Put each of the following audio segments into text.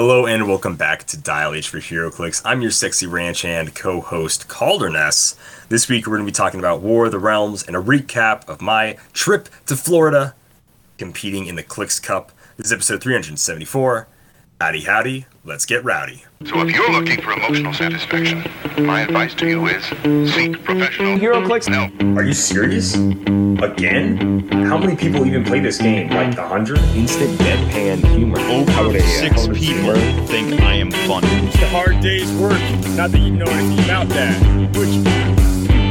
Hello and welcome back to Dial H for HeroClix. I'm your sexy ranch hand co-host Calderness. This week we're going to be talking about War of the Realms and a recap of my trip to Florida, competing in the Clix Cup. This is episode 374. Howdy howdy, let's get rowdy. So if you're looking for emotional satisfaction, my advice to you is seek professional Hero HeroClix? No. Are you serious? Again? How many people even play this game? Like the hundred? instant deadpan humor. Over six people think I am funny. It's a hard day's work. Not that you know anything about that. Which you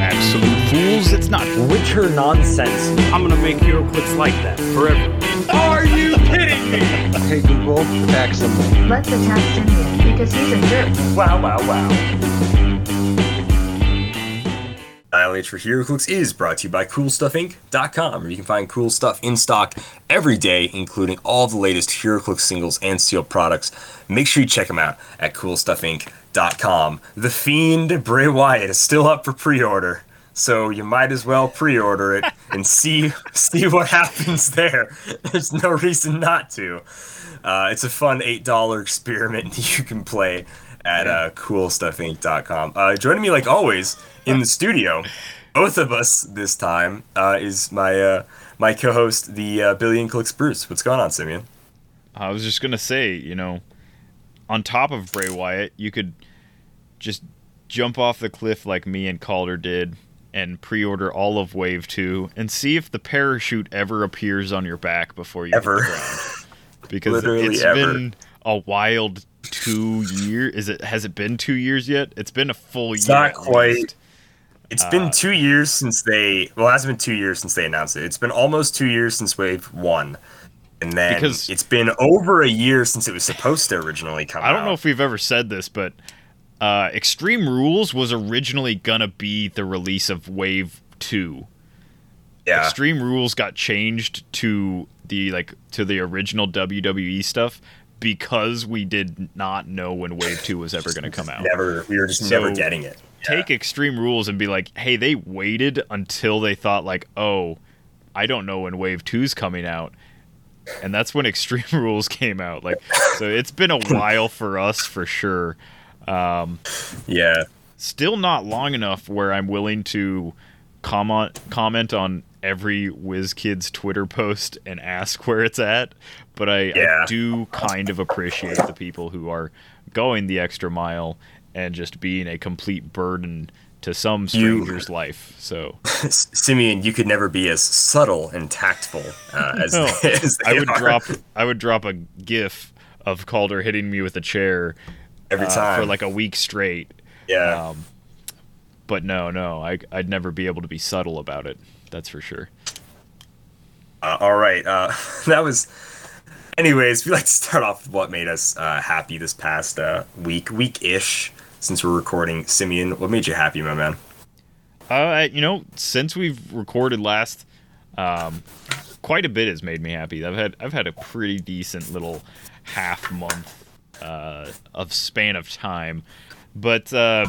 Absolute fools, it's not. Witcher nonsense. I'm gonna make hero HeroClix like that forever. Are you kidding me? Hey Google, attack someone. Let's attack Simeon because he's a jerk. Wow, wow, wow. Dial H for HeroClix is brought to you by CoolStuffInc.com, where you can find cool stuff in stock every day, including all the latest HeroClix singles and sealed products. Make sure you check them out at CoolStuffInc.com. The Fiend Bray Wyatt is still up for pre-order, so you might as well pre-order it and see see what happens there. There's no reason not to. Uh, it's a fun eight dollar experiment you can play at uh, CoolStuffInc.com. Uh, joining me, like always, in the studio, both of us this time, uh, is my uh, my co-host, the uh, Billion Clicks Bruce. What's going on, Simeon? I was just gonna say, you know, on top of Bray Wyatt, you could just jump off the cliff like me and Calder did and pre-order all of Wave 2 and see if the parachute ever appears on your back before you Ever. hit the ground. Because Literally it's ever. been a wild two years. Is it has it been two years yet? It's been a full It's year. not quite. least. It's Uh, been two years since they. Well, it hasn't been two years since they announced it. It's been almost two years since Wave One, and then Because- it's been over a year since it was supposed to originally come out. I don't know if we've ever said this, but uh, Extreme Rules was originally gonna be the release of Wave Two. yeah. Extreme Rules got changed to the like to the original WWE stuff because we did not know when Wave Two was ever gonna come out. Never. We were just So, never getting it. Take Extreme Rules and be like, hey, they waited until they thought like, oh, I don't know when Wave Two's coming out. And that's when Extreme Rules came out. Like, so it's been a while for us for sure. Um, Yeah. still not long enough where I'm willing to comment comment on every WizKids' Twitter post and ask where it's at, but I, Yeah. I do kind of appreciate the people who are going the extra mile and just being a complete burden to some You- stranger's life. So Simeon, you could never be as subtle and tactful uh, as, No, as they I would are drop I would drop a gif of Calder hitting me with a chair every uh, time for like a week straight. yeah. Um, but no, no, I, I'd never be able to be subtle about it. That's for sure. Uh, all right. Uh, that was. Anyways, we like to start off with what made us uh, happy this past uh, week, week ish, since we're recording. Simeon, what made you happy, my man? Uh, you know, since we've recorded last, um, quite a bit has made me happy. I've had I've had a pretty decent little half month uh, of span of time, but uh,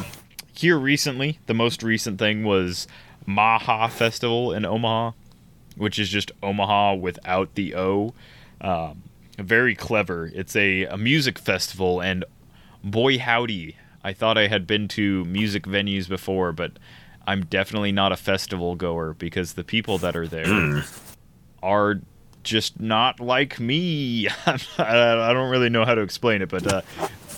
here recently, the most recent thing was Maha Festival in Omaha, which is just Omaha without the O. Um, very clever. It's a, a music festival, and boy howdy, I thought I had been to music venues before, but I'm definitely not a festival goer because the people that are there are just not like me. I don't really know how to explain it, but uh,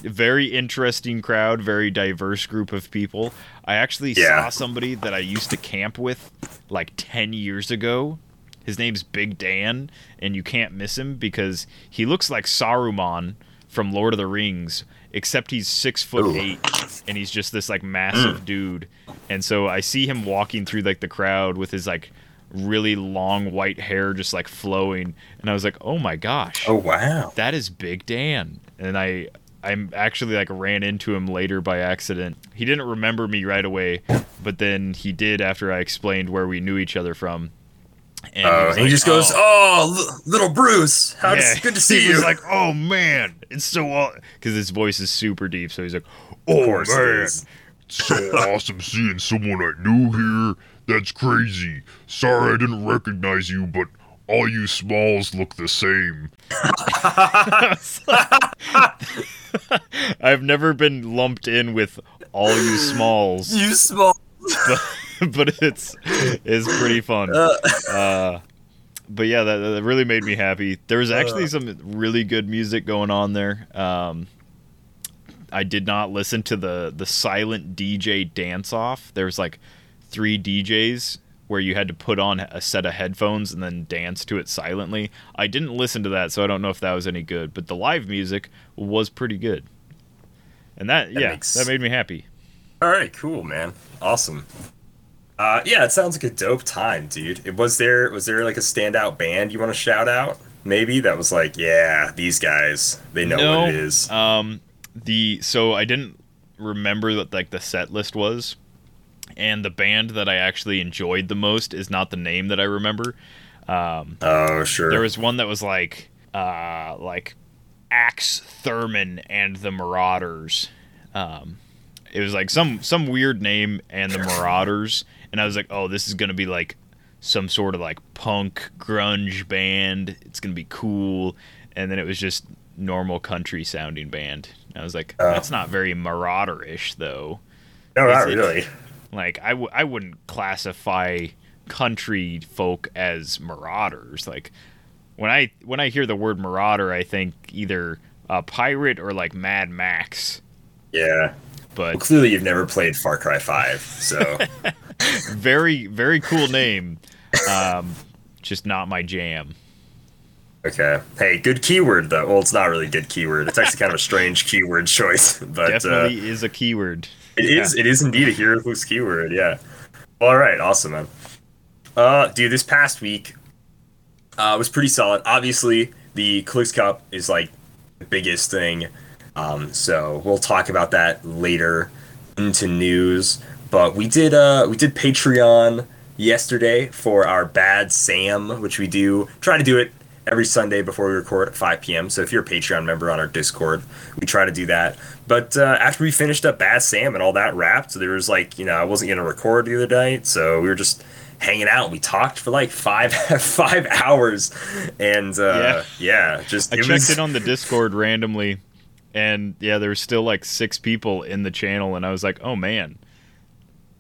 very interesting crowd, very diverse group of people. I actually Yeah. saw somebody that I used to camp with like 10 years ago. His name's Big Dan, and you can't miss him because he looks like Saruman from Lord of the Rings, except he's six foot Ooh. eight, and he's just this like massive dude. And so I see him walking through like the crowd with his like really long white hair just like flowing, and I was like, oh my gosh, Oh wow. that is Big Dan. And I I'm actually like ran into him later by accident. He didn't remember me right away, but then he did after I explained where we knew each other from. And oh, and he like, just goes, "Oh." "Oh, little Bruce, how Yeah. good to see he you." was like, "Oh man, it's so because his voice is super deep." So he's like, "Oh it man, is. so awesome seeing someone I knew here. That's crazy. Sorry I didn't recognize you, but all you smalls look the same. I've never been lumped in with all you smalls, You small. but, but it's it's pretty fun. Uh, but yeah, that, that really made me happy. There was actually some really good music going on there. Um, I did not listen to the the silent DJ dance off. There was like three DJs where you had to put on a set of headphones and then dance to it silently. I didn't listen to that, so I don't know if that was any good. But the live music was pretty good, and that, yeah, makes- that made me happy. All right, cool, man. Awesome. Uh, yeah, it sounds like a dope time, dude. It, was there was there like a standout band you want to shout out? Maybe that was like, yeah, these guys, they know no, what it is. Um, the so I didn't remember what like the set list was, and the band that I actually enjoyed the most is not the name that I remember. Um, oh, sure. there was one that was like uh like Axe Thurman and the Marauders. Um, it was like some some weird name and the Marauders, and I was like, oh, this is gonna be like some sort of like punk grunge band. It's gonna be cool, and then it was just normal country sounding band. I was like, Oh. that's not very Marauder-ish though. no, not it- really. Like I w- I wouldn't classify country folk as marauders. Like when I when I hear the word marauder, I think either a pirate or like Mad Max. Yeah. But Well, clearly you've never played Far Cry Five, so very very cool name. Um, just not my jam. okay. Hey, good keyword though. Well, it's not really a good keyword. It's actually kind of a strange keyword choice, but uh, Definitely is a keyword. It is. It is indeed a hero HeroClix keyword. Yeah. All right. Awesome, man. Uh, dude, this past week uh, was pretty solid. Obviously, the Clix Cup is like the biggest thing. Um, so we'll talk about that later into news. But we did. Uh, we did Patreon yesterday for our Bad Sam, which we do try to do it every Sunday before we record at 5 p.m. So if you're a Patreon member on our Discord, we try to do that. But uh, after we finished up Bad Sam and all that wrapped, there was like, you know, I wasn't gonna record the other night, so we were just hanging out. We talked for like five five hours, and uh, yeah. just I checked was, it on the Discord randomly, and yeah, there was still like six people in the channel, and I was like, oh man,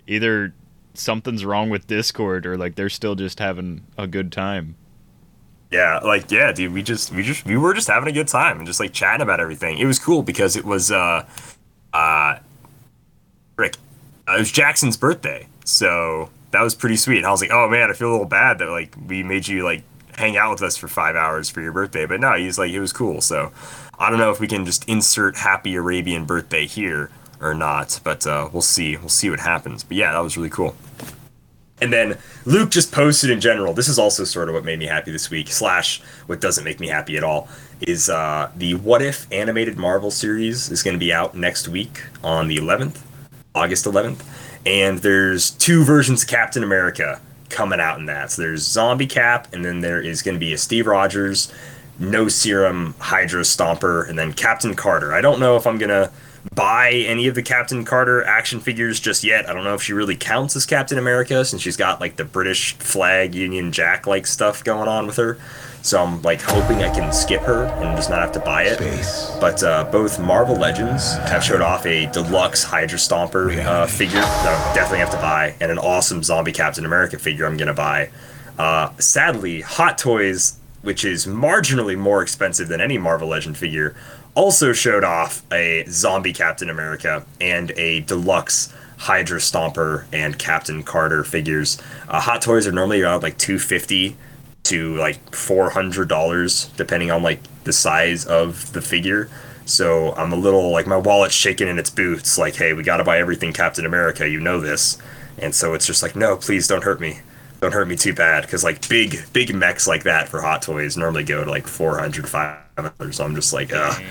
either something's wrong with Discord or like they're still just having a good time. Yeah, like yeah, dude, we just we just we were just having a good time and just like chatting about everything. It was cool because it was uh uh Rick, uh, it was Jackson's birthday. So that was pretty sweet. And I was like, "Oh man, I feel a little bad that like we made you like hang out with us for 5 hours for your birthday." But no, he's like it was cool. So I don't know if we can just insert happy Arabian birthday here or not, but uh we'll see. We'll see what happens. But yeah, that was really cool. And then Luke just posted in general. This is also sort of what made me happy this week. Slash, what doesn't make me happy at all is uh, the What If animated Marvel series is going to be out next week on the 11th, August 11th, and there's two versions of Captain America coming out in that. So there's Zombie Cap, and then there is going to be a Steve Rogers, No Serum Hydra Stomper, and then Captain Carter. I don't know if I'm gonna buy any of the Captain Carter action figures just yet. I don't know if she really counts as Captain America since she's got like the British flag Union Jack like stuff going on with her. So I'm like hoping I can skip her and just not have to buy it. But uh, both Marvel Legends have showed off a deluxe Hydra Stomper uh, figure that I definitely have to buy, and an awesome Zombie Captain America figure I'm gonna buy. Uh, sadly, Hot Toys, which is marginally more expensive than any Marvel Legend figure, also showed off a Zombie Captain America and a deluxe Hydra Stomper and Captain Carter figures. Uh, Hot Toys are normally around like 250 to like four hundred dollars, depending on like the size of the figure. So I'm a little like my wallet's shaking in its boots. Like, hey, we got to buy everything Captain America. You know this, and so it's just like, no, please don't hurt me. Don't hurt me too bad, because like big big mechs like that for Hot Toys normally go to like 400 500 So I'm just like, ugh.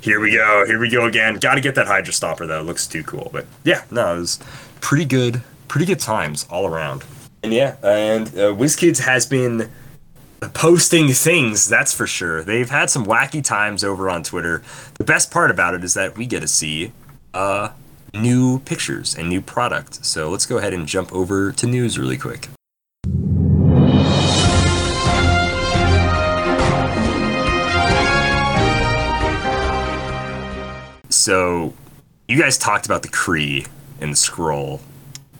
Here we go. Here we go again. Got to get that Hydra Stomper though. It looks too cool. But yeah, no, it was pretty good. Pretty good times all around. And yeah, and uh, WizKids has been posting things, that's for sure. They've had some wacky times over on Twitter. The best part about it is that we get to see uh, new pictures and new product. So let's go ahead and jump over to news really quick. So, you guys talked about the Kree and the Scroll.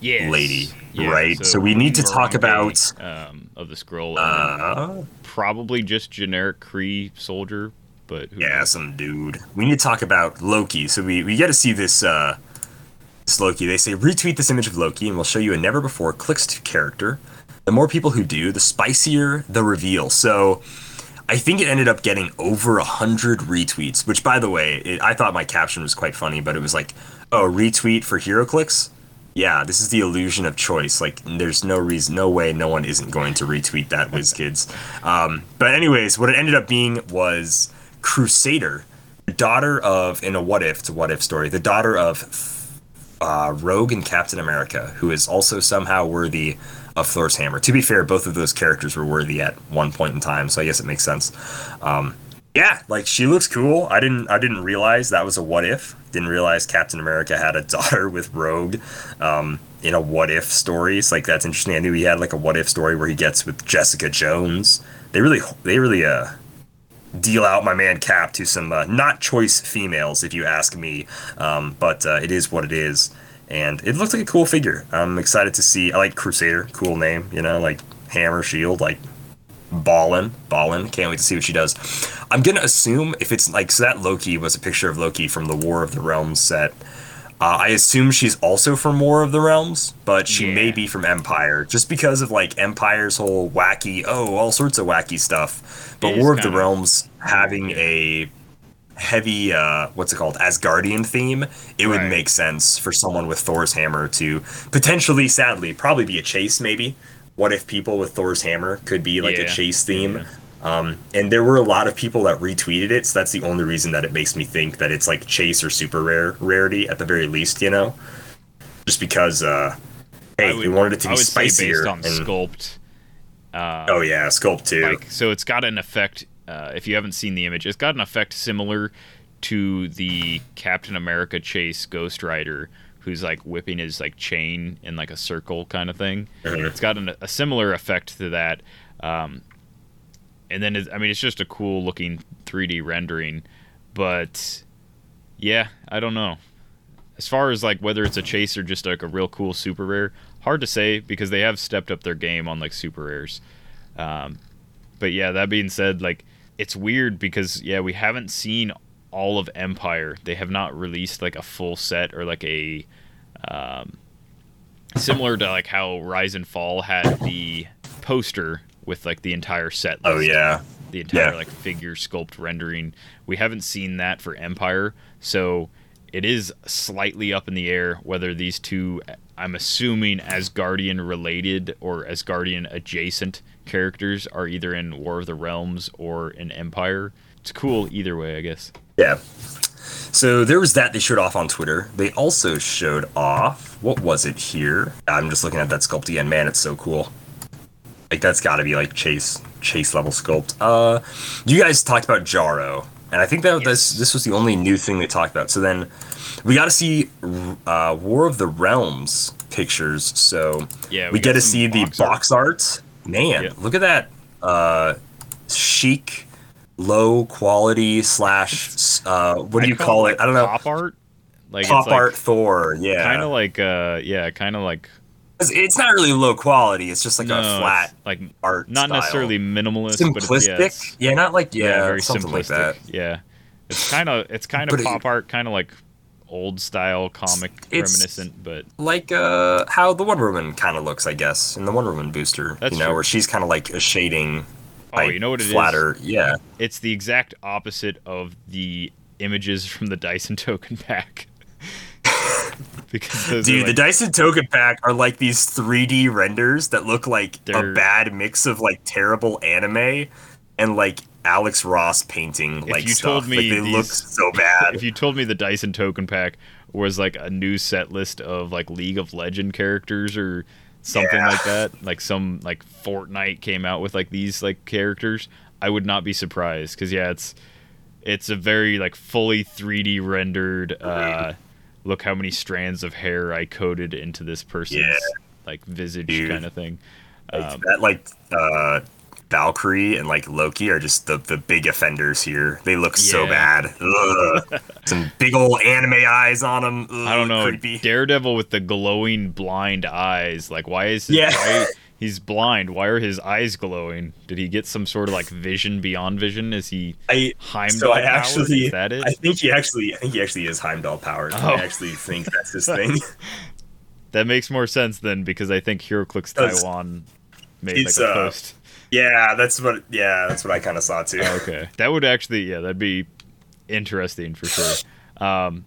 Yes. lady, right? So we need to talk about um, of the scroll. Uh, probably just generic Kree soldier, but who yeah, knows? some dude. We need to talk about Loki. So we, we get to see this uh this Loki. They say retweet this image of Loki and we'll show you a never before clicks to character. The more people who do, the spicier the reveal. So I think it ended up getting over a hundred retweets, which by the way, it, I thought my caption was quite funny, but it was like, oh, retweet for HeroClix? Yeah, this is the illusion of choice. Like, there's no reason, no way no one isn't going to retweet that, WizKids. Um, but anyways, what it ended up being was Crusader, daughter of, in a what if, a what if story, the daughter of uh, Rogue and Captain America, who is also somehow worthy of Thor's hammer. To be fair, both of those characters were worthy at one point in time, so I guess it makes sense. Um, yeah, like she looks cool. I didn't I didn't realize that was a what if. Didn't realize Captain America had a daughter with Rogue um, in a what if story. It's like that's interesting. I knew he had like a what if story where he gets with Jessica Jones. They really they really uh deal out my man Cap to some uh, not choice females, if you ask me. Um, but uh, it is what it is, and it looks like a cool figure. I'm excited to see. I like Crusader, cool name, you know, like hammer shield, like ballin', ballin'. Can't wait to see what she does. I'm gonna assume if it's like so that Loki was a picture of Loki from the War of the Realms set. Uh, I assume she's also from War of the Realms, but she may be from Empire, just because of like Empire's whole wacky, oh, all sorts of wacky stuff. But War of the Realms having a heavy, uh, what's it called, Asgardian theme, it would make sense for someone with Thor's hammer to potentially, sadly, probably be a chase. Maybe. What if people with Thor's hammer could be like a chase theme? Um, and there were a lot of people that retweeted it, so that's the only reason that it makes me think that it's like chase or super rare rarity at the very least, you know. Just because, uh, hey, would- we wanted it to be spicier. based on and- sculpt. Uh, oh yeah, sculpt too. like so it's got an effect uh, if you haven't seen the image it's got an effect similar to the captain america chase ghost rider who's like whipping his like chain in like a circle kind of thing. Mhm. it's got an, a similar effect to that um, and then i mean it's just a cool looking 3d rendering but yeah i don't know. As far as like whether it's a chase or just like a real cool super rare hard to say because they have stepped up their game on like super rares. Um, but yeah, that being said, like it's weird because yeah, we haven't seen all of Empire. They have not released like a full set or like a um, similar to like how Rise and Fall had the poster with like the entire set. oh yeah, the entire Yeah. like figure sculpt rendering. We haven't seen that for Empire, so it is slightly up in the air whether these two. I'm assuming Asgardian related or Asgardian adjacent characters are either in War of the Realms or in Empire. It's cool either way, I guess. yeah. So there was that they showed off on Twitter. They also showed off what was it here? I'm just looking at that sculpt again. Man, it's so cool. Like that's got to be like chase chase level sculpt. Uh, you guys talked about Jaro, and I think that this this was the only new thing they talked about. So then we got to see uh, War of the Realms pictures. So Yeah, we, we get to see the box art. box art. Man, Yeah. look at that uh, chic, low quality slash uh, what do you call it? I don't know. Pop art. Like Pop it's like, art Thor. Yeah, Kind of like uh yeah, kind of like It's, it's not really low quality. It's just like no, a flat like art. not style. necessarily minimalist, but simplistic. it's, yeah, yeah, not like yeah, very something simplistic. like that. Yeah, it's kind of it's kind of But it- pop art, kind of like old style comic It's- reminiscent, but Like uh, how the Wonder Woman kind of looks, I guess, in the Wonder Woman booster. That's you know, true. where she's kind of like a shading. oh, like, you know what it is? flatter. Yeah. It's the exact opposite of the images from the Dice and token pack. because Dude, are the Dice and Token Pack are like these 3D renders that look like a bad mix of like terrible anime and like Alex Ross painting like you stuff. told me like, they look so bad. if you told me the Dice and token pack was like a new set list of like League of Legend characters or something Yeah. like that, like some like Fortnite came out with like these like characters, I would not be surprised because yeah, it's it's a very like fully 3D rendered. uh Look how many strands of hair I coded into this person's Yeah. like visage Dude. kind of thing. Um, that like uh Valkyrie and like Loki are just the, the big offenders here. They look so bad. Ugh. Some big old anime eyes on them. I don't know. Creepy. Daredevil with the glowing blind eyes. Like, why is his, Yeah. why- he's blind? Why are his eyes glowing? Did he get some sort of like vision beyond vision? Is he I Heimdall so I actually Is that it? I think he actually I think he actually is Heimdall powered. Oh. I actually think that's his thing. that makes more sense then because I think HeroClix Taiwan made like a uh, post. Yeah, that's what yeah, that's what I kind of saw too. Okay, that would actually yeah, that'd be interesting for sure. Um,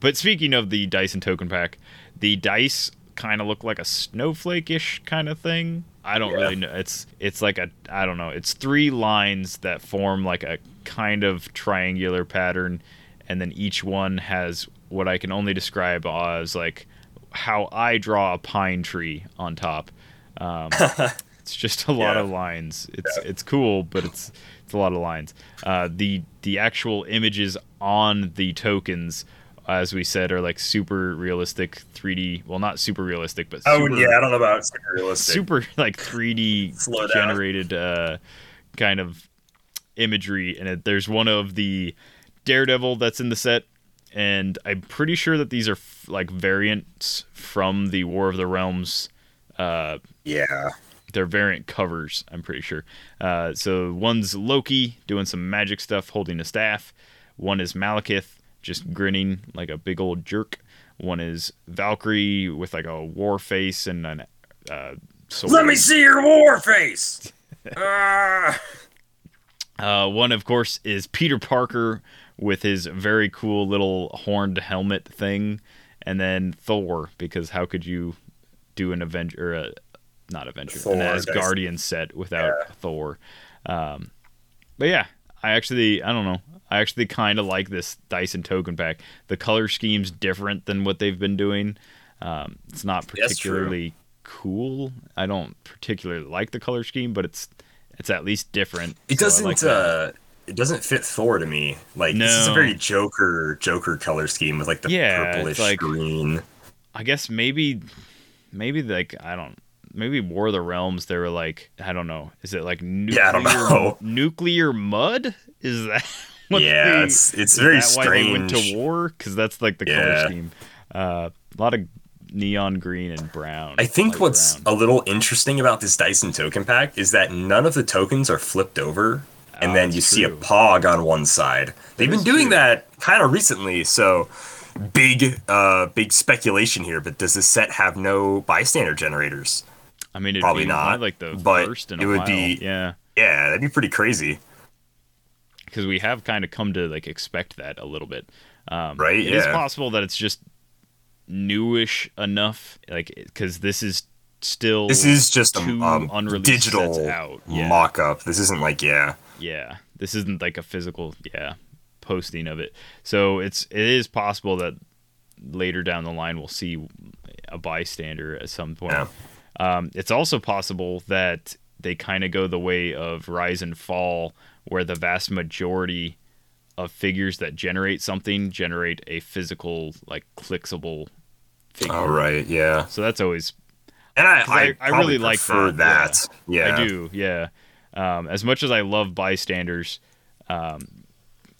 but speaking of the Dice and token pack, the dice kind of look like a snowflake-ish kind of thing. I don't Yeah. really know. It's it's like a I don't know. It's three lines that form like a kind of triangular pattern, and then each one has what I can only describe as like how I draw a pine tree on top. Um, it's just a lot Yeah. of lines. It's it's cool, but it's it's a lot of lines. Uh, the the actual images on the tokens, as we said, are like super realistic 3D. Well, not super realistic, but Oh yeah, I don't know about super realistic. super like 3D Slow generated uh, kind of imagery. And it, there's one of the Daredevil that's in the set, and I'm pretty sure that these are f- like variants from the War of the Realms. Uh, Yeah. They're variant covers. I'm pretty sure. Uh, so one's Loki doing some magic stuff, holding a staff. One is Malekith just grinning like a big old jerk. One is Valkyrie with like a war face and an uh, sword. Let me see your war face. Ah. Uh, one, of course, is Peter Parker with his very cool little horned helmet thing, and then Thor because how could you do an Avenger a not Avenger, Thor, an Asgardian set without Yeah. Thor? Um, but yeah, I actually I don't know. I actually kind of like this Dice and token pack. The color scheme's different than what they've been doing. Um, it's not particularly cool. I don't particularly like the color scheme, but it's it's at least different. It so doesn't like uh it doesn't fit Thor to me. Like this is a very Joker Joker color scheme with like the Yeah, purplish like- green. I guess maybe, maybe like I don't. Maybe War of the Realms. They were like I don't know. Is it like nuclear, Yeah, I don't know. nuclear mud? Is that what Yeah, it's it's very that why they went strange. to war? Because that's like the color scheme. Uh, a lot of neon green and brown. I think what's brown. a little interesting about this Dice and token pack is that none of the tokens are flipped over, and Oh, then you see a pog on one side. They've been doing true. that kind of recently, so big uh big speculation here. But does this set have no bystander generators? I mean, it'd probably be not, like the but first in it would while. be- yeah. Yeah, that'd be pretty crazy, because we have kind of come to like expect that a little bit. Um, Right, It is yeah. possible that it's just newish enough, like because this is still This is just a um, unreleased digital out. Yeah. mock-up. This isn't like yeah. yeah. This isn't like a physical yeah posting of it. So it's it is possible that later down the line we'll see a bystander at some point. Yeah. Um, it's also possible that they kind of go the way of Rise and Fall, where the vast majority of figures that generate something generate a physical, like clickable figure. All right, yeah. So that's always And I I- I, I really like that, that. Yeah. I do, yeah. Um, as much as I love bystanders, um,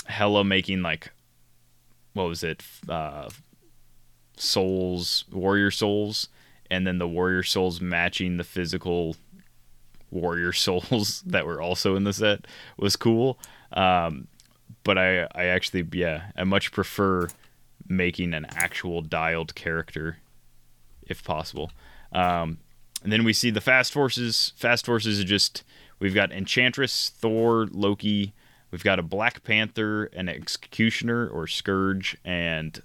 Hela making like, what was it, uh, souls, warrior souls, and then the warrior souls matching the physical warrior souls that were also in the set was cool. Um, but I, I actually, yeah, I much prefer making an actual dialed character, if possible. Um, and then we see the fast forces. Fast forces are just we've got Enchantress, Thor, Loki. We've got a Black Panther, an Executioner or Scourge, and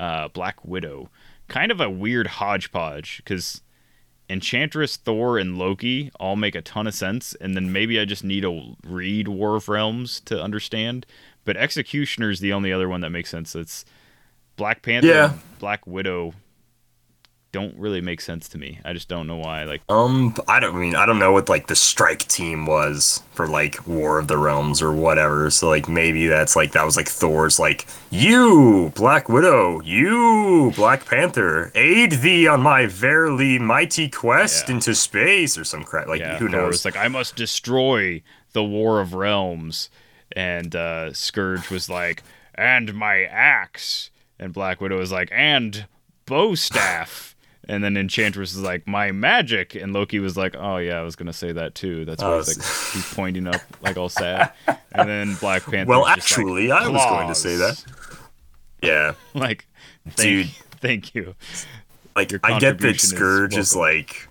uh, Black Widow. Kind of a weird hodgepodge because Enchantress, Thor, and Loki all make a ton of sense, and then maybe I just need to read War of Realms to understand. But Executioner is the only other one that makes sense. It's Black Panther, Yeah. Black Widow don't really make sense to me. I just don't know why. Like, Um, I don't I mean I don't know what like the strike team was for like War of the Realms or whatever. So like maybe that's like that was like Thor's like you Black Widow, you Black Panther, aid thee on my verily mighty quest Yeah. into space or some crap. Like yeah, who Thor knows? was like, I must destroy the War of Realms, and uh, Scourge was like, and my axe, and Black Widow was like, and bow staff. And then Enchantress is like, my magic. And Loki was like, oh, yeah, I was going to say that too. That's why Oh, he's, like, he's pointing up, like, all sad. And then Black Panther. Well, actually, I was going to say that. yeah, Like, thank, Dude. thank you. like I get that contribution is Scourge is, like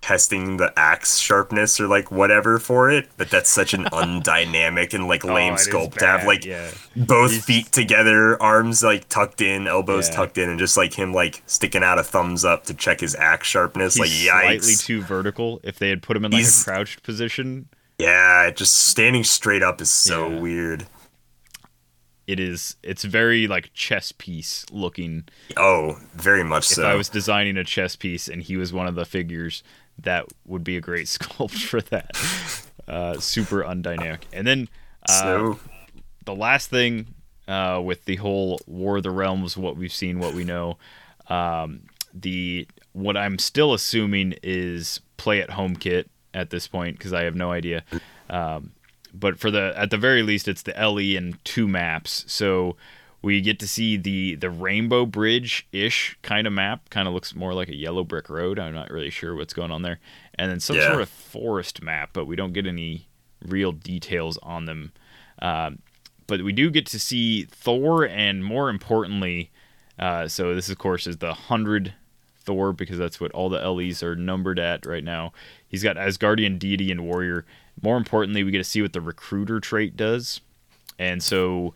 testing the axe sharpness or like whatever for it, but that's such an undynamic and like Oh, lame is sculpt to have like yeah. both He's- feet together, arms like tucked in, elbows Yeah. tucked in, and just like him like sticking out a thumbs up to check his axe sharpness. He's like slightly yikes. too vertical. If they had put him in like He's- a crouched position, yeah, just standing straight up is so Yeah. weird. it is it's very like chess piece looking. Oh, very much If so. I was designing a chess piece and he was one of the figures, that would be a great sculpt for that. Uh, super undynamic. And then uh, so the last thing uh, with the whole War of the Realms, what we've seen, what we know, um, the what I'm still assuming is play at home kit at this point because I have no idea. Um, but for the at the very least, it's the LE and two maps. So we get to see the the Rainbow Bridge ish kind of map. Kind of looks more like a yellow brick road. I'm not really sure what's going on there. And then some Yeah. sort of forest map, but we don't get any real details on them. Um, but we do get to see Thor, and more importantly, uh, so this of course is the hundred Thor because that's what all the LEs are numbered at right now. He's got Asgardian deity and warrior. More importantly, we get to see what the recruiter trait does, and so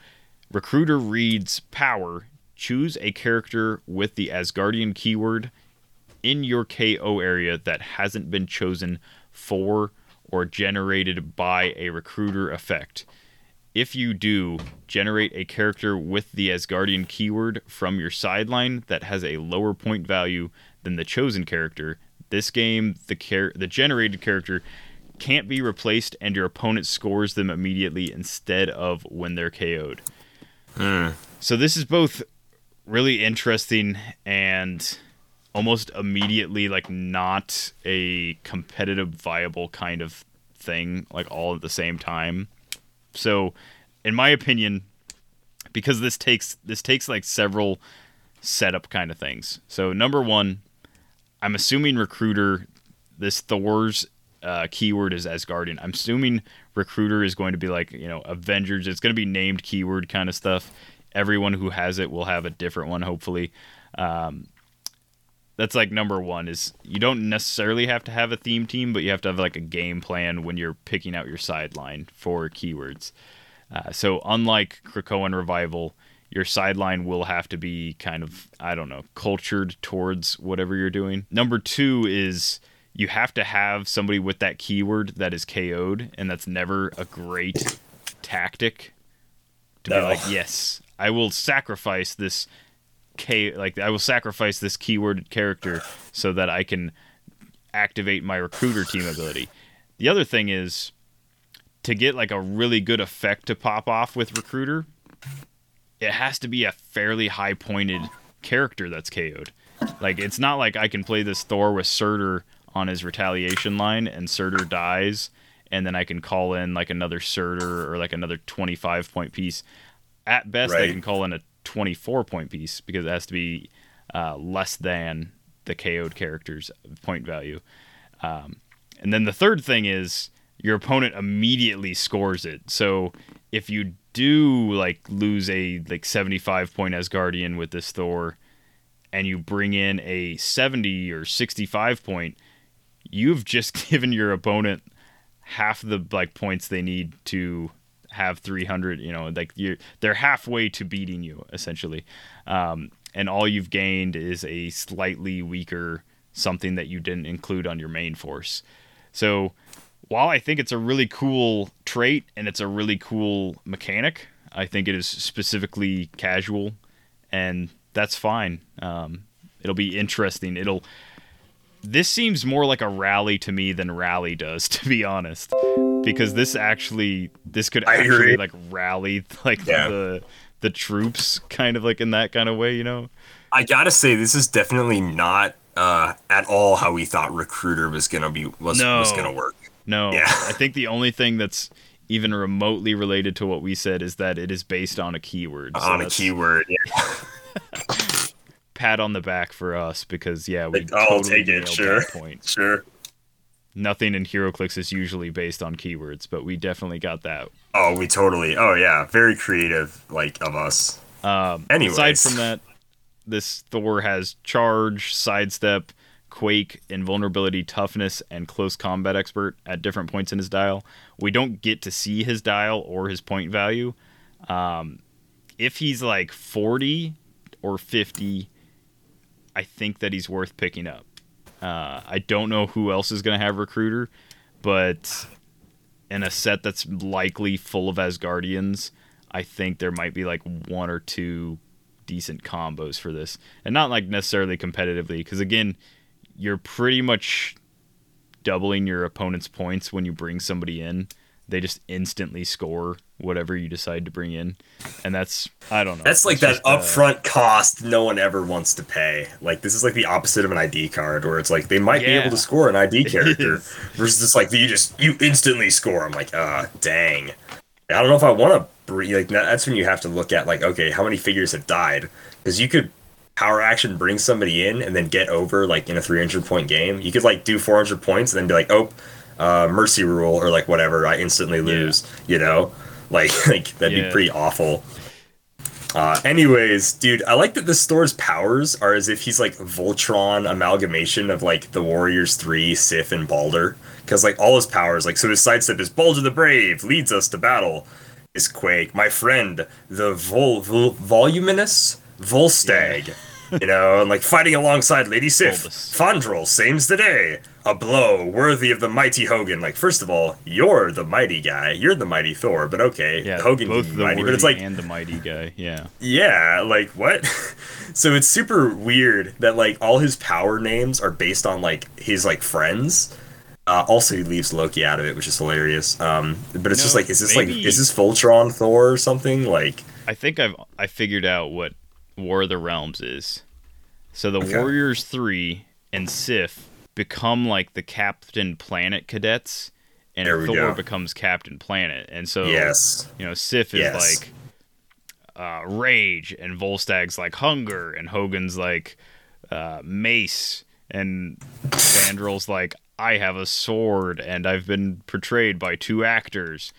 recruiter reads power. Choose a character with the Asgardian keyword in your KO area that hasn't been chosen for or generated by a recruiter effect. If you do, generate a character with the Asgardian keyword from your sideline that has a lower point value than the chosen character. This game, the char- the generated character can't be replaced, and your opponent scores them immediately instead of when they're KO'd. Hmm. So this is both really interesting and almost immediately like not a competitive viable kind of thing like all at the same time. So in my opinion because this takes this takes like several setup kind of things. So number one i'm assuming recruiter this thor's uh, keyword is asgardian. I'm assuming recruiter is going to be like you know avengers. It's going to be named keyword kind of stuff. Everyone who has it will have a different one hopefully. Um, that's like number one is you don't necessarily have to have a theme team but you have to have like a game plan when you're picking out your sideline for keywords. Uh, so unlike krakoan revival your sideline will have to be kind of i don't know cultured towards whatever you're doing. Number two is you have to have somebody with that keyword that is ko'd and that's never a great tactic to be like yes i will sacrifice this K like I will sacrifice this keyword character so that I can activate my recruiter team ability. The other thing is to get like a really good effect to pop off with recruiter, it has to be a fairly high pointed character that's KO'd. Like it's not like I can play this Thor with Surtur on his retaliation line and Surtur dies and then I can call in like another Surtur or like another 25 point piece. At best I can call in a 24 point piece because it has to be uh, less than the KO'd character's point value. Um, and then the third thing is your opponent immediately scores it. So if you do like lose a like 75 point Asgardian with this Thor and you bring in a 70 or 65 point, you've just given your opponent half the like points they need to have 300 you know like you're they're halfway to beating you essentially. Um, and all you've gained is a slightly weaker something that you didn't include on your main force. So while i think it's a really cool trait and it's a really cool mechanic i think it is specifically casual and that's fine. Um, it'll be interesting. It'll this seems more like a rally to me than rally does, to be honest, because this actually this could actually like rally like Yeah. the the troops kind of like in that kind of way, you know. I gotta say, this is definitely not uh, at all how we thought Recruiter was gonna be was No. was gonna work. No, Yeah. I think the only thing that's even remotely related to what we said is that it is based on a keyword. So on a keyword. Yeah. Pat on the back for us because yeah, we Like, I'll totally take it. Sure. point. Sure. Nothing in HeroClix is usually based on keywords, but we definitely got that. Oh, we totally. Oh yeah, very creative, like of us. Um, Anyways. aside from that, this Thor has charge, sidestep, quake, invulnerability, toughness, and close combat expert at different points in his dial. We don't get to see his dial or his point value. Um, if he's like 40 or 50, I think that he's worth picking up. Uh, I don't know who else is going to have recruiter, but in a set that's likely full of Asgardians, I think there might be like one or two decent combos for this, and not like necessarily competitively, because again, you're pretty much doubling your opponent's points when you bring somebody in. They just instantly score whatever you decide to bring in, and that's I don't know. That's like It's that just, uh, upfront cost no one ever wants to pay. Like this is like the opposite of an ID card, where it's like they might be able to score an ID character versus just like you just you instantly score. I'm like, ah, dang. I don't know if I want to bring like that's when you have to look at like, okay, how many figures have died? Because you could power action bring somebody in and then get over like in a 300 point game. You could like do 400 points and then be like, oh, uh, mercy rule or like whatever. I instantly lose. You know, like like that'd Yeah. be pretty awful. Uh, anyways, dude, I like that the store's powers are as if he's like Voltron amalgamation of like the Warriors 3, Sif, and Balder. Because like all his powers, like so his sidestep is Balder the Brave, leads us to battle. Is Quake, my friend, the Vol, Vol voluminous Volstagg. You know, and like fighting alongside Lady Sif. Fandral saves the day. A blow worthy of the mighty Hogun. Like, first of all, you're the mighty guy. You're the mighty Thor, but okay. yeah, Hogun both the mighty, but it's like and the mighty guy. Yeah, yeah, like what? so it's super weird that like all his power names are based on like his like friends. Uh, also, he leaves Loki out of it, which is hilarious. Um, but it's just like, is this maybe- like, is this Voltron Thor or something? Like, I think I've I figured out what War of the Realms is. So the Okay. Warriors three and Sif become like the Captain Planet cadets, and Thor go. becomes Captain Planet. And so yes, you know Sif is Yes. like uh, rage, and Volstagg's like hunger, and Hogun's like uh, mace, and Fandral's like I have a sword, and I've been portrayed by two actors.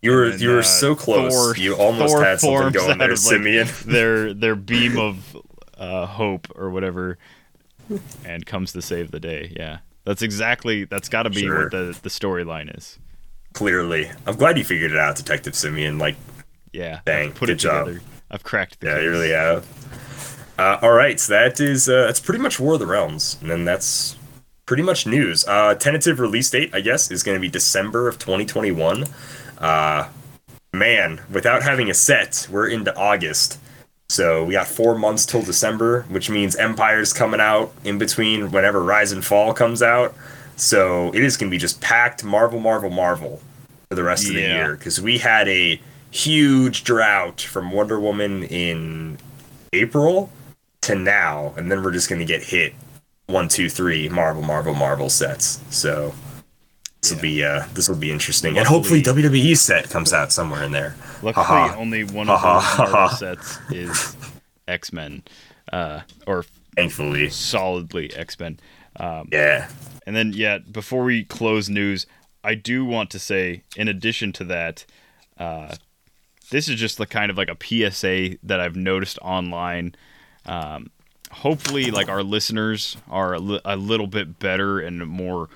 you were And, you were uh, so close. Thor- you almost Thor had something going there, of, like, their their beam of uh, hope or whatever, and comes to save the day. Yeah, that's exactly that's got to be Sure. what the the storyline is. Clearly, I'm glad you figured it out, Detective Simeon. Like, Yeah, Dang, put good it job. together. I've cracked the yeah, case. you really have. Uh, all right, so that is uh, that's pretty much War of the Realms, and then that's pretty much news. Uh, tentative release date, I guess, is going to be December of 2021. Uh, man, without having a set, we're into August, so we got four months till December, which means Empire's coming out in between whenever Rise and Fall comes out. So it is going to be just packed Marvel, Marvel, Marvel for the rest of the year because we had a huge drought from Wonder Woman in April to now, and then we're just going to get hit one, two, three Marvel, Marvel, Marvel sets. So this will be uh, this will be interesting, and hopefully WWE set comes out somewhere in there. Luckily, Haha. only one of Marvel sets is X Men, uh, or Thankfully, solidly X Men. yeah. And then, yeah, before we close news, I do want to say, in addition to that, uh, this is just the kind of like a PSA that I've noticed online. Um, hopefully, like our listeners are a, li- a little bit better and more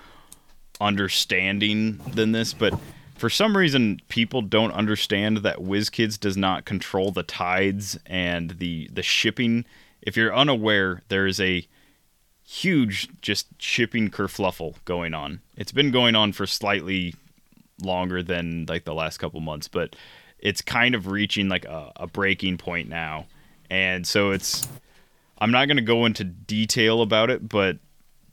understanding than this, but for some reason, people don't understand that WizKids does not control the tides and the the shipping. If you're unaware, there is a huge just shipping kerfluffle going on. It's been going on for slightly longer than like the last couple months, but it's kind of reaching like a, a breaking point now. And so it's I'm not going to go into detail about it, but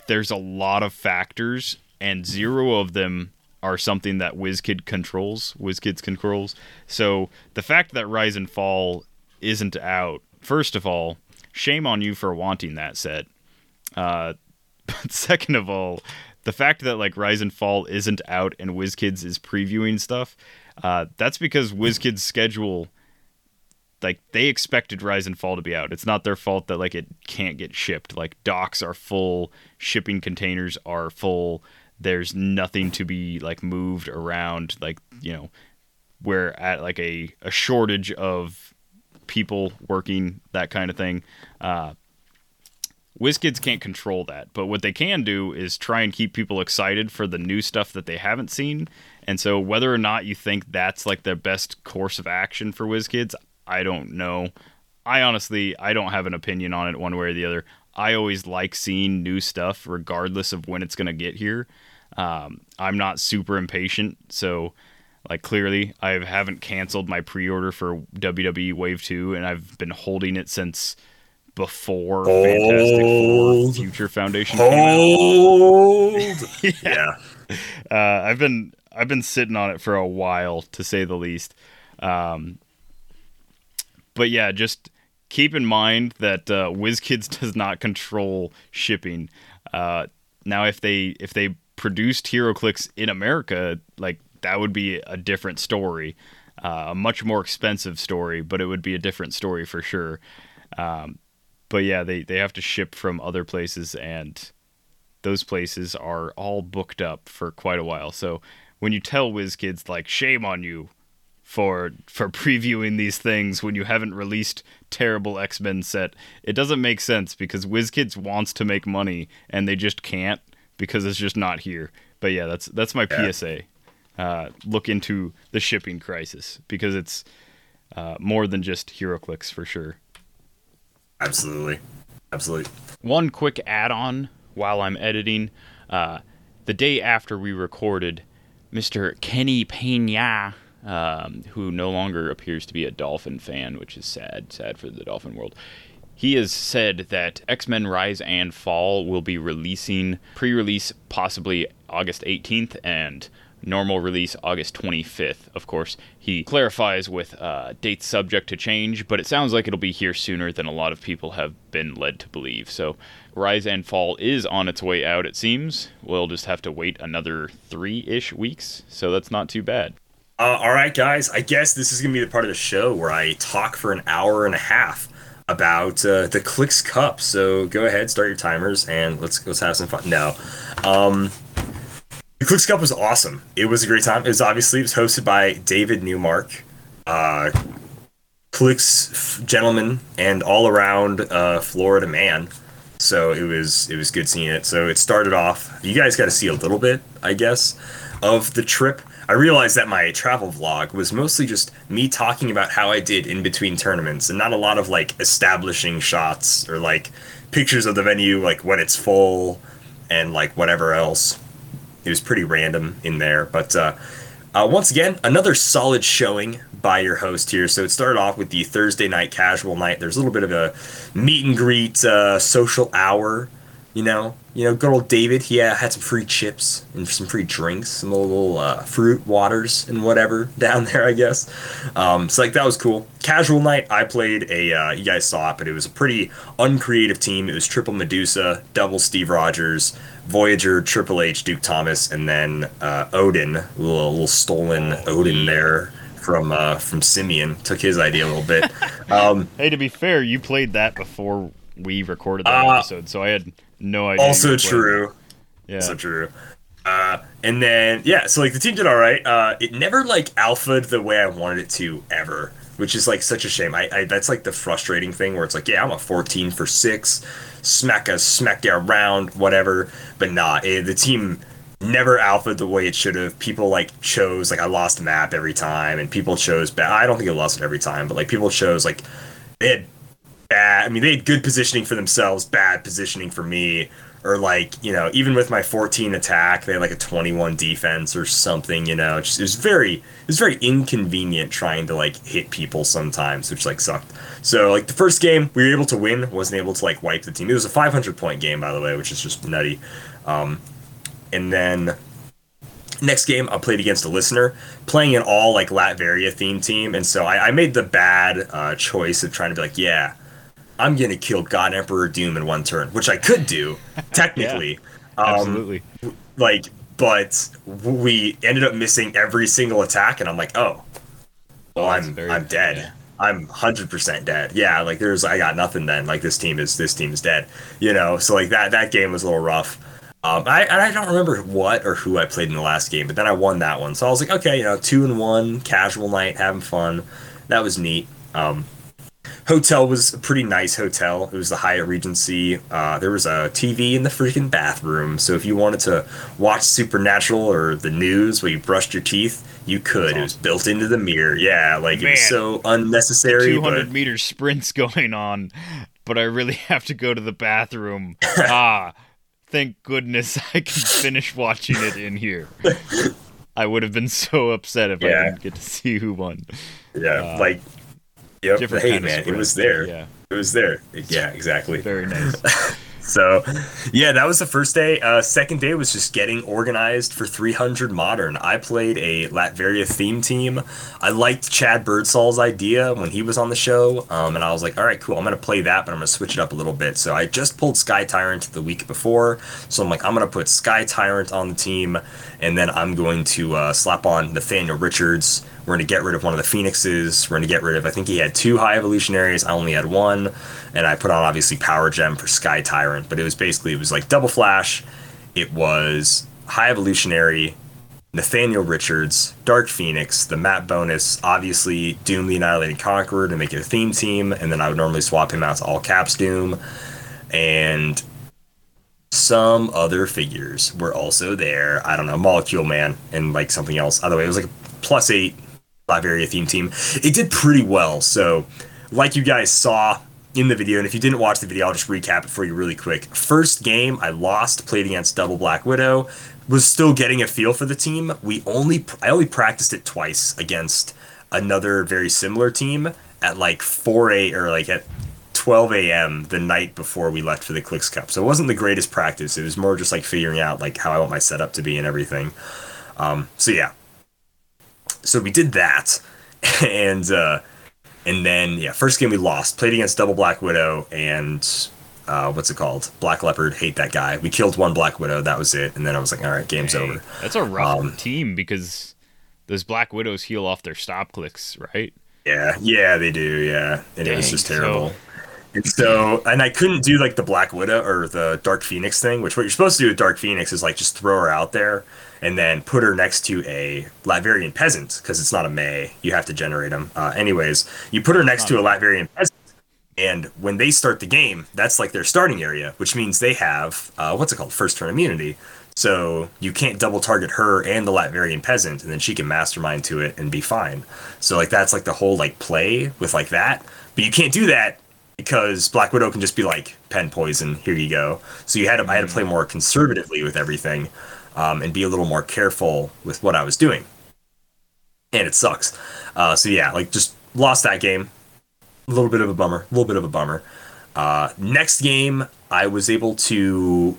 there's a lot of factors, and zero of them are something that WizKid controls. WizKids controls. So the fact that Rise and Fall isn't out, first of all, shame on you for wanting that set. Uh, but second of all, the fact that like Rise and Fall isn't out and WizKids is previewing stuff, uh, that's because WizKids' schedule like they expected Rise and Fall to be out. It's not their fault that like it can't get shipped. Like docks are full, shipping containers are full. There's nothing to be like moved around. Like you know, we're at like a a shortage of people working that kind of thing. Uh, WizKids can't control that, but what they can do is try and keep people excited for the new stuff that they haven't seen. And so, whether or not you think that's like the best course of action for WizKids, I don't know. I honestly, I don't have an opinion on it one way or the other. I always like seeing new stuff, regardless of when it's going to get here. Um, I'm not super impatient, so like clearly, I haven't canceled my pre-order for WWE Wave Two, and I've been holding it since before Fantastic Four Future Foundation. Hold. yeah. uh, I've been I've been sitting on it for a while, to say the least. Um, but yeah, just keep in mind that uh, WizKids does not control shipping. Uh, now, if they if they produced HeroClix in America, like that would be a different story, uh, a much more expensive story, but it would be a different story for sure. Um, but yeah, they they have to ship from other places and those places are all booked up for quite a while. So when you tell WizKids like shame on you for for previewing these things when you haven't released terrible X-Men set, it doesn't make sense because WizKids wants to make money and they just can't because it's just not here. But yeah, that's that's my Yeah. PSA. Uh, look into the shipping crisis because it's uh, more than just HeroClix for sure. Absolutely. Absolutely. One quick add on while I'm editing. Uh, the day after we recorded, Mr. Kenny Pena, um, who no longer appears to be a Dolphin fan, which is sad, sad for the Dolphin world. He has said that X Men Rise and Fall will be releasing pre release possibly August 18th and normal release August 25th. Of course, he clarifies with uh, dates subject to change, but it sounds like it'll be here sooner than a lot of people have been led to believe. So, Rise and Fall is on its way out, it seems. We'll just have to wait another three ish weeks, so that's not too bad. Uh, all right, guys. I guess this is gonna be the part of the show where I talk for an hour and a half about uh, the Clix Cup. So go ahead, start your timers, and let's let's have some fun. No, um, the Clix Cup was awesome. It was a great time. It was obviously it was hosted by David Newmark, uh, Clicks gentleman, and all around uh, Florida man. So it was it was good seeing it. So it started off. You guys got to see a little bit, I guess, of the trip. I realized that my travel vlog was mostly just me talking about how I did in between tournaments, and not a lot of like establishing shots or like pictures of the venue, like when it's full, and like whatever else. It was pretty random in there, but uh, uh, once again, another solid showing by your host here. So it started off with the Thursday night casual night. There's a little bit of a meet and greet uh, social hour. You know, you know, good old David. He uh, had some free chips and some free drinks, some little uh, fruit waters and whatever down there. I guess. Um, so like that was cool. Casual night. I played a. Uh, you guys saw it, but it was a pretty uncreative team. It was triple Medusa, double Steve Rogers, Voyager, Triple H, Duke Thomas, and then uh, Odin. A little, little stolen Odin there from uh, from Simeon. Took his idea a little bit. Um, Hey, to be fair, you played that before we recorded that Uh, episode, so I had no idea. also true. Yeah. Also true. Uh, and then yeah, so like the team did all right. Uh, it never like alphaed the way I wanted it to ever, which is like such a shame. I, I that's like the frustrating thing where it's like yeah, I'm a 14 for six, smack a smack down round, whatever. But nah, it, the team never alphaed the way it should have. People like chose like I lost map every time, and people chose. ba- I don't think I lost it every time, but like people chose like they had bad. I mean, they had good positioning for themselves, bad positioning for me. Or like, you know, even with my 14 attack, they had like a 21 defense or something. You know, it was very, it was very inconvenient trying to like hit people sometimes, which like sucked. So like the first game, we were able to win, wasn't able to like wipe the team. It was a 500 point game, by the way, which is just nutty. Um, and then next game I played against a listener playing an all like Latveria theme team, and so I, I made the bad uh, choice of trying to be like, yeah, I'm gonna kill God Emperor Doom in one turn, which I could do technically. um, Absolutely. like, but we ended up missing every single attack, and I'm like, oh, well, Oh, I'm very- I'm dead. yeah. I'm hundred percent dead. Yeah, like there's I got nothing then. Like this team is this team is dead. You know, so like that that game was a little rough. Um, I and I don't remember what or who I played in the last game, but then I won that one. So I was like, okay, you know, two and one, casual night, having fun. That was neat. Um, hotel was a pretty nice hotel. It was the Hyatt Regency. Uh, there was a TV in the freaking bathroom, so if you wanted to watch Supernatural or the news while you brushed your teeth, you could. It was built into the mirror. Yeah, like it was so unnecessary. 200 but meter sprints going on, but I really have to go to the bathroom. ah, thank goodness I can finish watching it in here. I would have been so upset if I Yeah. didn't get to see who won. yeah, uh, like yep. Different hey kind of man, it was there. Yeah, It was there. Yeah, exactly. very nice. So, yeah, that was the first day. Uh, second day was just getting organized for 300 Modern. I played a Latveria theme team. I liked Chad Birdsall's idea when he was on the show, um, and I was like, all right, cool, I'm going to play that, but I'm going to switch it up a little bit. So I just pulled Sky Tyrant the week before, so I'm like, I'm going to put Sky Tyrant on the team, and then I'm going to uh, slap on Nathaniel Richards. We're going to get rid of one of the Phoenixes. We're going to get rid of, I think he had two High Evolutionaries. I only had one. And I put on, obviously, Power Gem for Sky Tyrant. But it was basically, it was like Double Flash. It was High Evolutionary, Nathaniel Richards, Dark Phoenix, the map bonus, obviously Doom the Annihilated Conqueror to make it a theme team. And then I would normally swap him out to All Caps Doom. And some other figures were also there. I don't know, Molecule Man and like something else. Either way, it was like plus eight Latveria theme team. It did pretty well. So, like you guys saw in the video, and if you didn't watch the video, I'll just recap it for you really quick. First game, I lost, played against Double Black Widow. Was still getting a feel for the team. We only I only practiced it twice against another very similar team at like 4 a or like at 12 a.m. the night before we left for the Clix Cup. So it wasn't the greatest practice. It was more just like figuring out like how I want my setup to be and everything. Um, so yeah. So we did that, and uh, and then yeah, first game we lost. Played against Double Black Widow and uh, what's it called? Black Leopard. Hate that guy. We killed one Black Widow. That was it. And then I was like, all right, game's Dang, over. That's a rough Um, team because those Black Widows heal off their stop clicks, right? Yeah, yeah, they do. Yeah, and it was Dang, just so- terrible. And so, and I couldn't do like the Black Widow or the Dark Phoenix thing, which what you're supposed to do with Dark Phoenix is like just throw her out there and then put her next to a Latverian peasant because it's not a May. You have to generate them. Uh, anyways, you put her next to a Latverian peasant, and when they start the game, that's like their starting area, which means they have uh, what's it called, first turn immunity. So you can't double target her and the Latverian peasant, and then she can mastermind to it and be fine. So like that's like the whole like play with like that. But you can't do that because Black Widow can just be like pen poison. Here you go. So you had to I had to play more conservatively with everything, um, and be a little more careful with what I was doing. And it sucks. Uh, so yeah, like just lost that game. A little bit of a bummer. A little bit of a bummer. Uh, next game, I was able to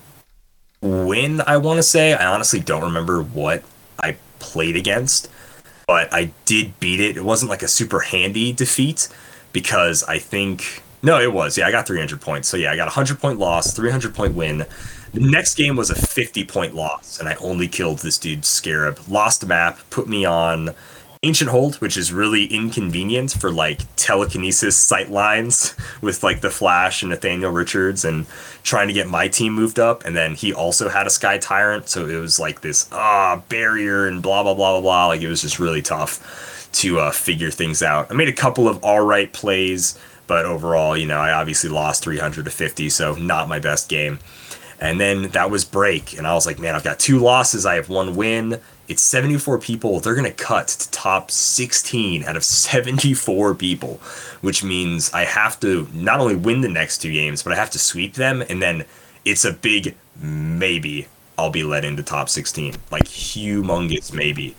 win. I want to say. I honestly don't remember what I played against, but I did beat it. It wasn't like a super handy defeat because I think no, it was. Yeah, I got 300 points. So yeah, I got a 100 point loss, 300 point win. The next game was a 50 point loss, and I only killed this dude Scarab. Lost map, put me on Ancient Hold, which is really inconvenient for like telekinesis sight lines with like the Flash and Nathaniel Richards and trying to get my team moved up. And then he also had a Sky Tyrant, so it was like this ah barrier and blah blah blah blah blah. Like it was just really tough to uh, figure things out. I made a couple of all right plays, but overall, you know, I obviously lost 300 to 50, so not my best game. And then that was break, and I was like, man, I've got two losses. I have one win. It's 74 people. They're gonna cut to top 16 out of 74 people, which means I have to not only win the next two games, but I have to sweep them, and then it's a big maybe I'll be let into top 16, like humongous maybe.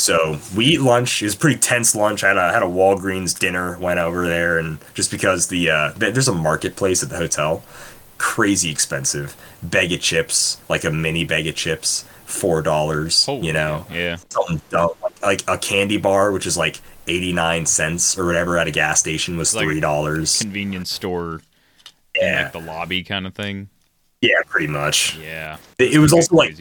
So we eat lunch. It was a pretty tense lunch. I had a had a Walgreens dinner. Went over there, and just because the uh, there's a marketplace at the hotel, crazy expensive. Bag of chips, like a mini bag of chips, four dollars. You know, Yeah. something dumb like, a candy bar, which is like eighty nine cents or whatever at a gas station was Like three dollars. Convenience store in Yeah, like the lobby kind of thing. yeah, pretty much. Yeah. It, it was also like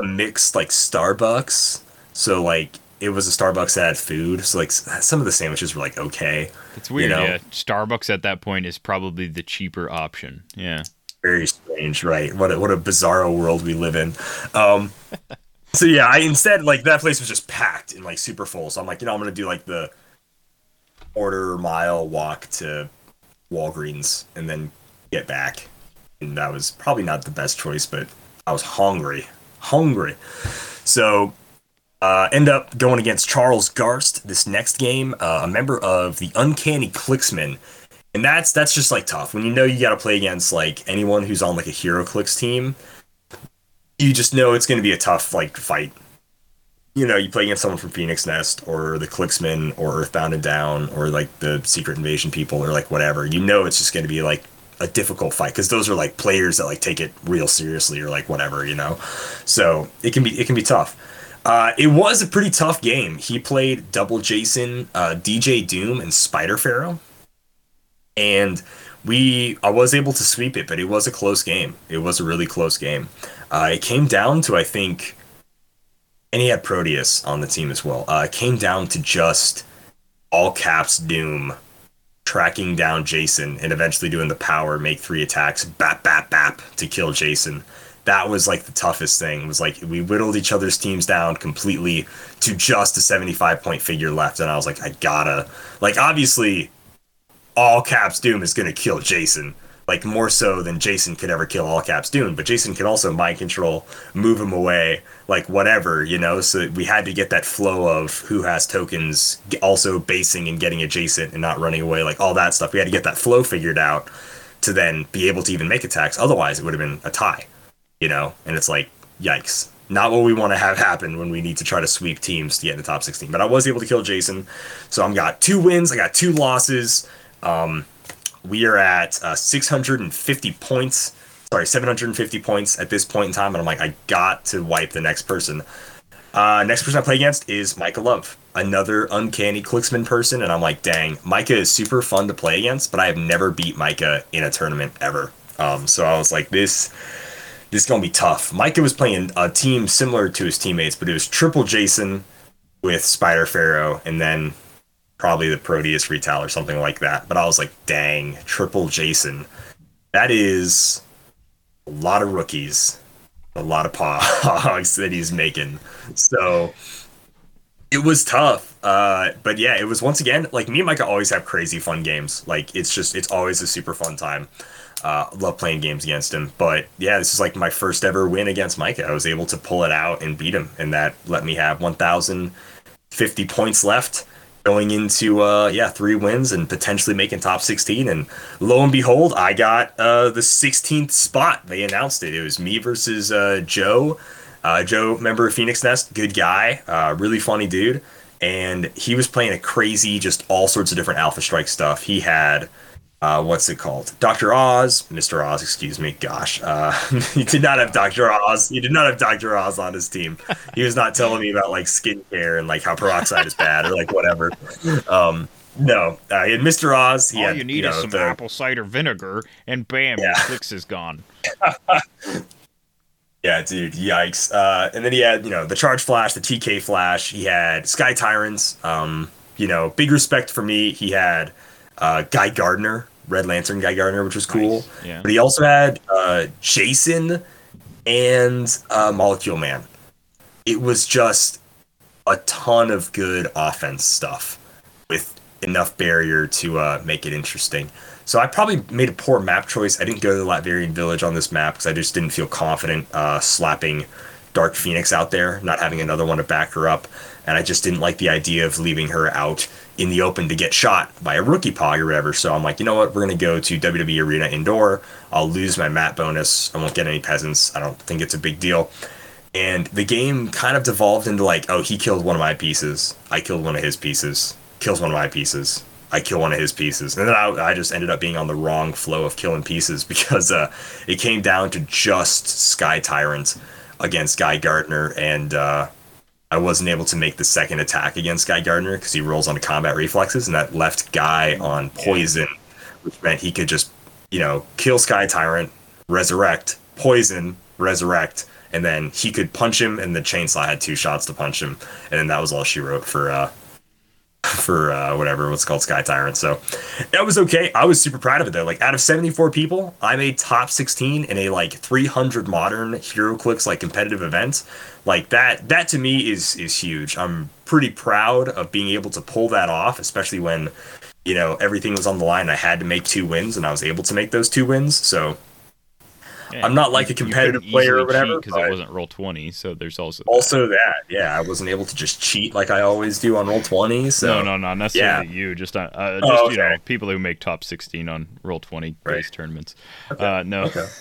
a mixed like Starbucks. So like it was a Starbucks that had food. So like some of the sandwiches were like okay, It's weird. know? Yeah. Starbucks at that point is probably the cheaper option. Yeah. very strange, right? What a, what a bizarro world we live in. Um, so yeah, I instead like that place was just packed and like super full. So I'm like, you know, I'm gonna do like the quarter mile walk to Walgreens and then get back. And that was probably not the best choice, but I was hungry, hungry. So uh, end up going against Charles Garst this next game, uh, a member of the Uncanny Clicksmen, and that's that's just like tough when you know you got to play against like anyone who's on like a HeroClix team. You just know it's going to be a tough like fight. You know, you play against someone from Phoenix Nest or the Clicksmen or Earthbound and Down or like the Secret Invasion people or like whatever. You know, it's just going to be like a difficult fight because those are like players that like take it real seriously or like whatever. You know, so it can be it can be tough. Uh, it was a pretty tough game. He played Double Jason, uh, DJ Doom, and Spider Pharaoh, and we I was able to sweep it, but it was a close game. It was a really close game. Uh, it came down to I think, and he had Proteus on the team as well. Uh, it came down to just all caps Doom tracking down Jason and eventually doing the power make three attacks bap bap bap to kill Jason. That was like the toughest thing. Was like we whittled each other's teams down completely to just a 75 point figure left and I was like I gotta like obviously all caps Doom is gonna kill Jason. Like more so than Jason could ever kill all caps Doom, but Jason can also mind control, move him away, like whatever, you know. So we had to get that flow of who has tokens, also basing and getting adjacent and not running away, like all that stuff. We had to get that flow figured out to then be able to even make attacks. Otherwise, it would have been a tie, you know. And it's like, yikes, not what we want to have happen when we need to try to sweep teams to get in the top 16. But I was able to kill Jason, so I'm got two wins, I got two losses. Um, we are at uh, 650 points. Sorry, 750 points at this point in time, and I'm like, I got to wipe the next person. Uh, next person I play against is Micah Love, another uncanny Clicksman person, and I'm like, dang, Micah is super fun to play against, but I have never beat Micah in a tournament ever. Um, so I was like, this, this is gonna be tough. Micah was playing a team similar to his teammates, but it was triple Jason with Spider Pharaoh, and then probably the Proteus retail or something like that. But I was like, dang, triple Jason. That is a lot of rookies, a lot of pogs that he's making. So it was tough. Uh, but yeah, it was once again like me and Micah always have crazy fun games. Like it's just it's always a super fun time. Uh, love playing games against him. But yeah, this is like my first ever win against Micah. I was able to pull it out and beat him, and that let me have 1,050 points left going into uh yeah three wins and potentially making top 16 and lo and behold i got uh the 16th spot. They announced it. It was me versus uh joe. Uh joe member of phoenix nest good guy uh really funny dude. And he was playing a crazy just all sorts of different alpha strike stuff. He had uh, what's it called? Dr. Oz, Mr. Oz, excuse me. Gosh, uh, he did not have Dr. Oz. He did not have Dr. Oz on his team. He was not telling me about like skincare and like how peroxide is bad or like whatever. Um, no, uh, he had Mr. Oz. He All had, you need know, is some the- apple cider vinegar, and bam, Yeah. your clicks is gone. Yeah, dude, yikes. Uh, and then he had, you know, the Charge Flash, the TK Flash. He had Sky Tyrants. Um, you know, big respect for me. He had uh, Guy Gardner, Red Lantern Guy Gardner, which was cool. Nice, yeah. But he also had uh, Jason and uh, Molecule Man. It was just a ton of good offense stuff with enough barrier to uh, make it interesting. So I probably made a poor map choice. I didn't go to the Latverian village on this map because I just didn't feel confident uh, slapping Dark Phoenix out there, not having another one to back her up. And I just didn't like the idea of leaving her out in the open to get shot by a rookie pog or whatever. So I'm like, you know what? We're going to go to WWE Arena Indoor. I'll lose my mat bonus. I won't get any peasants. I don't think it's a big deal. And the game kind of devolved into like, oh, he killed one of my pieces. I killed one of his pieces. Kills one of my pieces. I kill one of his pieces. And then I, I just ended up being on the wrong flow of killing pieces because uh, it came down to just Sky Tyrant against Guy Gardner. And uh, I wasn't able to make the second attack against Guy Gardner because he rolls onto combat reflexes. And that left Guy on poison, which meant he could just, you know, kill Sky Tyrant, resurrect, poison, resurrect. And then he could punch him, and the chainsaw had two shots to punch him, and then that was all she wrote for uh, for uh, whatever what's called Sky Tyrant. So that was okay. I was super proud of it though. Like out of 74 people, I made top 16 in a like 300 modern HeroClix like competitive event. Like that that to me is is huge. I'm pretty proud of being able to pull that off, especially when you know everything was on the line. I had to make two wins, and I was able to make those two wins. So Yeah, I'm not like a competitive player or whatever, because it wasn't roll twenty. So there's also that. also that, yeah, I wasn't able to just cheat like I always do on roll 20. So no, no, not necessarily you. Just uh, uh, Oh, just you know, people who make top sixteen on roll twenty Right. tournaments. Uh, no, Okay.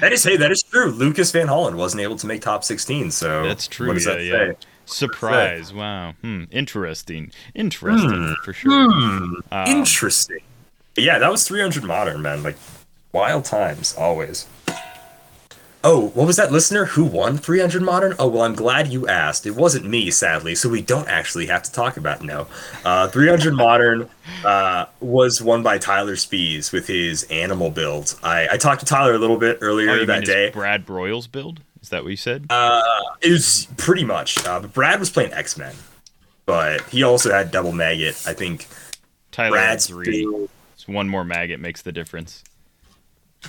That is hey, that is true. Lucas Van Holland wasn't able to make top 16. So that's true. What does yeah, that yeah. say? Surprise! Wow. Hmm. Interesting. Interesting Hmm. for sure. Hmm. Um, Interesting. Yeah, that was 300 modern, man. Like wild times, always. Oh, what was that listener? Who won 300 modern? Oh, well, I'm glad you asked. It wasn't me, sadly, so we don't actually have to talk about it. no. Uh, 300 modern uh, was won by Tyler Spees with his animal build. I, I talked to Tyler a little bit earlier oh, that day. Brad Broyles build? Is that what you said? Uh, it was pretty much. Uh, but Brad was playing X Men, but he also had double Maggott. I think Tyler Brad's three. build- It's one more Maggott makes the difference.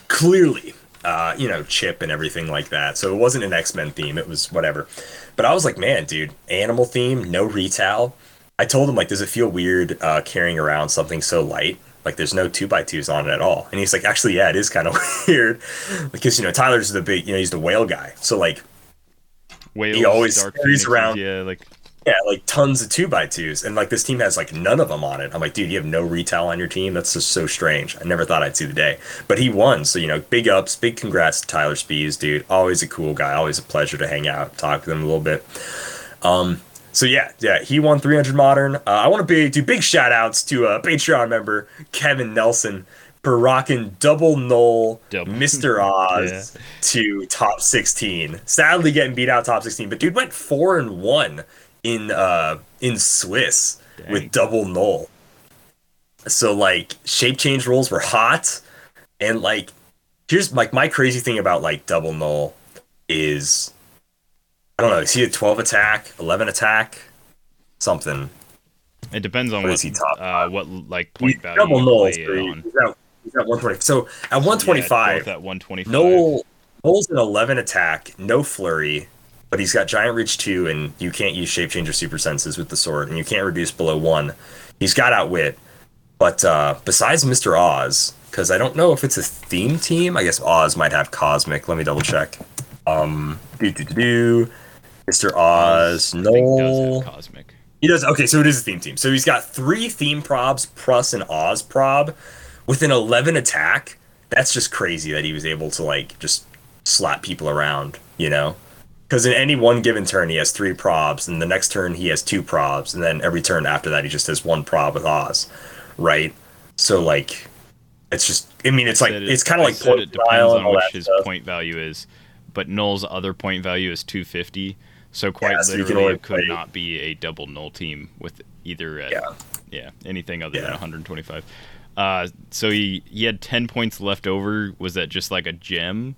clearly, uh, you know, chip and everything like that. So it wasn't an X Men theme. It was whatever. But I was like, man, dude, animal theme, no retail. I told him like, does it feel weird uh, carrying around something so light? Like, there's no two by twos on it at all. And he's like, actually, yeah, it is kind of weird because you know Tyler's the big, you know, he's the whale guy. So like, Whales, always Dark carries around- Yeah, like Yeah, like tons of two by twos, and like this team has like none of them on it. I'm like, dude, you have no retail on your team. That's just so strange. I never thought I'd see the day, but he won. So you know, big ups, big congrats to Tyler Spees, dude. Always a cool guy. Always a pleasure to hang out, talk to him a little bit. Um, so yeah, yeah, he won 300 modern. Uh, I want to be do big shout outs to a Patreon member Kevin Nelson for rocking double null Double- Mr. Oz to top 16. Sadly, getting beat out top 16, but dude went four and one in uh in Swiss Dang. with double null. So like shape change rules were hot, and like here's like my crazy thing about like double null is I don't know. Is he a 12 attack, 11 attack, something? it depends on What what he top uh, what like He's point value double null. play so it he- on. He's at, he's at 120. So at 125, Yeah, both at 125. Null Null's an 11 attack, no flurry, but he's got giant reach two, and you can't use shape changer super senses with the sword, and you can't reduce below one. He's got outwit, but uh, besides Mr. Oz, because I don't know if it's a theme team. I guess Oz might have cosmic. Let me double check. Um, do do do do. Mr. Oz, I think does Noel. cosmic. He does. Okay, so it is a theme team. So he's got three theme probs plus an Oz prob with an 11 attack. That's just crazy that he was able to like just slap people around, you know? Because in any one given turn, he has three probs, and the next turn he has two probs, and then every turn after that he just has one prob with Oz, right? So like, it's just. I mean, it's like it- it's kind of like point it depends on which his stuff. point value is, but Null's other point value is 250. So quite Yeah, so literally, it could play- not be a double null team with either at, Yeah. yeah anything other than 125. Uh, so he he had 10 points left over. Was that just like a gem,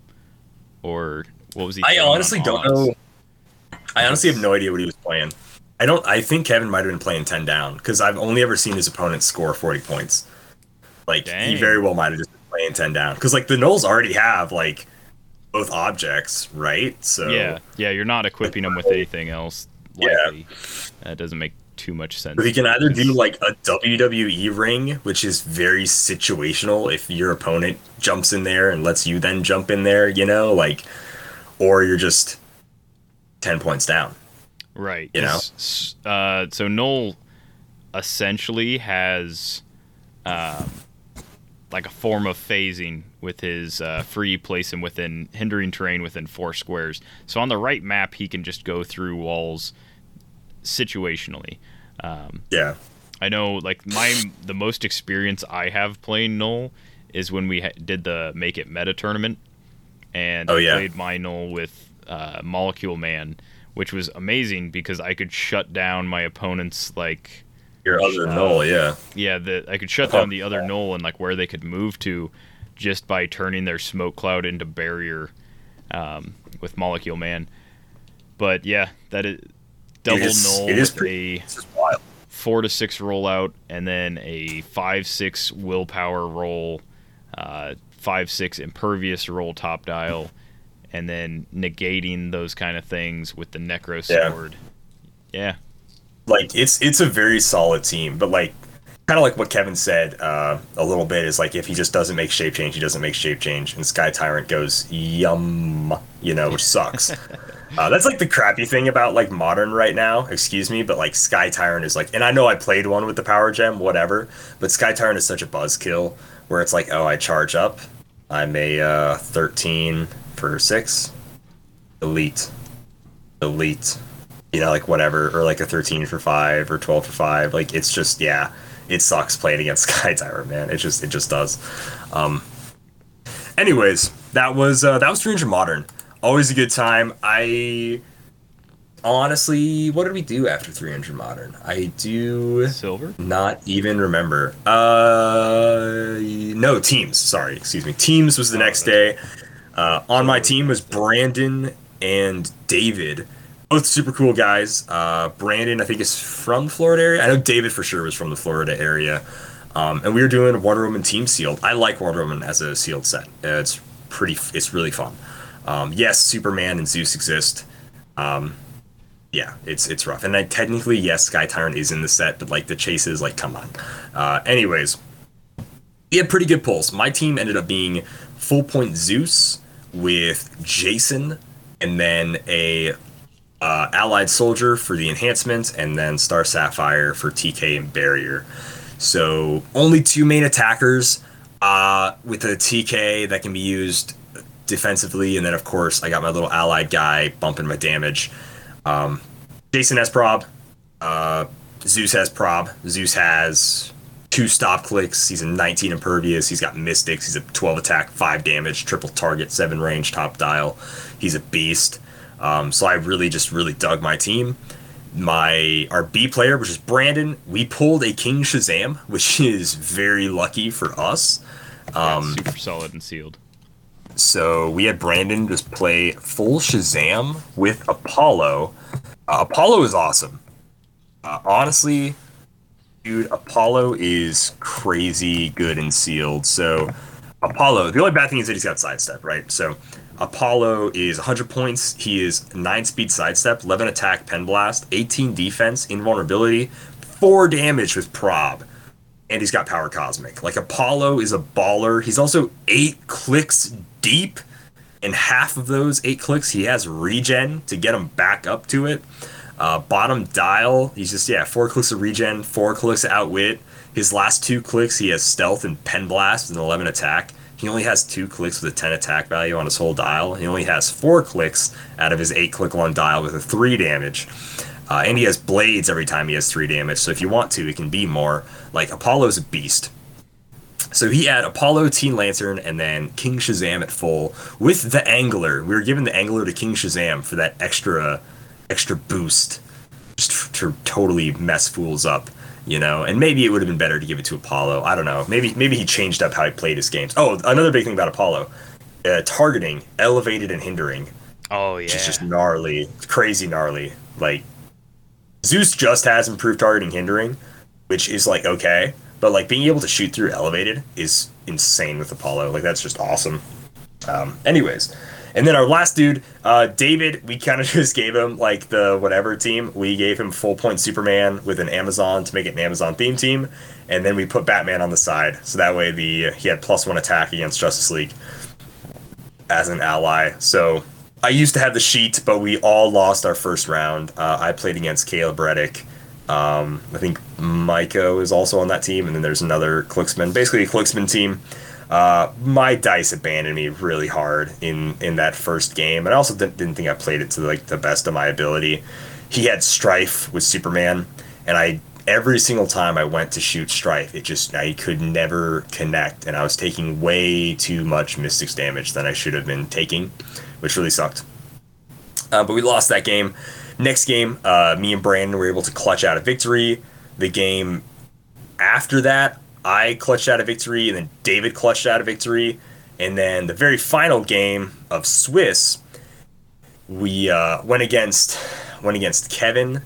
or what was he? I honestly don't know. I honestly have no idea what he was playing. I don't. I think Kevin might have been playing ten down because I've only ever seen his opponent score forty points. Like he very well might have just been playing ten down because like the Nulls already have like both objects, right? So Yeah, yeah. You're not equipping them with anything else. Yeah. That doesn't make too much sense. But he can either do like a WWE ring, which is very situational if your opponent jumps in there and lets you then jump in there, you know, like, or you're just 10 points down. Right. You know? Uh, so Null essentially has um, like a form of phasing with his uh, free place him within hindering terrain within four squares. So on the right map, he can just go through walls situationally. Um, Yeah. I know, like my the most experience I have playing Null is when we ha- did the Make It Meta tournament, and Oh, I yeah. played my Null with uh, Molecule Man, which was amazing because I could shut down my opponent's like Your other Uh, null, yeah. yeah the I could shut down the other Null and like where they could move to just by turning their smoke cloud into barrier um, with Molecule Man. But yeah, that is double is- Null it is pretty- a This is wild. four to six rollout, and then a five six willpower roll, uh, five six impervious roll top dial, and then negating those kind of things with the necro Yeah. sword. Yeah, Like, it's it's a very solid team, but like, kind of like what Kevin said uh, a little bit is like if he just doesn't make shape change, he doesn't make shape change, and Sky Tyrant goes yum, you know, which sucks. Uh, that's like the crappy thing about like modern right now. Excuse me, but like Sky Tyrant is like, and I know I played one with the Power Gem, whatever. But Sky Tyrant is such a buzzkill where it's like, oh, I charge up, I'm a uh, 13 for six, elite, elite, you know, like whatever, or like a 13 for five or 12 for five. Like it's just, yeah, it sucks playing against Sky Tyrant, man. It just, it just does. Um, anyways, that was uh, that was 300 modern. Always a good time. I honestly, what did we do after 300 modern? I do silver. not even remember. Uh, no, teams. Sorry, excuse me. Teams was the next day. Uh, on my team was Brandon and David, both super cool guys. Uh, Brandon, I think, is from the Florida area. I know David for sure was from the Florida area. Um, and we were doing Wonder Woman team sealed. I like Wonder Woman as a sealed set. It's pretty. It's really fun. Um, yes, Superman and Zeus exist. Um, yeah, it's it's rough. And then technically, yes, Sky Tyrant is in the set, but like the chases, like, come on. Uh, anyways, we had pretty good pulls. My team ended up being full point Zeus with Jason, and then a uh, allied soldier for the enhancement, and then Star Sapphire for TK and barrier. So only two main attackers uh, with a TK that can be used defensively, and then of course I got my little allied guy bumping my damage. Um, Jason has prob. Uh, Zeus has prob. Zeus has two stop clicks. He's a 19 impervious. He's got mystics. He's a 12 attack, 5 damage, triple target, 7 range, top dial. He's a beast. Um, so I really just really dug my team. My our B player, which is Brandon, we pulled a King Shazam, which is very lucky for us. Um, super solid and sealed. So we had Brandon just play full Shazam with Apollo. Uh, Apollo is awesome. Uh, honestly, dude, Apollo is crazy good and sealed. So Apollo, the only bad thing is that he's got sidestep, right? So Apollo is 100 points. He is 9 speed sidestep, 11 attack, pen blast, 18 defense, invulnerability, 4 damage with prob and he's got power cosmic. Like Apollo is a baller. He's also eight clicks deep, and half of those eight clicks he has regen to get him back up to it. Uh, bottom dial, he's just yeah, four clicks of regen, four clicks of outwit. His last two clicks, he has stealth and pen blast with an 11 attack. He only has two clicks with a 10 attack value on his whole dial. He only has four clicks out of his eight click long dial with a three damage. Uh, and he has blades every time he has three damage. So if you want to, it can be more. Like Apollo's a beast. So he had Apollo, Teen Lantern, and then King Shazam at full with the Angler. We were giving the Angler to King Shazam for that extra, extra boost, just to totally mess fools up, you know. And maybe it would have been better to give it to Apollo. I don't know. Maybe maybe he changed up how he played his games. Oh, another big thing about Apollo, uh, targeting, elevated and hindering Oh yeah. which is just gnarly, crazy gnarly. Like Zeus just has improved targeting hindering, which is like okay, but like being able to shoot through elevated is insane with Apollo. Like that's just awesome. Um, anyways, And then our last dude, uh, David, we kind of just gave him like the whatever team. We gave him full point Superman with an Amazon to make it an Amazon theme team, and then we put Batman on the side, so that way the he had plus one attack against Justice League as an ally. So I used to have the sheet, but we all lost our first round. Uh, I played against Caleb Reddick. Um, I think Micah is also on that team, and then there's another Clicksman, basically a Clicksman team. Uh, my dice abandoned me really hard in in that first game, and I also didn't, didn't think I played it to like the best of my ability. He had Strife with Superman, and I every single time I went to shoot Strife, it just I could never connect, and I was taking way too much Mystics damage than I should have been taking, which really sucked. Uh, but we lost that game. Next game, uh, me and Brandon were able to clutch out a victory. The game after that, I clutched out a victory, and then David clutched out a victory. And then the very final game of Swiss, we uh, went against went against Kevin.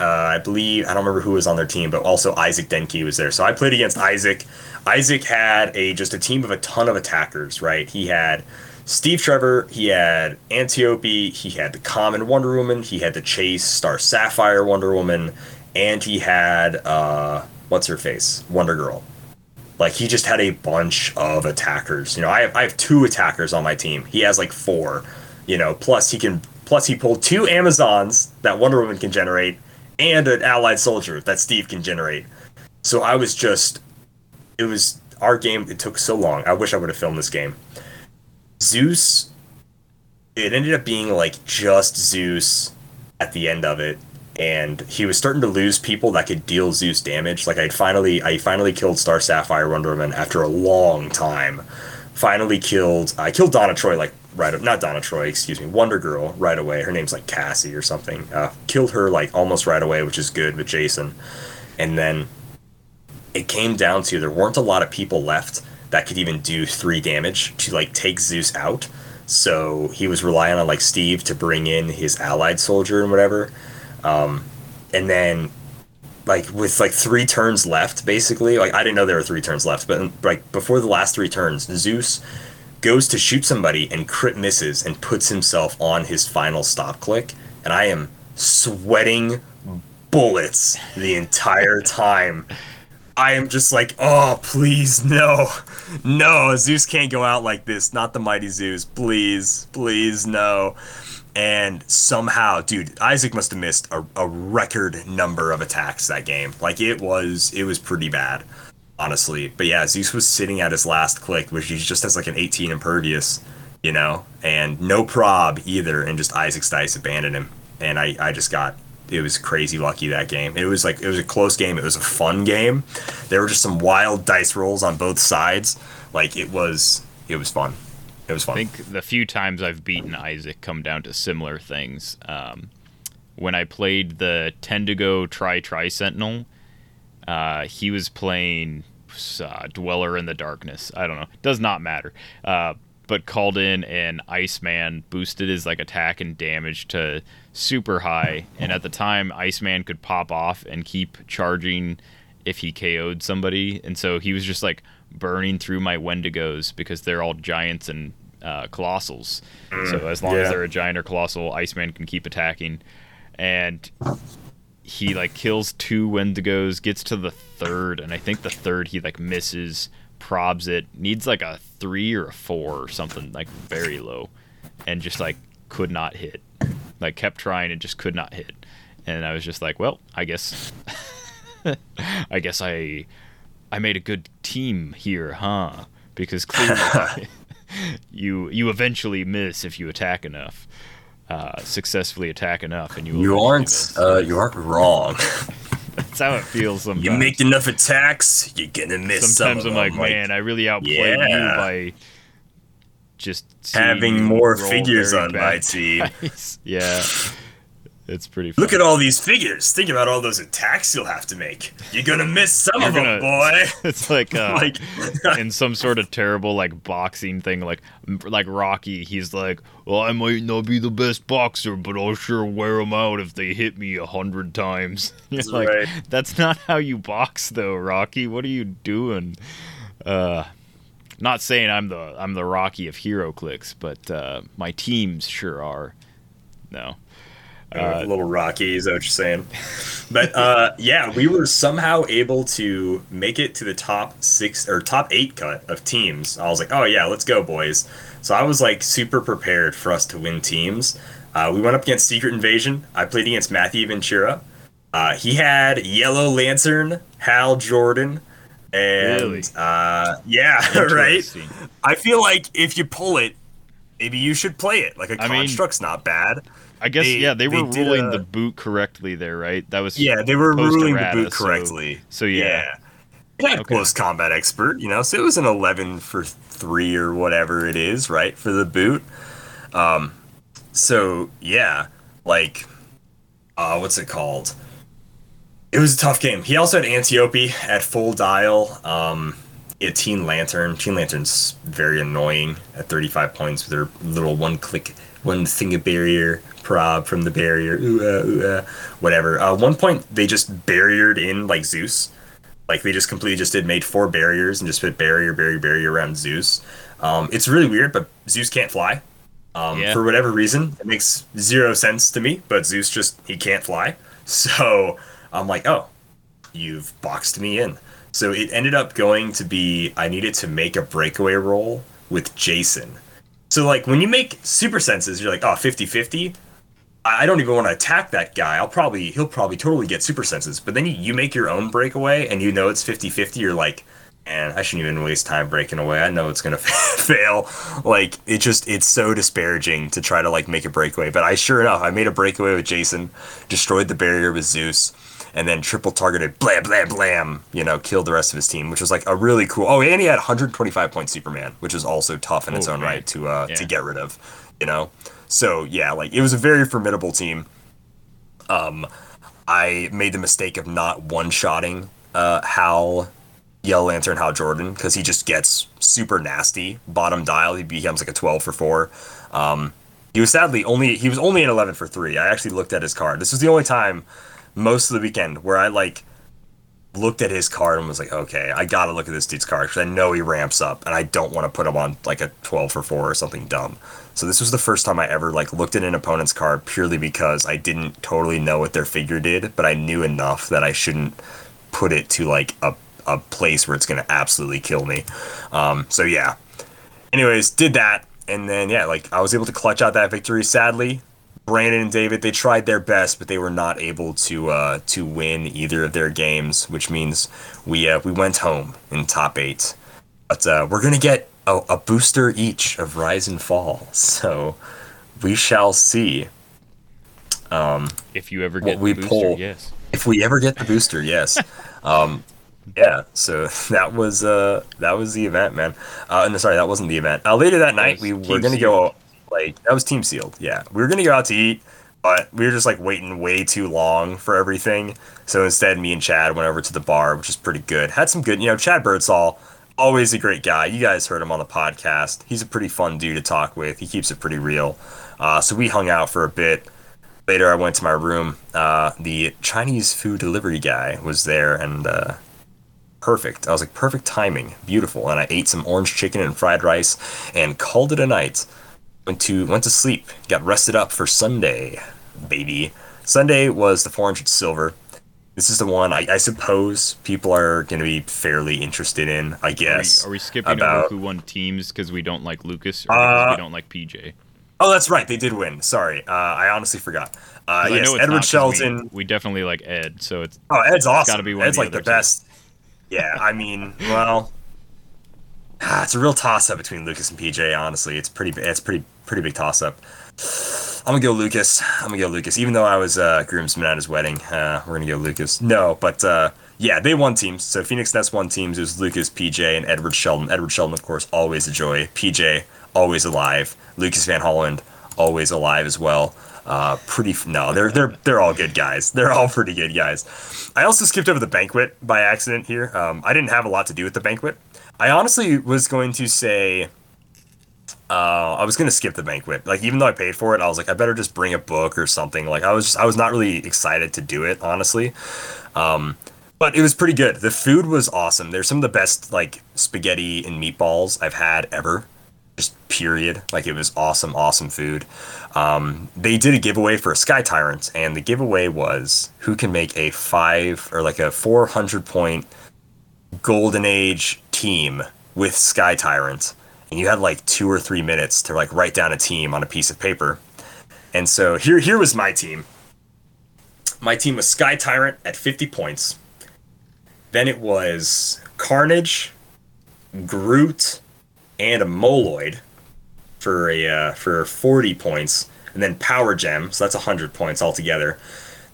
Uh, I believe I don't remember who was on their team, but also Isaac Denke was there. So I played against Isaac. Isaac had a just a team of a ton of attackers. Right, he had Steve Trevor, he had Antiope, he had the Common Wonder Woman, he had the Chase Star Sapphire Wonder Woman, and he had uh, what's her face Wonder Girl. Like he just had a bunch of attackers. You know, I have I have two attackers on my team. He has like four. You know, plus he can plus he pulled two Amazons that Wonder Woman can generate, and an allied soldier that Steve can generate. So I was just, it was our game. It took so long. I wish I would have filmed this game. Zeus, it ended up being like just Zeus at the end of it, and he was starting to lose people that could deal Zeus damage. Like I finally, I finally killed Star Sapphire Wonder Woman after a long time. Finally killed, I killed Donna Troy like right, not Donna Troy, excuse me, Wonder Girl right away. Her name's like Cassie or something. Uh, killed her like almost right away, which is good with Jason. And then it came down to there weren't a lot of people left that could even do three damage to like take Zeus out. So he was relying on like Steve to bring in his allied soldier and whatever. Um, and then like with like three turns left, basically, like I didn't know there were three turns left, but like before the last three turns, Zeus goes to shoot somebody and crit misses and puts himself on his final stop click, and I am sweating bullets the entire time. I am just like, oh, please, no. No, Zeus can't go out like this. Not the mighty Zeus. Please, please, no. And somehow, dude, Isaac must have missed a, a record number of attacks that game. Like it was, it was pretty bad, honestly. But yeah, Zeus was sitting at his last click, which he just has like an 18 impervious, you know, and no prob either, and just Isaac's dice abandoned him. And I, I just got it was crazy lucky that game. It was like it was a close game. It was a fun game. There were just some wild dice rolls on both sides. Like it was it was fun. It was fun. I think the few times I've beaten Isaac come down to similar things. Um, when I played the Wendigo Tri Tri Sentinel, uh, he was playing uh, Dweller in the Darkness. I don't know. Does not matter. Uh, but called in an Iceman, boosted his like attack and damage to super high, and at the time Iceman could pop off and keep charging if he KO'd somebody, and so he was just like burning through my Wendigos because they're all giants and uh, colossals. so as long yeah. as they're a giant or colossal, Iceman can keep attacking, and he like kills two Wendigos, gets to the third, and I think the third he like misses, probs it, needs like a three or a four or something like very low, and just like could not hit. Like kept trying and just could not hit. And I was just like, well, I guess I guess I I made a good team here, huh? Because clearly you you eventually miss if you attack enough. Uh, successfully attack enough and you you aren't uh, you aren't wrong. That's how it feels sometimes. you make enough attacks, you're gonna miss Sometimes some I'm like, man, I really outplayed Yeah. you by just having more figures on my team. dice. yeah, it's pretty. Look at all these figures. Think about all those attacks you'll have to make. You're gonna miss some of them, gonna- boy. It's like, uh, like, in some sort of terrible like boxing thing, like like Rocky. He's like, well, I might not be the best boxer, but I'll sure wear them out if they hit me a hundred times. That's like, right. that's not how you box, though, Rocky. What are you doing? Uh, Not saying I'm the I'm the Rocky of HeroClix, but uh, my teams sure are. No. Uh, a little rocky, is that what you're saying? But uh, yeah, we were somehow able to make it to the top six or top eight cut of teams. I was like, oh yeah, let's go, boys. So I was like super prepared for us to win teams. Uh, we went up against Secret Invasion. I played against Matthew Ventura. Uh, he had Yellow Lantern, Hal Jordan, and Really? uh, yeah, right. I feel like if you pull it, maybe you should play it. Like a I mean- construct's not bad. I guess They- yeah, they they were ruling a- the boot correctly there, right? That was Yeah, they were ruling the boot correctly. So, yeah. It had Okay. close combat expert, you know, so it was an 11 for 3 or whatever it is, right, for the boot. Um, so, yeah, like, uh, what's it called? It was a tough game. He also had Antiope at full dial. Um, Teen Lantern. Teen Lantern's very annoying at 35 points with their little one click, one thing of barrier prob from the barrier. Ooh, uh, ooh, uh, whatever. Uh, one point, they just barriered in like Zeus. Like they just completely just did made four barriers and just put barrier, barrier, barrier around Zeus. Um, it's really weird, but Zeus can't fly. Um, Yeah. For whatever reason, it makes zero sense to me. But Zeus just he can't fly. So I'm like, oh, you've boxed me in. So it ended up going to be I needed to make a breakaway roll with Jason. So like when you make super senses, you're like, oh, 50-50. I don't even want to attack that guy. I'll probably he'll probably totally get super senses. But then you, you make your own breakaway and you know it's 50-50, you're like, man, I shouldn't even waste time breaking away. I know it's gonna fail. Like it just it's so disparaging to try to like make a breakaway. But I sure enough, I made a breakaway with Jason, destroyed the barrier with Zeus, and then triple targeted blam blam blam, you know, killed the rest of his team, which was like a really cool oh and he had 125 point Superman, which was also tough in its own right to uh Yeah. to get rid of, you know. So yeah, like it was a very formidable team. Um I made the mistake of not one shotting uh Hal Yellow Lantern Hal Jordan because he just gets super nasty. Bottom dial, he becomes like a 12 for 4. Um, he was sadly only he was only an 11 for 3. I actually looked at his card. This was the only time most of the weekend where I like looked at his card and was like, okay, I gotta look at this dude's card because I know he ramps up and I don't want to put him on like a 12 for 4 or something dumb. So this was the first time I ever like looked at an opponent's card purely because I didn't totally know what their figure did, but I knew enough that I shouldn't put it to like a, a place where it's gonna absolutely kill me. Um, so yeah. Anyways, did that, and then yeah, like I was able to clutch out that victory. Sadly, Brandon and David they tried their best, but they were not able to uh, to win either of their games, which means we uh, we went home in top eight. But uh, we're gonna get a, a booster each of Rise and Fall, so we shall see. If you ever get we the booster, pull. yes. If we ever get the booster, yes. um, yeah. So that was uh that was the event, man. Uh, no, sorry, that wasn't the event. Uh, later that night, we were gonna go like that was team sealed. Yeah, we were gonna go out to eat, but we were just like waiting way too long for everything. So instead, me and Chad went over to the bar, which is pretty good. Had some good, you know, Chad Birdsall. Always a great guy. You guys heard him on the podcast. He's a pretty fun dude to talk with. He keeps it pretty real. Uh, so we hung out for a bit later I went to my room. Uh, the Chinese food delivery guy was there and uh, perfect. I was like, perfect timing, beautiful. And I ate some orange chicken and fried rice and called it a night. Went to went to sleep. Got rested up for Sunday, baby. Sunday was the 400 silver. This is the one I, I suppose people are going to be fairly interested in. I Are we, guess. are we skipping about- over who won teams because we don't like Lucas or Uh, we don't like PJ? Oh, that's right. They did win. Sorry, uh, I honestly forgot. Uh, yes, know it's Edward Sheldon. We, we definitely like Ed, so it's Oh, Ed's awesome. gotta be one Ed's the like the others, best. Yeah, I mean, well, ah, it's a real toss up between Lucas and PJ. Honestly, it's pretty. It's pretty pretty big toss up. I'm gonna go Lucas. I'm gonna go Lucas. Even though I was uh, groomsman at his wedding, uh, we're gonna go Lucas. No, but uh, yeah, they won teams. So Phoenix Nest won teams. It was Lucas, PJ, and Edward Sheldon. Edward Sheldon, of course, always a joy. PJ, always alive. Lucas Van Holland, always alive as well. Uh, pretty no, they're they're they're all good guys. They're all pretty good guys. I also skipped over the banquet by accident here. Um, I didn't have a lot to do with the banquet. I honestly was going to say uh, I was gonna skip the banquet. Like even though I paid for it, I was like, I better just bring a book or something. Like I was, just, I was not really excited to do it, honestly. Um, but but it was pretty good. The food was awesome. There's some of the best like spaghetti and meatballs I've had ever. Just period. Like it was awesome, awesome food. Um, they did a giveaway for a Sky Tyrant, and the giveaway was who can make a five or like a 400 point Golden Age team with Sky Tyrant. And you had like two or three minutes to like write down a team on a piece of paper. And so here, here was my team. My team was Sky Tyrant at 50 points. Then it was Carnage, Groot, and a Moloid for a uh, for 40 points, and then Power Gem, so that's 100 points altogether.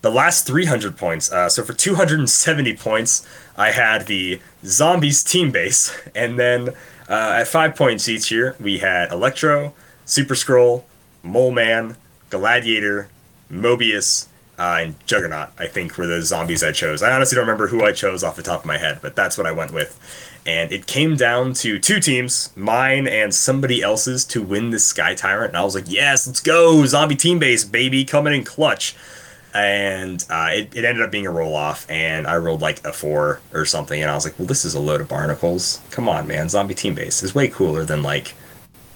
The last 300 points, uh, so for 270 points, I had the Zombies team base, and then uh, at five points each here, we had Electro, Super Skrull, Mole Man, Gladiator, Mobius, uh, and Juggernaut, I think, were the zombies I chose. I honestly don't remember who I chose off the top of my head, but that's what I went with. And it came down to two teams, mine and somebody else's, to win the Sky Tyrant. And I was like, yes, let's go! Zombie team base, baby, coming in clutch. And uh, it, it ended up being a roll off, and I rolled like a four or something. And I was like, well, this is a load of barnacles. Come on, man. Zombie team base is way cooler than like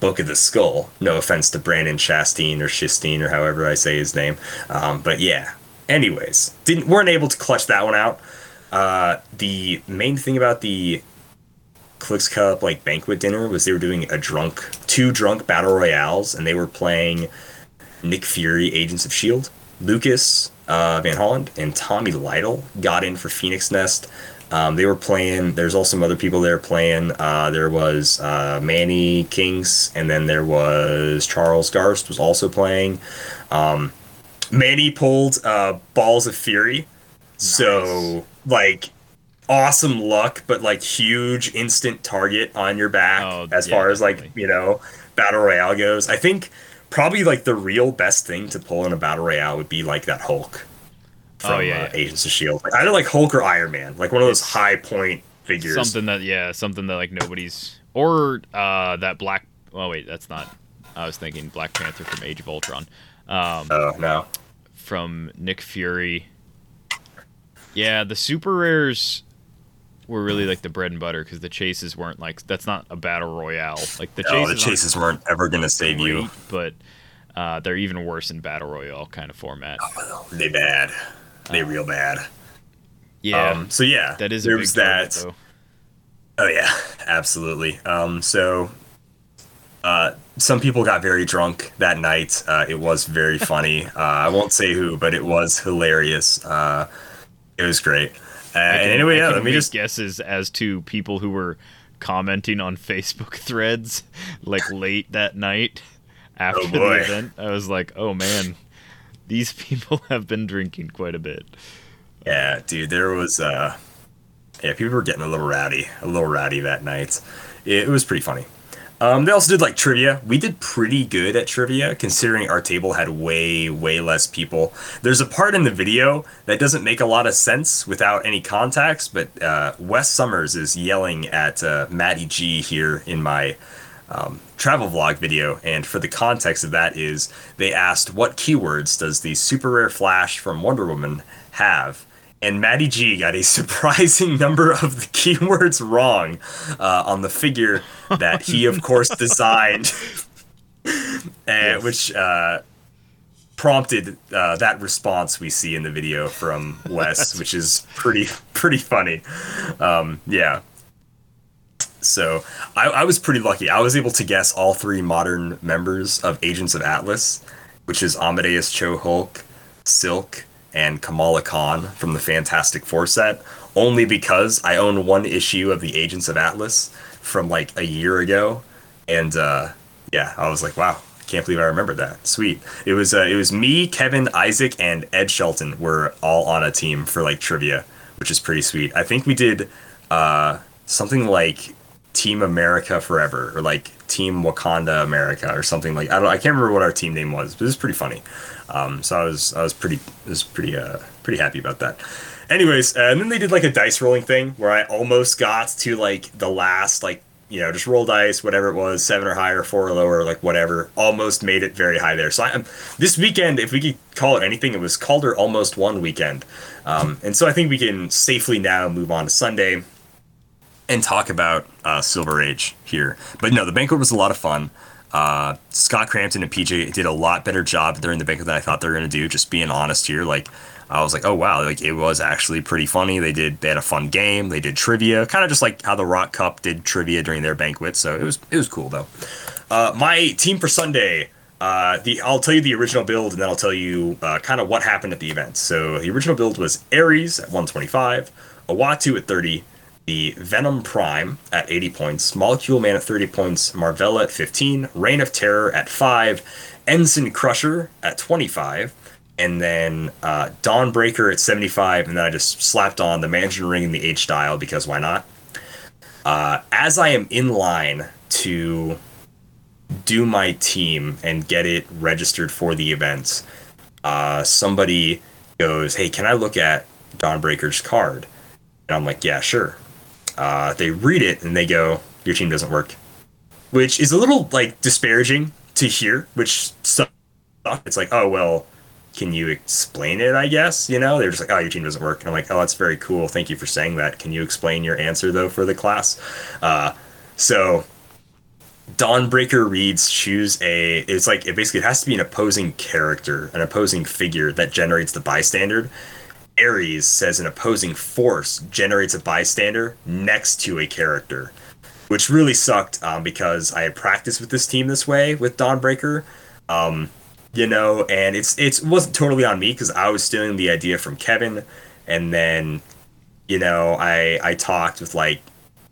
Book of the Skull. No offense to Brandon Chastain or Shistine or however I say his name. Um, but yeah. Anyways, didn't weren't able to clutch that one out. Uh, the main thing about the Clix Cup like banquet dinner was they were doing a drunk two drunk battle royales and they were playing Nick Fury Agents of Shield. Lucas uh, Van Holland and Tommy Lytle got in for Phoenix Nest. Um, they were playing. There's also some other people there playing. Uh, there was uh, Manny Kings, and then there was Charles Garst was also playing. Um, Manny pulled uh, Balls of Fury, so like awesome luck, but like huge instant target on your back Oh, as yeah, far as like definitely. you know battle royale goes. I think probably like the real best thing to pull in a battle royale would be like that Hulk from Oh, yeah, uh, yeah. Agents of Shield, like, either like Hulk or Iron Man, like one of those high point figures. Something that yeah, something that like nobody's or uh that black. Oh wait, that's not. I was thinking Black Panther from Age of Ultron, um, Oh no, from Nick Fury. Yeah, the super rares were really like the bread and butter because the chases weren't like that's not a battle royale. Like the no, chases, the chases weren't ever gonna save you. but uh, they're even worse in battle royale kind of format. They bad. They real bad. Yeah, Um, so yeah, that is a there big was that. Oh yeah, absolutely. Um, so uh, some people got very drunk that night. Uh, it was very funny. uh, I won't say who, but it was hilarious. Uh, it was great. Uh, can- anyway, I yeah, let me just guesses as to people who were commenting on Facebook threads like late that night after Oh, the event. I was like, oh man, these people have been drinking quite a bit. Yeah, dude, there was uh yeah, people were getting a little rowdy, a little rowdy that night. It, was pretty funny. Um, they also did like trivia. We did pretty good at trivia considering our table had way, way less people. There's a part in the video that doesn't make a lot of sense without any context, but uh, Wes Summers is yelling at uh, Matty G here in my um, travel vlog video, and for the context of that is they asked what keywords does the super rare flash from Wonder Woman have, and Matty G got a surprising number of the keywords wrong uh, on the figure that he of course designed, and which uh, prompted uh, that response we see in the video from Wes, which is pretty pretty funny. Um, yeah. So I, I was pretty lucky. I was able to guess all three modern members of Agents of Atlas, which is Amadeus Cho Hulk, Silk, and Kamala Khan from the Fantastic Four set, only because I own one issue of the Agents of Atlas from like a year ago, and uh, yeah, I was like, wow, can't believe I remembered that. Sweet. It was uh, it was me, Kevin, Isaac, and Ed Sheldon were all on a team for like trivia, which is pretty sweet. I think we did uh, something like Team America Forever or like Team Wakanda America or something like I don't I can't remember what our team name was, but it was pretty funny. Um, so I was I was pretty was pretty uh pretty happy about that. Anyways, uh, and then they did like a dice rolling thing where I almost got to like the last like you know, just roll dice, whatever it was, seven or higher, four or lower, like whatever. Almost made it very high there. So I'm this weekend, if we could call it anything, it was Calder almost one weekend. Um, and so I think we can safely now move on to Sunday and talk about uh, Silver Age here. But no, the banquet was a lot of fun. Uh, Scott Crampton and PJ did a lot better job during the banquet than I thought they were going to do. Just being honest here, like I was like, oh wow, like it was actually pretty funny. They did they had a fun game. They did trivia, kind of just like how the Rock Cup did trivia during their banquet. So it was it was cool though. Uh, my team for Sunday. Uh, the I'll tell you the original build and then I'll tell you uh, kind of what happened at the event. So the original build was Ares at 125, Awatu at 30, the Venom Prime at 80 points, Molecule Man at 30 points, Marvella at 15, Reign of Terror at 5, Ensign Crusher at 25, and then uh, Dawnbreaker at 75, and then I just slapped on the Mansion Ring and the H dial because why not? Uh, as I am in line to do my team and get it registered for the events, uh, somebody goes, Hey, can I look at Dawnbreaker's card? And I'm like, Yeah, sure. Uh, they read it and they go, Your team doesn't work. Which is a little like disparaging to hear, which. It's like, Oh, well, can you explain it? I guess you know they're just like, oh, your team doesn't work. And I'm like, oh, that's very cool. Thank you for saying that. Can you explain your answer though for the class? Uh, so Dawnbreaker reads choose a. It's like it basically it has to be an opposing character, an opposing figure that generates the bystander. Ares says an opposing force generates a bystander next to a character, which really sucked um, because I had practiced with this team this way with Dawnbreaker. Um, you know, and it's it's it wasn't totally on me because I was stealing the idea from Kevin, and then, you know, I I talked with like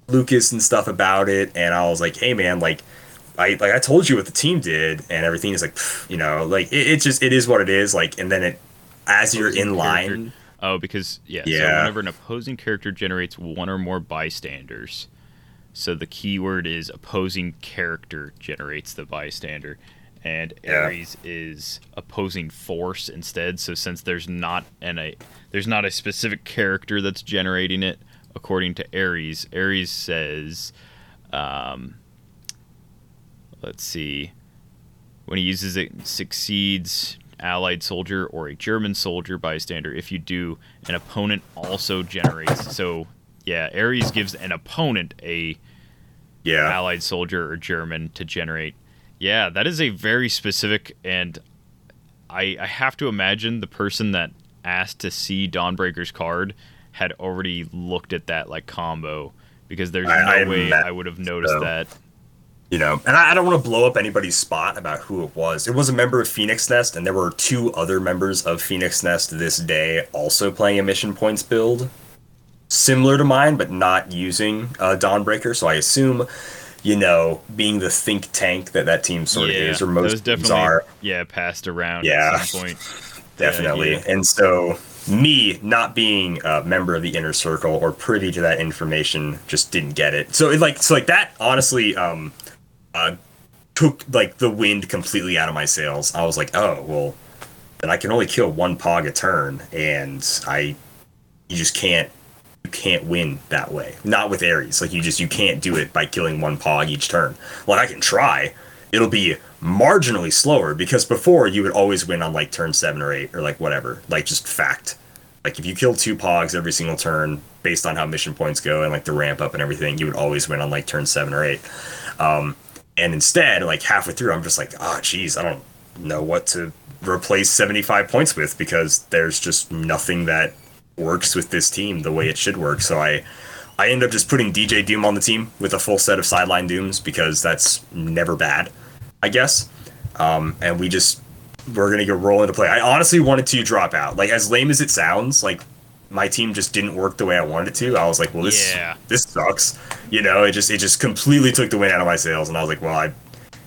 Lucas and stuff about it, and I was like, hey man, like. I like I told you what the team did and everything is like you know like it, it just it is what it is like and then it as you're in line Oh, because yeah, So whenever an opposing character generates one or more bystanders, so the keyword is opposing character generates the bystander, and Yeah. Ares is opposing force instead. So since there's not an a there's not a specific character that's generating it, according to Ares, Ares says, um, let's see, when he uses it, succeeds allied soldier or a German soldier bystander. If you do, an opponent also generates. So, yeah, Ares gives an opponent a yeah allied soldier or German to generate. Yeah, that is a very specific, and I I have to imagine the person that asked to see Dawnbreaker's card had already looked at that like combo because there's no I- I way I would have noticed so. that. You know and I, I don't want to blow up anybody's spot about who it was. It was a member of phoenix nest and there were two other members of phoenix nest this day also playing a mission points build. Similar to mine but not using uh, dawnbreaker so i assume you know being the think tank that that team sort of is or most those teams are yeah passed around Yeah. at some point. definitely. Yeah, and so me not being a member of the inner circle or privy to that information just didn't get it. So it like so like that honestly um uh took like the wind completely out of my sails. I was like oh well then i can only kill one pog a turn and i you just can't you can't win that way. Not with ares. Like you just you can't do it by killing one pog each turn. Like i can try it'll be marginally slower because before you would always win on like turn seven or eight or like whatever. Like just fact. Like if you kill two pogs every single turn based on how mission points go and like the ramp up and everything you would always win on like turn seven or eight. Um and instead like halfway through i'm just like oh geez i don't know what to replace 75 points with because there's just nothing that works with this team the way it should work so i I end up just putting DJ Doom on the team with a full set of sideline Dooms because that's never bad, I guess. Um, and we just we're gonna go roll into play. I honestly wanted to drop out. Like as lame as it sounds, like my team just didn't work the way I wanted it to. I was like, well, this Yeah. this sucks. You know, it just it just completely took the wind out of my sails, and I was like, well, I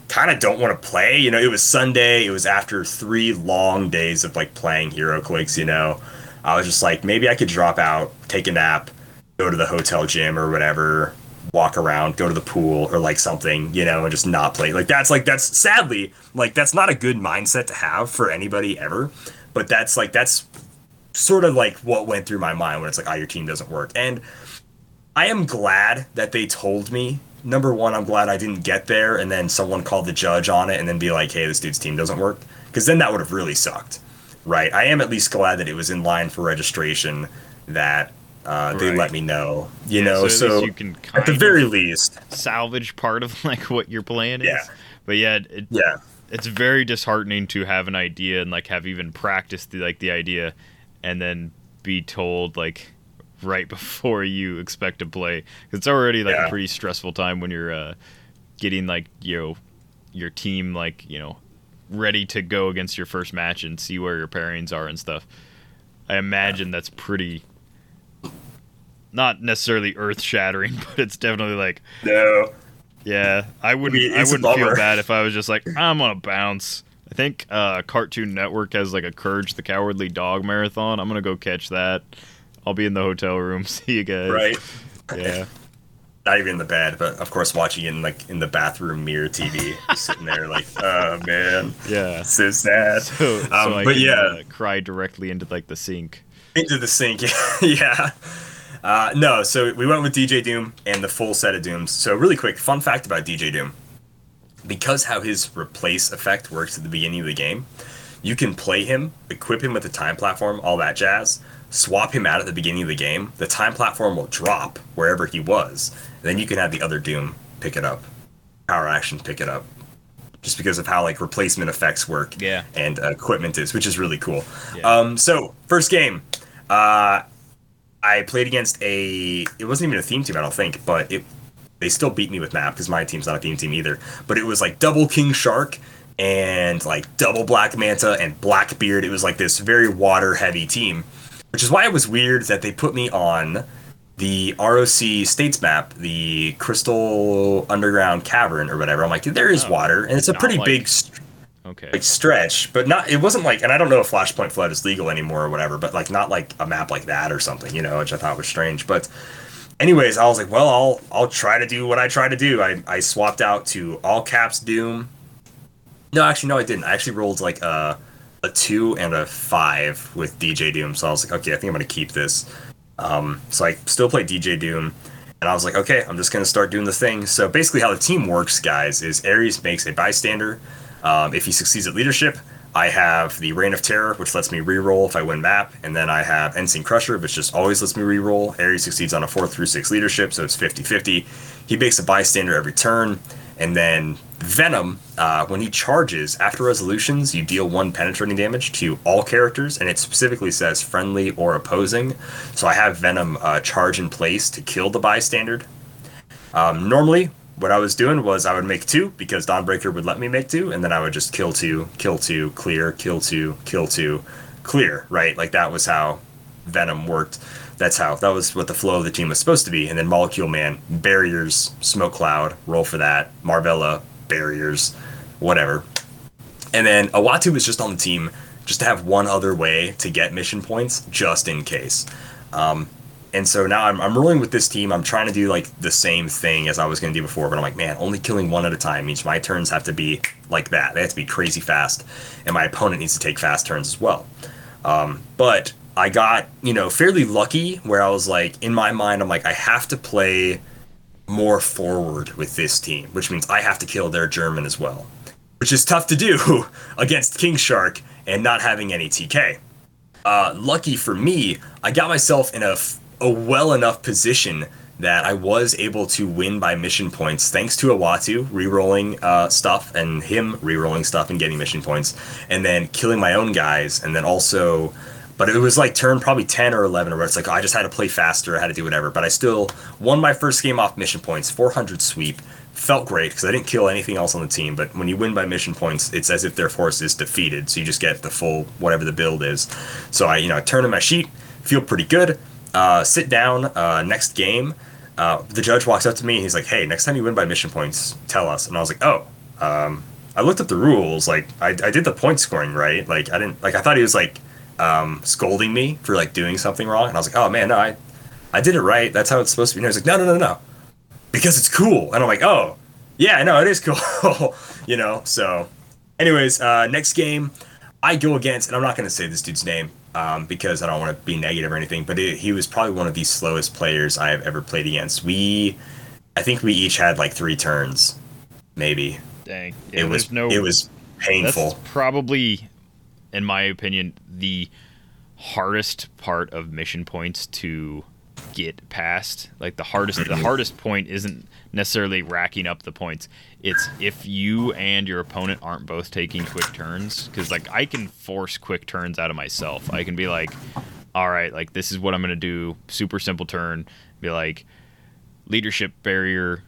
kind of don't want to play. You know, it was Sunday. It was after three long days of like playing HeroClix. You know, I was just like, maybe I could drop out, take a nap, go to the hotel gym or whatever, walk around, go to the pool or like something, you know, and just not play. Like that's like that's sadly like that's not a good mindset to have for anybody ever. But that's like that's sort of like what went through my mind when it's like, oh, your team doesn't work. And I am glad that they told me number one, I'm glad I didn't get there and then someone called the judge on it and then be like, hey, this dude's team doesn't work. Because then that would have really sucked, right? I am at least glad that it was in line for registration that uh, they Right. let me know, you Yeah, know. so So, you can at the very least, salvage part of like what your plan is. Yeah. But yeah, it, yeah, it's very disheartening to have an idea and like have even practiced the, like the idea and then be told like right before you expect to play. it's already like Yeah. a pretty stressful time when you're uh, getting like you know your team like you know ready to go against your first match and see where your pairings are and stuff i imagine that's pretty not necessarily earth shattering but it's definitely like no, yeah, I wouldn't. I wouldn't feel bad if I was just like, I'm gonna bounce. I think uh, Cartoon Network has like a Courage the Cowardly Dog marathon. I'm gonna go catch that. I'll be in the hotel room. See you guys. right. Yeah. Not even in the bed, but of course watching in like in the bathroom mirror TV, sitting there like, oh man, Yeah. so sad. So, so Um, I but can, yeah. uh, cry directly into like the sink. into the sink. yeah. Uh, no, so we went with DJ Doom and the full set of Dooms. So really quick, fun fact about DJ Doom. Because how his replace effect works at the beginning of the game, you can play him, equip him with the time platform, all that jazz, swap him out at the beginning of the game. The time platform will drop wherever he was. Then you can have the other Doom pick it up. Power action pick it up. Just because of how like replacement effects work Yeah. and uh, equipment is, which is really cool. Yeah. Um, so first game, uh, I played against a. It wasn't even a theme team, I don't think, but it. They still beat me with map because my team's not a theme team either. But it was like double King Shark and like double Black Manta and Blackbeard. It was like this very water heavy team, which is why it was weird that they put me on the ROC states map, the Crystal Underground Cavern or whatever. I'm like, there is Oh, water, and it's a pretty like- big. St- Okay. like stretch, but not. It wasn't like, and I don't know if Flashpoint Flood is legal anymore or whatever, but like not like a map like that or something, you know, which I thought was strange. But, anyways, I was like, well, I'll I'll try to do what I try to do. I I swapped out to all caps Doom. No, actually, no, I didn't. I actually rolled like a a two and a five with DJ Doom, so I was like, okay, I think I'm gonna keep this. Um, so I still play DJ Doom. And I was like, okay, I'm just gonna start doing the thing. So basically, how the team works, guys, is Ares makes a bystander. Um, if he succeeds at leadership, I have the Reign of Terror, which lets me reroll if I win map, and then I have Ensign Crusher, which just always lets me reroll. Ares succeeds on a four through six leadership, so it's 50-50. He makes a bystander every turn, and then Venom, uh, when he charges after resolutions, you deal one penetrating damage to all characters, and it specifically says friendly or opposing. So I have Venom uh, charge in place to kill the bystander. Um, normally, what I was doing was I would make two because Dawnbreaker would let me make two, and then I would just kill two, kill two, clear, kill two, kill two, clear. Right, like that was how Venom worked. That's how that was what the flow of the team was supposed to be. And then Molecule Man, barriers, Smoke Cloud, roll for that. Marvella, barriers, whatever. And then Awatu was just on the team just to have one other way to get mission points just in case. Um, and so now I'm, I'm rolling with this team. I'm trying to do like the same thing as I was going to do before, but I'm like, man, only killing one at a time means my turns have to be like that. They have to be crazy fast, and my opponent needs to take fast turns as well. Um, but I got, you know, fairly lucky where I was like, in my mind, I'm like, I have to play more forward with this team, which means I have to kill their German as well, which is tough to do against King Shark and not having any TK. Uh, lucky for me, I got myself in a, f- a well enough position that I was able to win by mission points thanks to Awatu rerolling uh, stuff and him rerolling stuff and getting mission points, and then killing my own guys, and then also. But it was like turn probably 10 or 11 where it's like, I just had to play faster, I had to do whatever. But I still won my first game off mission points, 400 sweep. Felt great because I didn't kill anything else on the team. But when you win by mission points, it's as if their force is defeated. So you just get the full whatever the build is. So I, you know, I turn in my sheet, feel pretty good. Uh, sit down, uh, next game. Uh, the judge walks up to me. and He's like, "Hey, next time you win by mission points, tell us." And I was like, "Oh." Um, I looked up the rules. Like, I, I did the point scoring right. Like, I didn't like. I thought he was like um, scolding me for like doing something wrong. And I was like, "Oh man, no, I, I did it right. That's how it's supposed to be." And he was like, "No, no, no, no, because it's cool." And I'm like, "Oh, yeah, no, it is cool." you know. So, anyways, uh, next game, I go against, and I'm not to say this dude's name um, because I don't want to be negative or anything, but it, he was probably one of the slowest players I have ever played against. We I think we each had like three turns, maybe. Dang. Yeah, it was no it was painful. Probably, in my opinion, the hardest part of mission points to get past. Like the hardest, the hardest point isn't necessarily racking up the points. It's if you and your opponent aren't both taking quick turns. Because like I can force quick turns out of myself. I can be like, all right, like this is what I'm gonna do. Super simple turn. Be like, leadership barrier.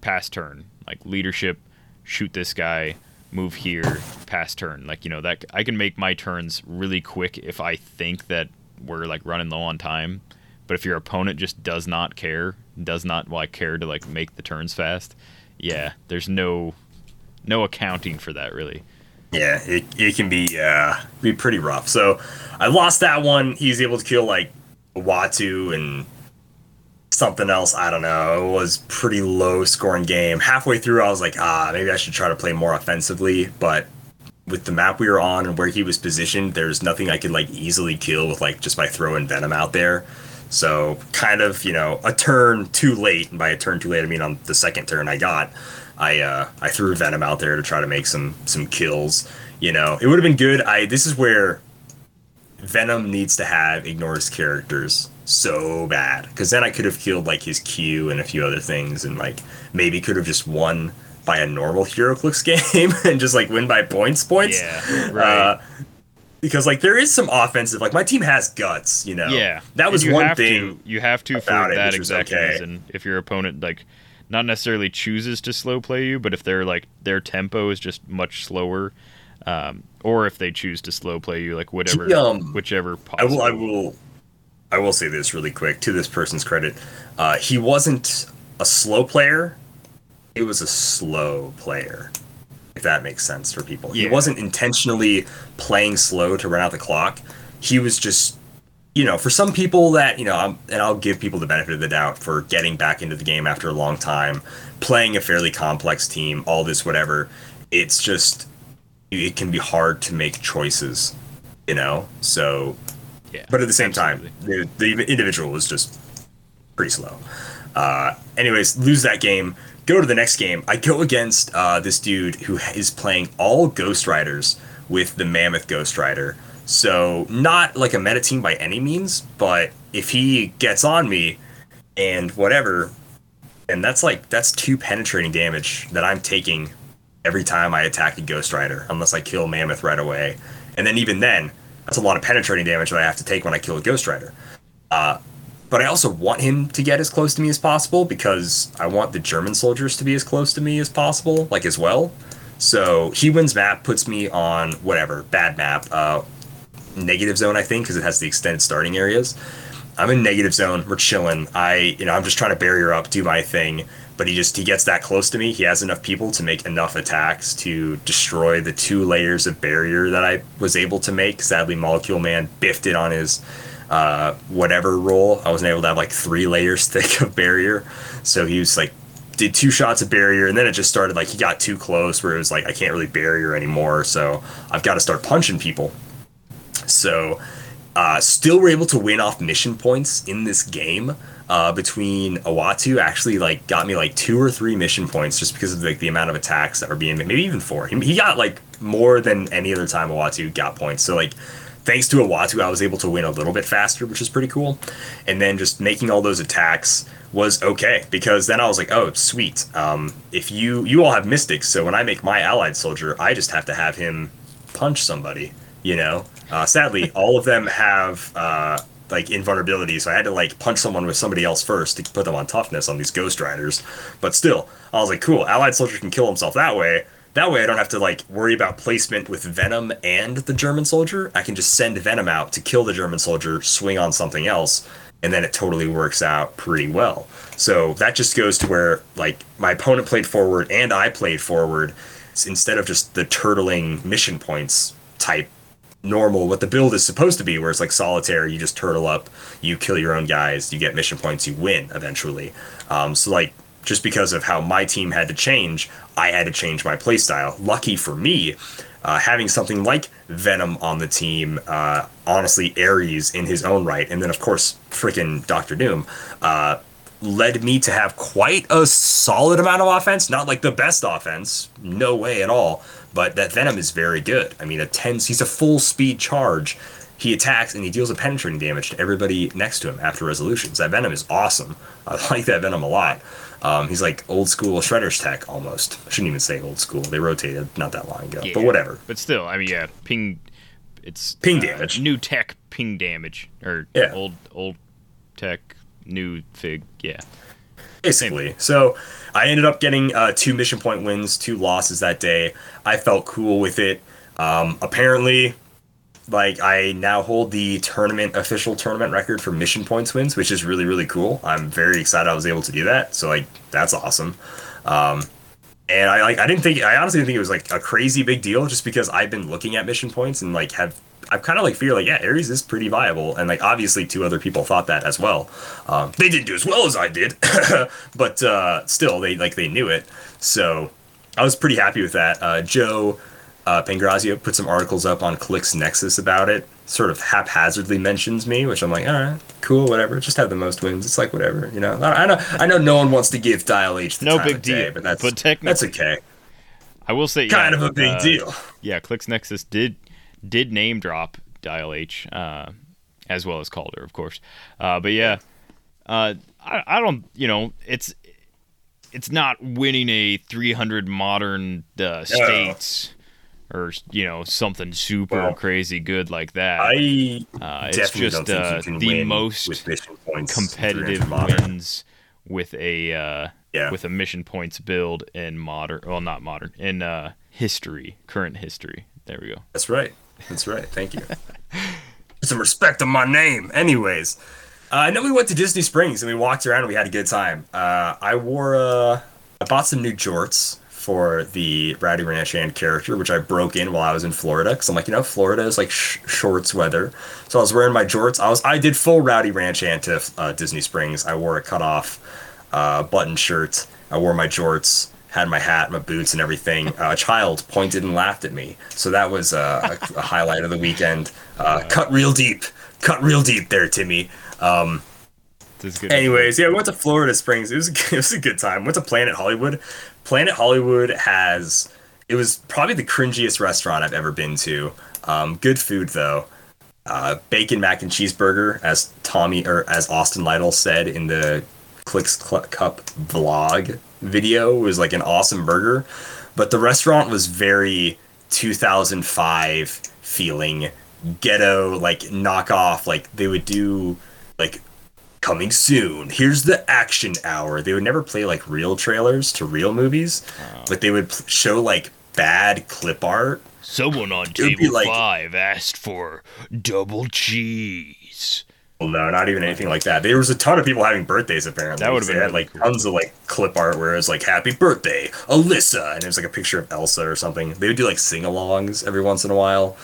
Pass turn. Like leadership, shoot this guy move here, pass turn. Like, you know, that I can make my turns really quick if I think that we're like running low on time. But if your opponent just does not care, does not like care to like make the turns fast, yeah, there's no no accounting for that really. Yeah, it, it can be uh be pretty rough. So I lost that one. He's able to kill like Watu and something else. I don't know. It was pretty low scoring game. Halfway through, I was like, ah, maybe I should try to play more offensively. But with the map we were on and where he was positioned, there's nothing I could like easily kill with like just by throwing Venom out there. So kind of, you know, a turn too late. And by a turn too late, I mean on the second turn I got, I uh, I threw Venom out there to try to make some some kills. You know, it would have been good. I this is where Venom needs to have ignore his characters so bad because then I could have killed like his Q and a few other things and like maybe could have just won by a normal HeroClix game and just like win by points points. Yeah, right. Uh, because like there is some offensive like my team has guts, you know. Yeah, that was one thing. To, you have to for it, that exact okay. reason. If your opponent like not necessarily chooses to slow play you, but if they're like their tempo is just much slower, um, or if they choose to slow play you, like whatever, um, whichever. I will. I will. I will say this really quick to this person's credit. Uh, he wasn't a slow player. He was a slow player. If that makes sense for people. He wasn't intentionally playing slow to run out the clock. He was just, you know, for some people that you know, I'm, and I'll give people the benefit of the doubt for getting back into the game after a long time, playing a fairly complex team, all this whatever. It's just, it can be hard to make choices, you know. So Yeah, but at the same absolutely. time, the, the individual was just pretty slow. Uh, anyways, lose that game. Go to the next game. I go against uh, this dude who is playing all Ghost Riders with the Mammoth Ghost Rider. So not like a meta team by any means, but if he gets on me and whatever, and that's like that's two penetrating damage that I'm taking every time I attack a Ghost Rider, unless I kill Mammoth right away. And then even then, that's a lot of penetrating damage that I have to take when I kill a Ghost Rider. Uh, but I also want him to get as close to me as possible because I want the German soldiers to be as close to me as possible, like as well. So he wins map, puts me on whatever bad map, uh, negative zone I think because it has the extended starting areas. I'm in negative zone. We're chilling. I, you know, I'm just trying to barrier up, do my thing. But he just he gets that close to me. He has enough people to make enough attacks to destroy the two layers of barrier that I was able to make. Sadly, Molecule Man biffed it on his uh, whatever roll. I wasn't able to have like three layers thick of barrier. So he was like did two shots of barrier and then it just started like he got too close where it was like I can't really barrier anymore. So I've got to start punching people. So, uh, still were able to win off mission points in this game. Uh, between Awatu actually like got me like two or three mission points just because of like the amount of attacks that were being made, maybe even four. He, he got like more than any other time Awatu got points. So like thanks to Awatu, I was able to win a little bit faster, which is pretty cool. And then just making all those attacks was okay because then I was like, oh, sweet. Um, if you you all have mystics, so when I make my allied soldier, I just have to have him punch somebody. You know, uh, sadly, all of them have uh, like invulnerability, so I had to like punch someone with somebody else first to put them on toughness on these ghost riders. But still, I was like, cool, allied soldier can kill himself that way. That way, I don't have to like worry about placement with Venom and the German soldier. I can just send Venom out to kill the German soldier, swing on something else, and then it totally works out pretty well. So that just goes to where like my opponent played forward and I played forward instead of just the turtling mission points type normal what the build is supposed to be where it's like solitaire you just turtle up you kill your own guys you get mission points you win eventually um, so like just because of how my team had to change i had to change my playstyle lucky for me uh, having something like venom on the team uh, honestly ares in his own right and then of course freaking dr doom uh, led me to have quite a solid amount of offense. Not like the best offense, no way at all. But that Venom is very good. I mean, a 10, he's a full speed charge. He attacks and he deals a penetrating damage to everybody next to him after resolutions. That Venom is awesome. I like that Venom a lot. Um, he's like old school Shredder's tech almost. I shouldn't even say old school. They rotated not that long ago. But whatever. But still, I mean, yeah, ping. It's Ping uh, damage. New tech ping damage or Yeah. old old tech new fig. Yeah. basically. So I ended up getting uh, two mission point wins, two losses that day. I felt cool with it. Um, apparently, like I now hold the tournament official tournament record for mission points wins, which is really really cool. I'm very excited I was able to do that. So like that's awesome. Um, and I like I didn't think I honestly didn't think it was like a crazy big deal just because I've been looking at mission points and like have I've kind of like feel like yeah Ares is pretty viable and like obviously two other people thought that as well. Um, they didn't do as well as I did, but uh, still they like they knew it. So I was pretty happy with that. Uh, Joe uh, Pangrazio put some articles up on Clix Nexus about it. Sort of haphazardly mentions me, which I'm like, all right, cool, whatever. Just have the most wins. It's like whatever, you know. I, I know, I know, no one wants to give Dial H the No time big of day, deal, but that's but that's okay. I will say, Kind yeah, of a big uh, deal. Yeah, Clix Nexus did did name drop Dial H, uh, as well as Calder, of course. Uh, but yeah, uh, I, I don't, you know, it's it's not winning a 300 modern uh, states or you know something super Well, crazy good like that. I uh, it's just don't think uh, you can the win most with mission points competitive 300 wins with a uh, Yeah. with a mission points build in modern well not modern in uh, history current history there we go That's right. That's right. Thank you. Some respect on my name. Anyways, uh, and then we went to Disney Springs and we walked around and we had a good time. Uh, I wore, uh, I bought some new jorts for the Rowdy Ranch Hand character, which I broke in while I was in Florida because I'm like, you know, Florida is like sh- shorts weather. So I was wearing my jorts. I was, I did full Rowdy Ranch Hand to uh, Disney Springs. I wore a cutoff uh, button shirt. I wore my jorts, had my hat, my boots, and everything. Uh, a child pointed and laughed at me, so that was uh, a, a highlight of the weekend. Uh, cut real deep, cut real deep there, Timmy. Um, this is good anyways, yeah, we went to Florida Springs. It was a, it was a good time. Went to Planet Hollywood. Planet Hollywood has it was probably the cringiest restaurant I've ever been to. Um, good food though. Uh, bacon mac and cheeseburger, as Tommy or as Austin Lytle said in the Clix Cl- Cup vlog video, was like an awesome burger. But the restaurant was very 2005 feeling ghetto, like knockoff. Like they would do like coming soon. Here's the action hour. They would never play like real trailers to real movies, but they would show like bad clip art. someone on would table like- five asked for double cheese Well, no, not even anything like that. There was a ton of people having birthdays apparently. That would've They been had like cool. tons of like clip art where it was like "Happy Birthday, Alyssa," and it was like a picture of Elsa or something. They would do like sing-alongs every once in a while,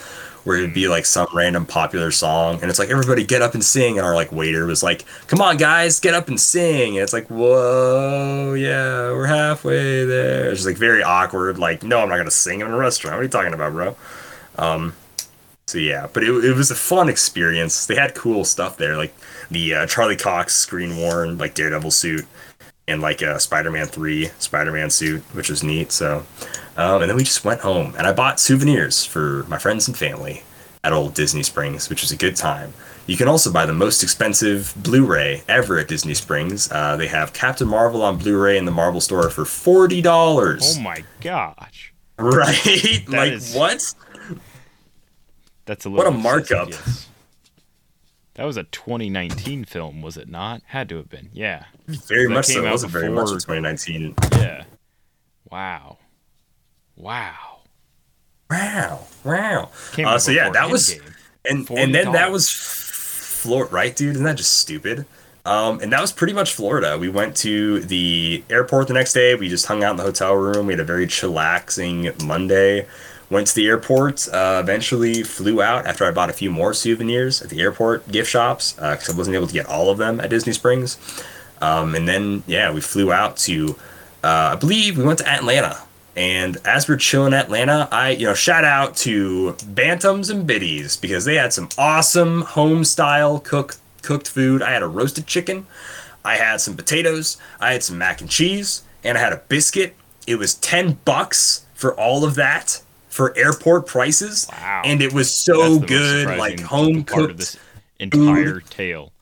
where it'd be like some random popular song, and it's like everybody get up and sing, and our like waiter was like, "Come on, guys, get up and sing," and it's like, "Whoa, yeah, we're halfway there." It's just like very awkward. Like, no, I'm not gonna sing in a restaurant. What are you talking about, bro? Um, so yeah, but it, it was a fun experience. They had cool stuff there, like the uh, Charlie Cox screen worn like Daredevil suit, and like a Spider-Man three Spider-Man suit, which was neat. So, um, and then we just went home, and I bought souvenirs for my friends and family at old Disney Springs, which was a good time. You can also buy the most expensive Blu-ray ever at Disney Springs. Uh, they have Captain Marvel on Blu-ray in the Marvel store for forty dollars. oh my gosh Right? like is- what? that's a What a markup. yes. that was a 2019 film was it not had to have been yeah Very much so. It wasn't very much in before- 2019. yeah wow wow Wow, wow. Uh, so yeah, that was, and and then that was Florida, right, dude? Isn't that just stupid? Um, and that was pretty much Florida. We went to the airport the next day. We just hung out in the hotel room. We had a very chillaxing Monday. Went to the airport. Uh, eventually flew out after I bought a few more souvenirs at the airport gift shops because I wasn't able to get all of them at Disney Springs. Um, and then yeah, we flew out to uh, I believe we went to Atlanta. And as we're chilling in Atlanta, I you know shout out to Bantams and Biddies because they had some awesome home style cook cooked food. I had a roasted chicken. I had some potatoes, I had some mac and cheese, and I had a biscuit. It was ten bucks for all of that for airport prices, Wow. and it was so good, like home part of cooked, this entire tale.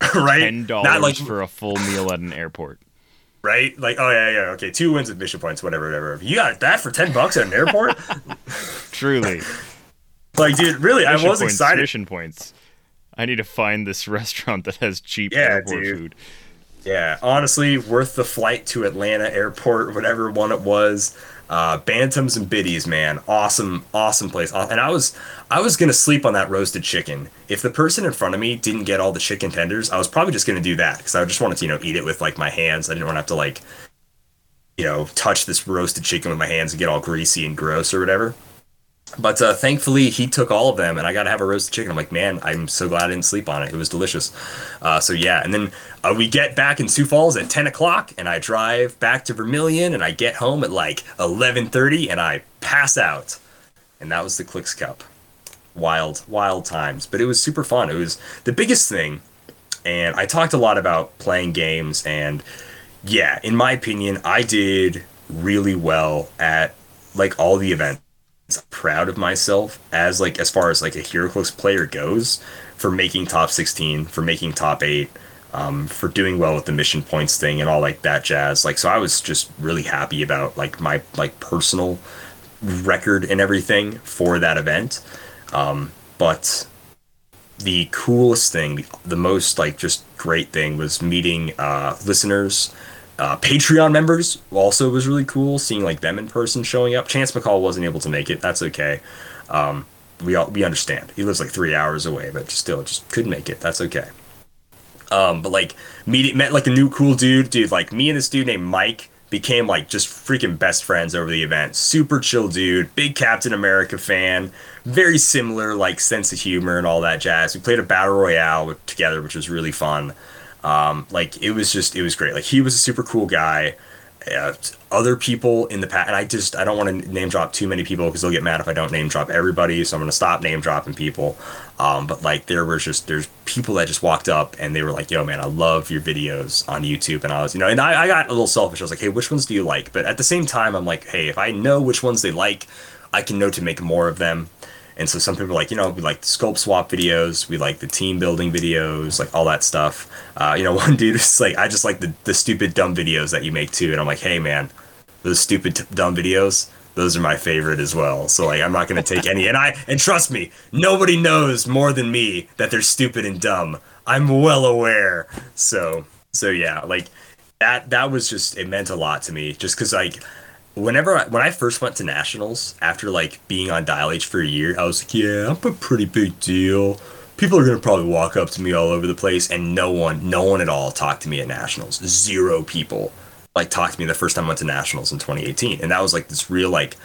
right? Ten Not dollars like for a full meal at an airport. Right? Like, oh yeah, yeah, okay, two wins at mission points, whatever, whatever. You got that for ten bucks at an airport? Truly, like, dude, really, I was points, excited. Mission points. I need to find this restaurant that has cheap Yeah, airport dude. food. Yeah, honestly, worth the flight to Atlanta Airport, whatever one it was. Uh, Bantams and Biddies, man, awesome, awesome place. And I was, I was gonna sleep on that roasted chicken. If the person in front of me didn't get all the chicken tenders, I was probably just gonna do that because I just wanted to, you know, eat it with like my hands. I didn't want to have to like, you know, touch this roasted chicken with my hands and get all greasy and gross or whatever. But uh, thankfully, he took all of them, and I got to have a roasted chicken. I'm like, man, I'm so glad I didn't sleep on it. It was delicious. Uh, so yeah, and then uh, we get back in Sioux Falls at 10 o'clock, and I drive back to Vermillion, and I get home at like 11:30, and I pass out, and that was the Clix Cup. Wild, wild times, but it was super fun. It was the biggest thing, and I talked a lot about playing games, and yeah, in my opinion, I did really well at like all the events. Proud of myself as like as far as like a HeroClix player goes for making top 16, for making top 8, um, for doing well with the mission points thing and all like that jazz. Like so I was just really happy about like my like personal record and everything for that event. Um, but the coolest thing, the most like just great thing was meeting uh, listeners, uh, Patreon members. Also was really cool seeing like them in person showing up. Chance McCall wasn't able to make it. That's okay. Um, we all we understand. He lives like three hours away, but still just couldn't make it. That's okay. Um, but like meeting met like a new cool dude, dude. Like me and this dude named Mike became like just freaking best friends over the event. Super chill dude, big Captain America fan, very similar like sense of humor and all that jazz. We played a battle royale together, which was really fun. Um, like it was just it was great. Like he was a super cool guy. Uh, other people in the past, and I just I don't want to name drop too many people because they'll get mad if I don't name drop everybody. So I'm gonna stop name dropping people. Um, but like there was just there's people that just walked up and they were like, "Yo, man, I love your videos on YouTube." And I was, you know, and I, I got a little selfish. I was like, "Hey, which ones do you like?" But at the same time, I'm like, "Hey, if I know which ones they like, I can know to make more of them." And so some people are like, you know, we like the sculpt swap videos, we like the team building videos, like all that stuff. Uh, you know, one dude is like, I just like the, the stupid dumb videos that you make too. And I'm like, hey man, those stupid t- dumb videos, those are my favorite as well. So like, I'm not gonna take any. And I and trust me, nobody knows more than me that they're stupid and dumb. I'm well aware. So so yeah, like that that was just it meant a lot to me. Just because like whenever I, when I first went to nationals after like being on Dial H for a year, I was like, yeah, I'm a pretty big deal. People are gonna probably walk up to me all over the place, and no one, no one at all talked to me at nationals. Zero people like talked to me the first time I went to nationals in 2018, and that was like this real like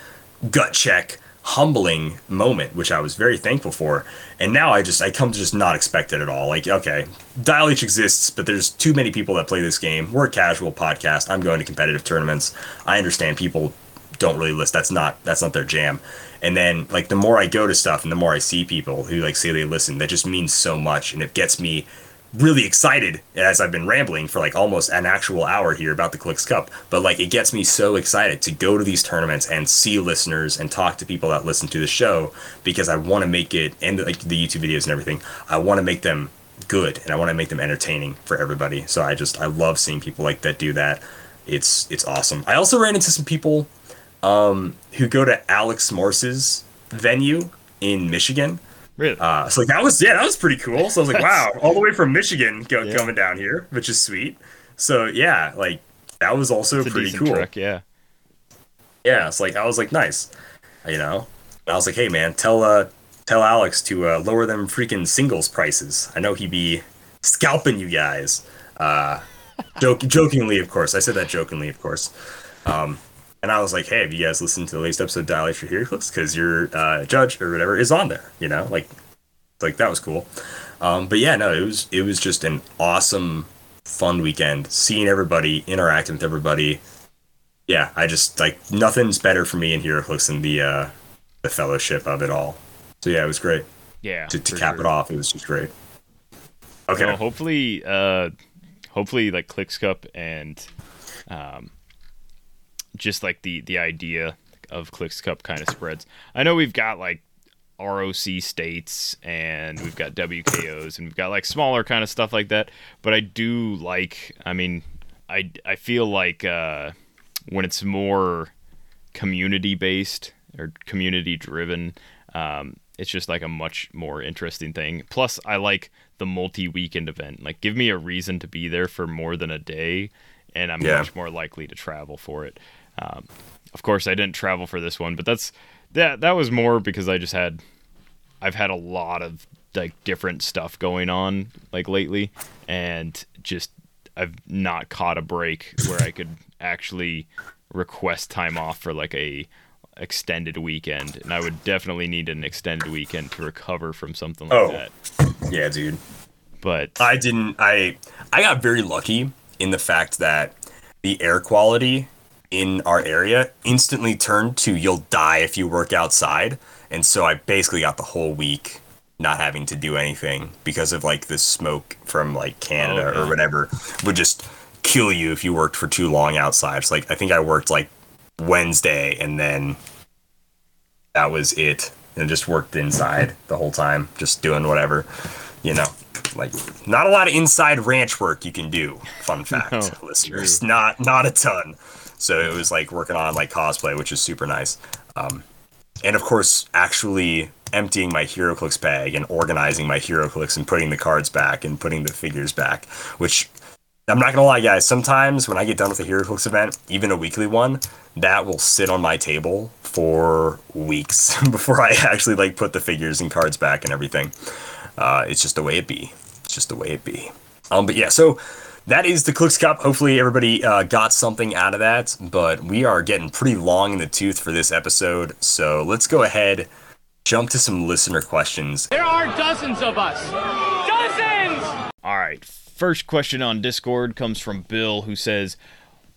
gut check humbling moment which i was very thankful for. And now i just i come to just not expect it at all. Like okay dial h exists but there's too many people that play this game. We're a casual podcast. I'm going to competitive tournaments. I understand people don't really list. That's not that's not their jam. And then like the more i go to stuff and the more i see people who like say they listen that just means so much. And it gets me really excited as I've been rambling for like almost an actual hour here about the Clix Cup. But like it gets me so excited to go to these tournaments and see listeners and talk to people that listen to the show because I want to make it and like the YouTube videos and everything. I want to make them good and I want to make them entertaining for everybody. So I just I love seeing people like that do that. It's it's awesome. I also ran into some people um, who go to Alex Morse's venue in Michigan. Really? Uh, so like that was yeah, that was pretty cool. So I was like, wow, all the way from Michigan go, Yeah. coming down here, which is sweet. So yeah, like that was also pretty cool. yeah. Yeah, it's like I was like nice, you know. And I was like, hey man, tell uh tell Alex to uh, lower them freaking singles prices. I know he'd be scalping you guys. Uh, joke jokingly, of course. I said that jokingly, of course. Um, and I was like, hey, have you guys listened to the latest episode of Dial H for Here Because your uh, judge or whatever is on there, you know, like like that was cool. Um, but yeah, no, it was it was just an awesome, fun weekend. Seeing everybody, interacting with everybody. Yeah, I just like nothing's better for me in HeroClix than the uh, the fellowship of it all. So yeah, it was great. Yeah. To, to cap sure. it off, it was just great. Okay. No, hopefully, uh, hopefully like Clix Cup and um, just like the the idea of Clix Cup kind of spreads. I know we've got like ROC states and we've got WKOs and we've got like smaller kind of stuff like that. But I do like. I mean, I I feel like uh, when it's more community based or community driven. Um, it's just like a much more interesting thing. Plus, I like the multi weekend event. Like, give me a reason to be there for more than a day, and I'm Yeah. much more likely to travel for it. Um, of course, I didn't travel for this one, but that's that. That was more because I just had, I've had a lot of like different stuff going on like lately, and just I've not caught a break where I could actually request time off for like a extended weekend, and I would definitely need an extended weekend to recover from something like Oh. that. Yeah, dude. But I didn't. I I got very lucky in the fact that the air quality in our area instantly turned to "you'll die if you work outside," and so I basically got the whole week not having to do anything because of like the smoke from like Canada or whatever would just kill you if you worked for too long outside. So like I think I worked like Wednesday and then that was it. And just worked inside the whole time just doing whatever you know? Like not a lot of inside ranch work you can do fun fact No, listeners. True. not not a ton so it was like working on like cosplay which is super nice um, and of course actually emptying my HeroClix bag and organizing my HeroClix and putting the cards back and putting the figures back which I'm not gonna lie, guys. Sometimes when I get done with a HeroClix event, even a weekly one, that will sit on my table for weeks before I actually like put the figures and cards back and everything. Uh, it's just the way it be. It's just the way it be. Um, but yeah, so that is the Clix Cup. Hopefully everybody uh, got something out of that. But we are getting pretty long in the tooth for this episode, so let's go ahead, jump to some listener questions. There are dozens of us. Dozens! All right. First question on Discord comes from Bill, who says,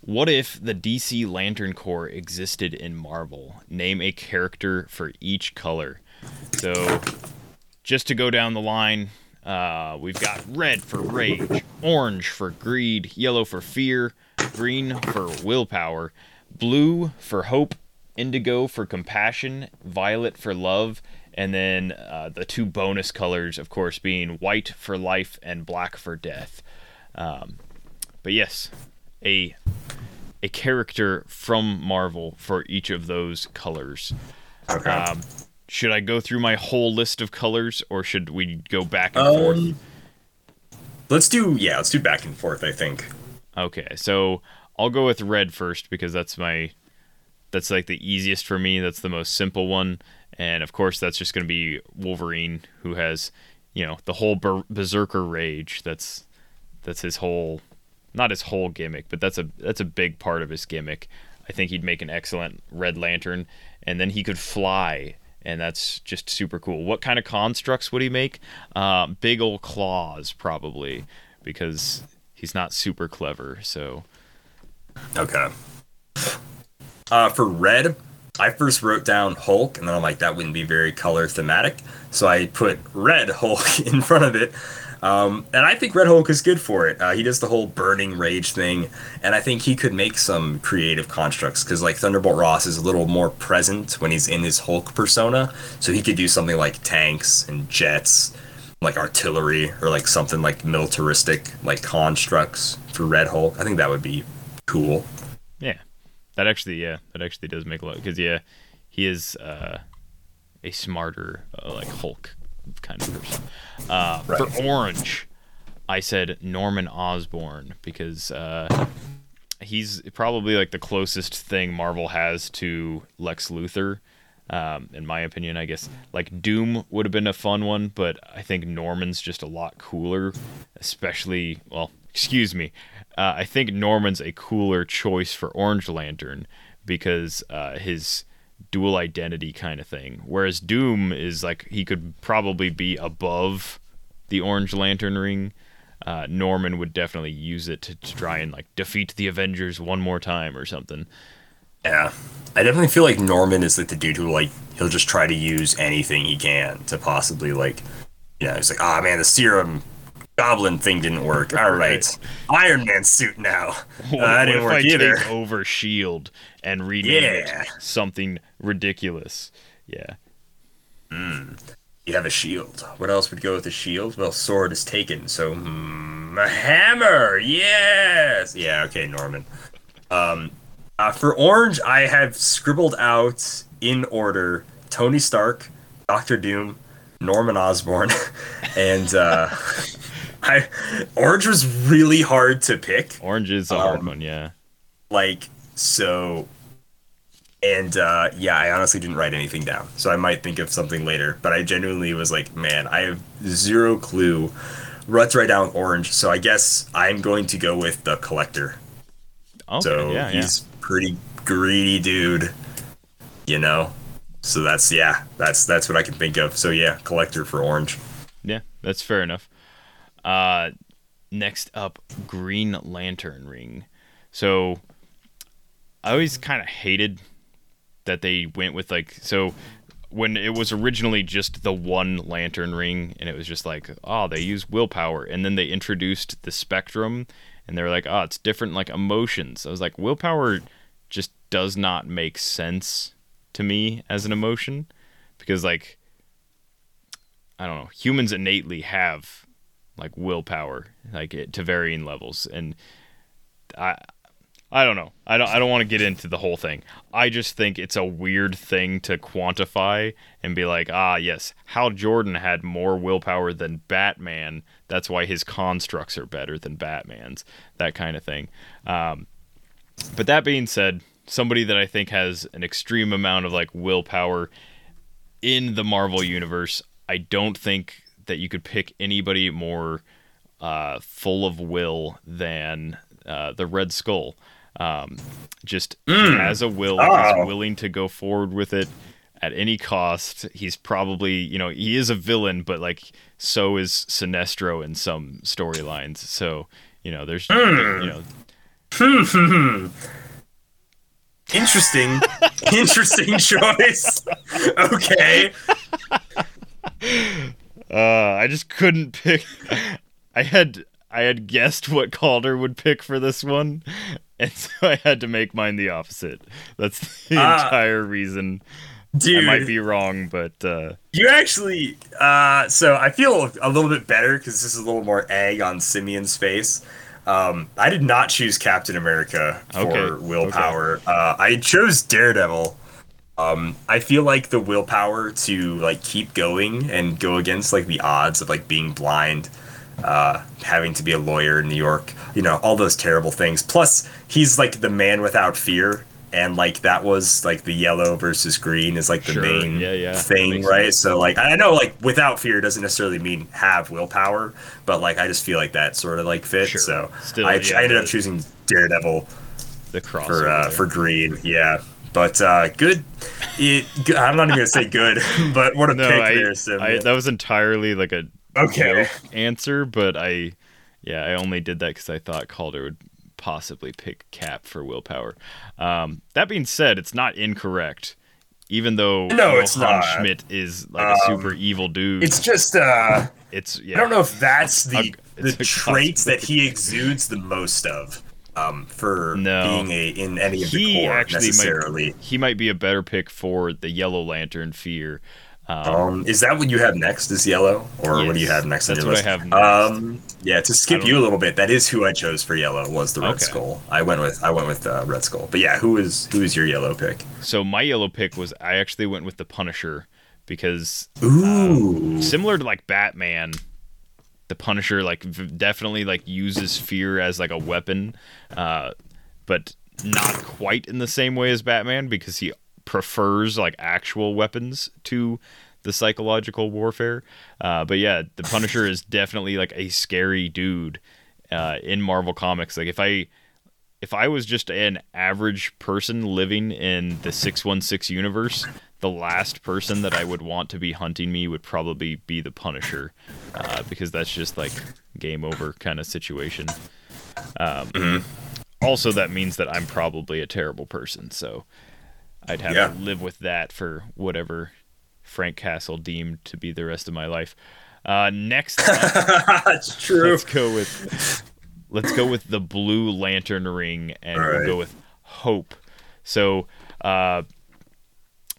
"What if the DC Lantern Corps existed in Marvel? Name a character for each color." So, just to go down the line, uh, we've got red for rage, orange for greed, yellow for fear, green for willpower, blue for hope, indigo for compassion, violet for love, and then uh, the two bonus colors, of course, being white for life and black for death. Um, but yes, a a character from Marvel for each of those colors. Okay. Um, should I go through my whole list of colors, or should we go back and forth? Um, let's do yeah, let's do back and forth. I think. Okay, so I'll go with red first because that's my that's like the easiest for me. That's the most simple one, and of course that's just going to be Wolverine, who has you know the whole ber- berserker rage. That's that's his whole not his whole gimmick, but that's a that's a big part of his gimmick. I think he'd make an excellent Red Lantern, and then he could fly, and that's just super cool. What kind of constructs would he make? Uh, big old claws, probably, because he's not super clever. So Okay. Uh, for red, I first wrote down Hulk, and then I'm like, that wouldn't be very color thematic. So I put Red Hulk in front of it. Um, and I think Red Hulk is good for it. Uh, he does the whole burning rage thing, and I think he could make some creative constructs because, like, Thunderbolt Ross is a little more present when he's in his Hulk persona. So he could do something like tanks and jets, like artillery, or like something like militaristic, like constructs for Red Hulk. I think that would be cool. yeah, that actually yeah that actually does make a lot because yeah he is uh, a smarter uh, like Hulk kind of person. Uh, Right. For orange, I said Norman Osborn because uh, he's probably like the closest thing Marvel has to Lex Luthor. Um, in my opinion, I guess like Doom would have been a fun one, but I think Norman's just a lot cooler, especially well, excuse me. Uh, I think Norman's a cooler choice for Orange Lantern because uh, his dual identity kind of thing. Whereas Doom is like he could probably be above the Orange Lantern ring. Uh, Norman would definitely use it to, to try and like defeat the Avengers one more time or something. Yeah. I definitely feel like Norman is like the dude who like he'll just try to use anything he can to possibly like you know, he's like, ah man, the serum goblin thing didn't work. All right, Iron Man suit now. Uh, that didn't work I either. take over Shield and rename Yeah. it something ridiculous? Yeah. You have a shield. What else would go with a shield? Well, sword is taken, so mm, a hammer. Yes. Yeah. Okay, Norman. Um, uh, for orange, I have scribbled out in order Tony Stark, Doctor Doom, Norman Osborn, and uh, I. Orange was really hard to pick. Orange is a hard Um, one, yeah. like so and uh yeah i honestly didn't write anything down so i might think of something later but i genuinely was like man i have zero clue to write down with orange so i guess i'm going to go with the collector Okay, so yeah, yeah. he's pretty greedy dude you know so that's yeah that's that's what i can think of so yeah collector for orange Yeah, that's fair enough. Uh, next up, Green Lantern ring. So I always kind of hated that they went with like so when it was originally just the one lantern ring and it was just like oh they use willpower and then they introduced the spectrum and they were like oh it's different like emotions i was like willpower just does not make sense to me as an emotion because like I don't know, humans innately have like willpower, like it, to varying levels, and I, I don't know, I don't, I don't want to get into the whole thing. I just think it's a weird thing to quantify and be like, ah, yes, Hal Jordan had more willpower than Batman. That's why his constructs are better than Batman's. That kind of thing. Um, but that being said, somebody that I think has an extreme amount of like willpower in the Marvel universe, I don't think that you could pick anybody more uh, full of will than uh, the Red Skull. Um, just he has a will. Oh. He's willing to go forward with it at any cost. He's probably, you know, he is a villain, but like so is Sinestro in some storylines. So you know, there's you know, interesting interesting choice okay Uh, I just couldn't pick. I had I had guessed what Calder would pick for this one, and so I had to make mine the opposite. That's the Ah. entire reason. dude I might be wrong, but uh, You actually, uh, so I feel a little bit better because this is a little more egg on Simeon's face. Um, I did not choose Captain America for Okay, willpower. Uh, I chose Daredevil. Um, I feel like the willpower to like keep going and go against like the odds of like being blind, uh, having to be a lawyer in New York, you know, all those terrible things. Plus, he's like the man without fear, and like that was like the yellow versus green is like the Sure, main yeah, yeah, thing, right? sense. So like I know like without fear doesn't necessarily mean have willpower, but like I just feel like that sort of like fits. Sure. So Still, I, yeah, I ended up choosing Daredevil the cross for uh, for green. Yeah, but uh, good. It, I'm not even gonna say good, but what a no, pick I, there, Sim. I that was entirely like a Okay. answer, but I yeah I only did that because I thought Calder would possibly pick Cap for willpower. Um, that being said, it's not incorrect. Even though No, it's Johann not. Schmidt is like a super evil dude, it's just uh, it's yeah. I don't know if that's the A- the traits that he exudes the most of. Um, for No. being a in any of the he core actually necessarily. might he might be a better pick for the Yellow Lantern Fear. Um, Um, is that what you have next? Is yellow, or what do you have next? that's what I have next. Um, yeah, to skip you a little bit, that is who I chose for yellow. Was the Red Okay. Skull? I went with I went with uh, Red Skull. But yeah, who is who is your yellow pick? so my yellow pick was I actually went with the Punisher because Ooh, similar to like Batman, the Punisher like v- definitely like uses fear as like a weapon, uh, but not quite in the same way as Batman because he prefers like actual weapons to the psychological warfare. Uh, but yeah, the Punisher is definitely like a scary dude uh, in Marvel Comics. Like if I if I was just an average person living in the 616 universe, the last person that I would want to be hunting me would probably be the Punisher, uh, because that's just like game over kind of situation. Um, Also, that means that I'm probably a terrible person, so I'd have Yeah. to live with that for whatever Frank Castle deemed to be the rest of my life. Uh, next, it's true. let's go with let's go with the Blue Lantern ring, and we'll go with Hope. So, uh,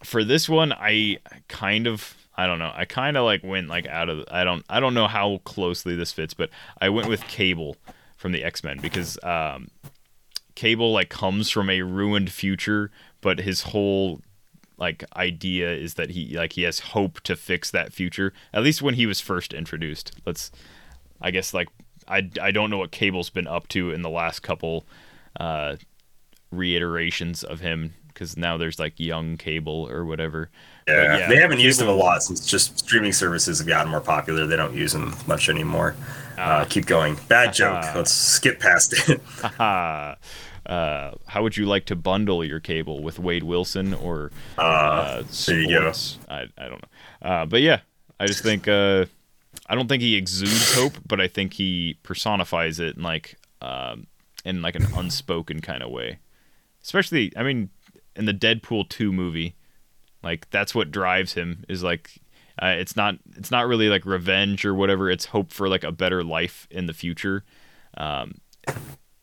for this one, I kind of I don't know. I kind of like went like out of I don't I don't know how closely this fits, but I went with Cable from the X Men because um, Cable like comes from a ruined future, but his whole like idea is that he like he has hope to fix that future. At least when he was first introduced. Let's I guess like I, I don't know what Cable's been up to in the last couple uh, reiterations of him because now there's like young Cable or whatever. But Yeah, they haven't used them a lot since just streaming services have gotten more popular. They don't use them much anymore. Uh, keep going. Bad joke. Let's skip past it. Uh, how would you like to bundle your cable with Wade Wilson or uh, Uh, there you go. I, I don't know. Uh, but yeah, I just think uh, I don't think he exudes hope, but I think he personifies it in like um, in like an unspoken kind of way. Especially, I mean, in the Deadpool two movie, like that's what drives him is like uh, it's not it's not really like revenge or whatever. It's hope for like a better life in the future. Um,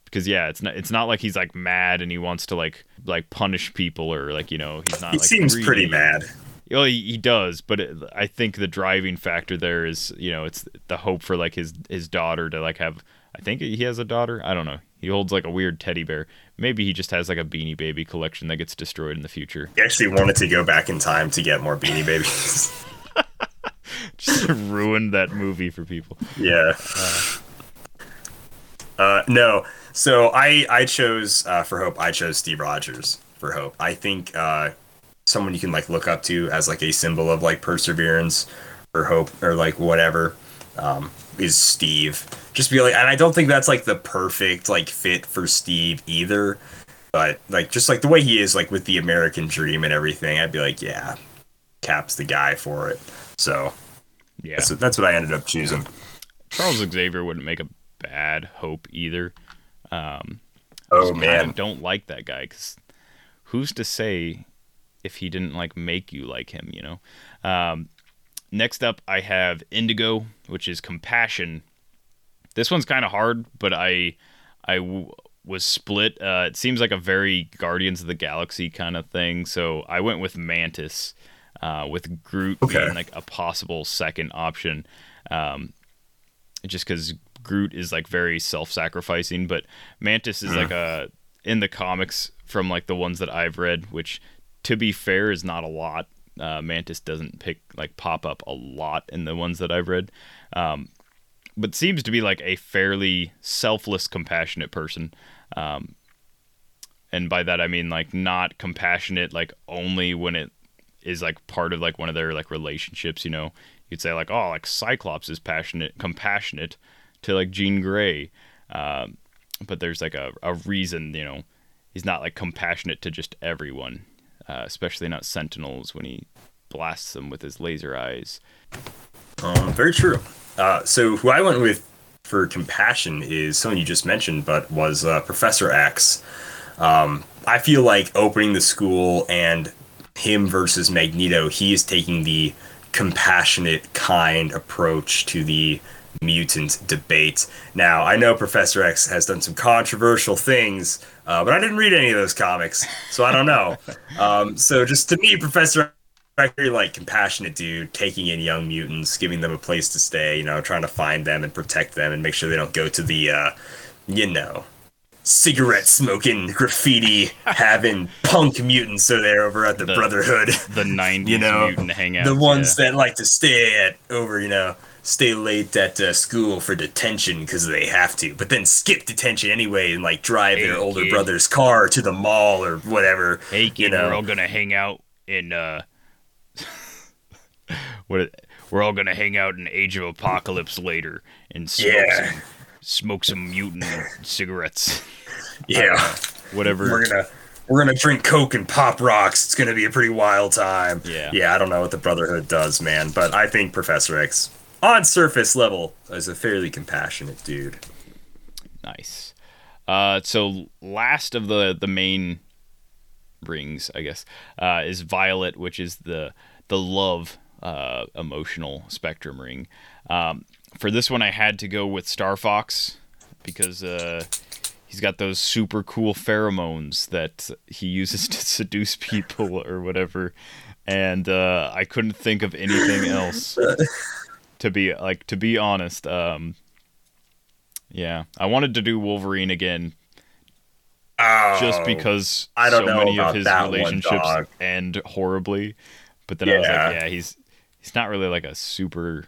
because yeah, it's not it's not like he's like mad and he wants to like like punish people or like you know he's not. he like, seems pretty mad. Well, he, he does, but it, I think the driving factor there is, you know, it's the hope for like his his daughter to like have. I think he has a daughter. I don't know. He holds like a weird teddy bear. Maybe he just has like a Beanie Baby collection that gets destroyed in the future. He actually wanted to go back in time to get more Beanie Babies. Just ruined that movie for people. yeah. Uh, no. So I I chose uh, for Hope. I chose Steve Rogers for Hope. I think uh, someone you can like look up to as like a symbol of like perseverance or hope or like whatever um, is Steve. Just be like, and I don't think that's like the perfect like fit for Steve either. But like just like the way he is like with the American dream and everything, I'd be like, yeah, Cap's the guy for it. So Yeah, that's that's what I ended up choosing. Charles Xavier wouldn't make a bad Hope either. Um, Oh I man, don't like that guy because who's to say if he didn't like make you like him, you know? Um, next up, I have Indigo, which is compassion. This one's kind of hard, but I I w- was split. Uh, it seems like a very Guardians of the Galaxy kind of thing, so I went with Mantis, uh, with Groot Okay. being like a possible second option. Um, just because Groot is like very self-sacrificing, but Mantis is like a in the comics from like the ones that I've read, which to be fair is not a lot. Uh, Mantis doesn't pick like pop up a lot in the ones that I've read, um, but seems to be like a fairly selfless, compassionate person. Um, and by that I mean like not compassionate like only when it is like part of like one of their like relationships. You know, you'd say like oh like Cyclops is passionate, compassionate to like Jean Grey, um, but there's like a a reason. You know, he's not like compassionate to just everyone, uh, especially not Sentinels when he blasts them with his laser eyes. Um, very true. Uh, so who I went with for compassion is someone you just mentioned, but was uh, Professor X. Um, I feel like opening the school and him versus Magneto, he is taking the compassionate, kind approach to the mutant debate. Now, I know Professor X has done some controversial things, uh, but I didn't read any of those comics, so I don't know. um, so, just to me, Professor X, very like compassionate dude, taking in young mutants, giving them a place to stay, you know, trying to find them and protect them and make sure they don't go to the, uh, you know, cigarette smoking, graffiti having punk mutants So they're there over at the, The- Brotherhood. The '90s You know, mutant hangout. the ones that like to stay at over, you know, stay late at uh, school for detention because they have to, but then skip detention anyway and like drive their older kid. brother's car to the mall or whatever. Hey kid, you know. we're all gonna hang out in uh what we're all gonna hang out in Age of Apocalypse later and smoke Yeah. some smoke some mutant cigarettes. Yeah, Whatever. we're gonna we're gonna drink coke and pop rocks. It's gonna be a pretty wild time. Yeah. yeah. I don't know what the Brotherhood does, man, but I think Professor X, on surface level, is a fairly compassionate dude. Nice. Uh, so last of the the main rings, I guess, uh, is Violet, which is the the love uh, emotional spectrum ring. Um, for this one, I had to go with Star Fox because uh, he's got those super cool pheromones that he uses to seduce people or whatever, and uh, I couldn't think of anything else. to be like, to be honest, um, yeah, I wanted to do Wolverine again just Oh, because I don't so know many of his that one, relationships end horribly. But then I was like, yeah, he's he's not really like a super.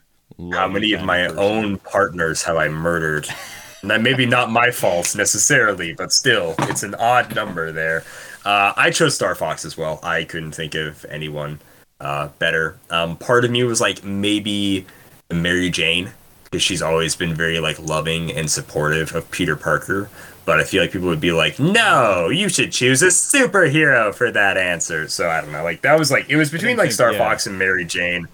How many of my person. own partners have I murdered? And that maybe not my fault necessarily, but still, it's an odd number there. Uh, I chose Star Fox as well. I couldn't think of anyone uh, better. Um, part of me was like maybe Mary Jane because she's always been very like loving and supportive of Peter Parker. But I feel like people would be like, "No, you should choose a superhero for that answer." So I don't know. Like that was like it was between like Star yeah. Fox and Mary Jane,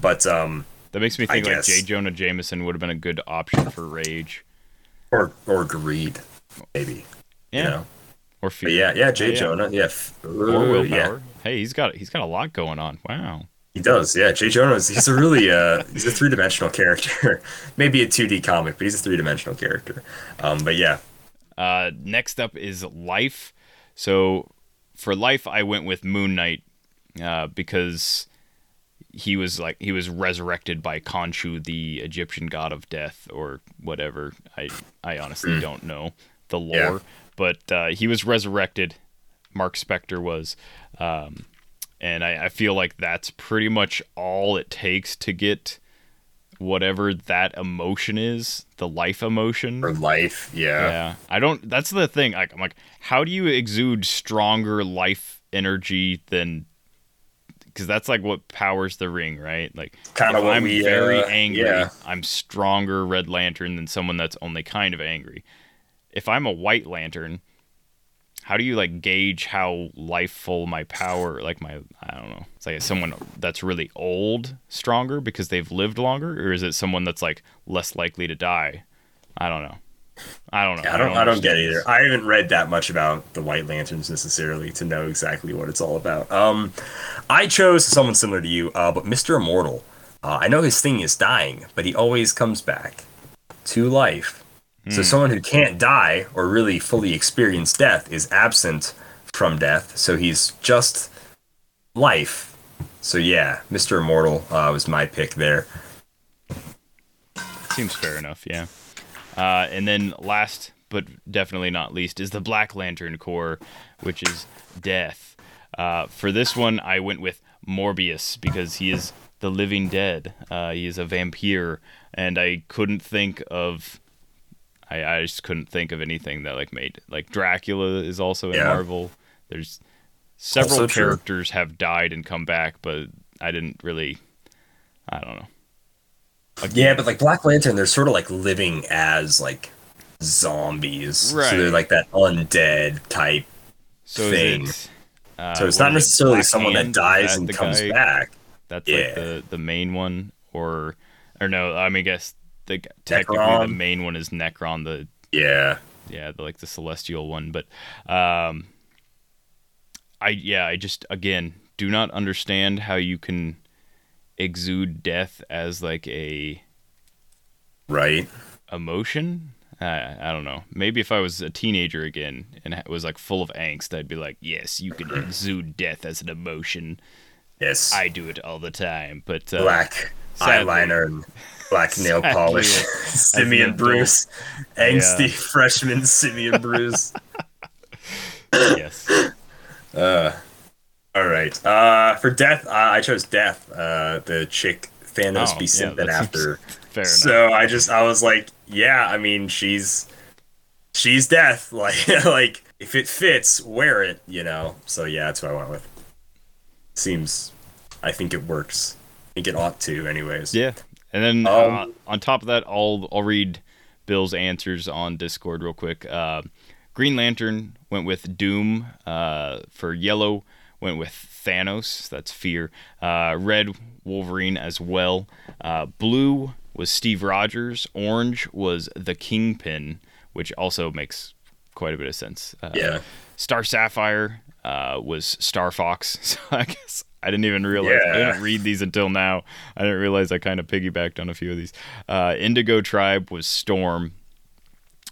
but um, That makes me I think like guess. J. Jonah Jameson would have been a good option for Rage. or or greed, maybe. Yeah, You know? or Fear. But yeah, yeah, Jay Oh, yeah. Jonah, yeah, or Willpower. yeah, Hey, he's got he's got a lot going on. Wow. he does. Yeah, Jay Jonah he's a really uh he's a three dimensional character. Maybe a two D comic, but he's a three dimensional character. Um, but yeah, Uh, next up is Life. So for Life, I went with Moon Knight uh, because he was like he was resurrected by Khonshu, the Egyptian god of death, or whatever. I I honestly don't know the lore, Yeah. but uh, he was resurrected. Mark Spector was, um, and I, I feel like that's pretty much all it takes to get whatever that emotion is, the life emotion. or life, yeah. Yeah, I don't. That's the thing. Like, I'm like, how do you exude stronger life energy than? Because that's like what powers the ring, right? Like, Kinda I'm we, very uh, angry, yeah. I'm stronger Red Lantern than someone that's only kind of angry. If I'm a White Lantern, how do you like gauge how lifeful my power? Like my, I don't know. It's like someone that's really old stronger because they've lived longer, or is it someone that's like less likely to die? I don't know. I don't know. Yeah, I don't. I don't get either. I haven't read that much about the White Lanterns necessarily to know exactly what it's all about. Um, I chose someone similar to you, uh, but Mister Immortal. Uh, I know his thing is dying, but he always comes back to life. So someone who can't die or really fully experience death is absent from death. So he's just life. So yeah, Mister Immortal uh, was my pick there. Seems fair enough, yeah. Uh, and then last but definitely not least is the Black Lantern Corps, which is Death. Uh, for this one, I went with Morbius because he is the living dead. Uh, he is a vampire, and I couldn't think of. I, I just couldn't think of anything that like made like Dracula is also in Yeah. Marvel. There's several Also true. characters have died and come back, but I didn't really. I don't know. Yeah, but like Black Lantern, they're sort of like living as like zombies. Right. So they're like that undead type. So thing. it, uh, So it's not it, necessarily someone that dies that and comes guy? back. That's Yeah. like the the main one, or or no? I mean, I guess the technically the main one is Necron, the Yeah. yeah, the, like the celestial one. But um, I yeah, I just again do not understand how you can exude death as like a Right. emotion. I, I don't know. Maybe if I was a teenager again and was like full of angst, I'd be like, yes, you can exude death as an emotion. Yes. I do it all the time. But uh, black sadly- eyeliner and black nail polish. Simeon Bruce. Angsty Yeah. freshman Simeon Bruce. yes, All right. Uh, for death, uh, I chose death. Uh, the chick Thanos Oh, be yeah, that after. fair enough. So I just I was like, yeah, I mean she's she's death. Like like if it fits, wear it, you know. So yeah, that's what I went with. Seems I think it works. I think it ought to anyways. Yeah, and then Um, uh, on top of that, I'll I'll read Bill's answers on Discord real quick. Uh, Green Lantern went with Doom. Uh, for yellow, went with Thanos. That's fear. Uh, red Wolverine as well. Uh, blue was Steve Rogers. Orange was the Kingpin, which also makes quite a bit of sense. Uh, Yeah. Star Sapphire uh, was Star Fox. So I guess I didn't even realize. Yeah. I didn't read these until now. I didn't realize I kind of piggybacked on a few of these. Uh, Indigo Tribe was Storm,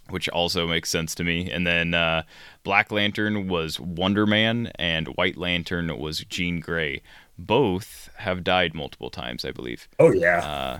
which also makes sense to me. And then uh, Black Lantern was Wonder Man, and White Lantern was Jean Grey. Both have died multiple times, I believe. Oh yeah, Uh,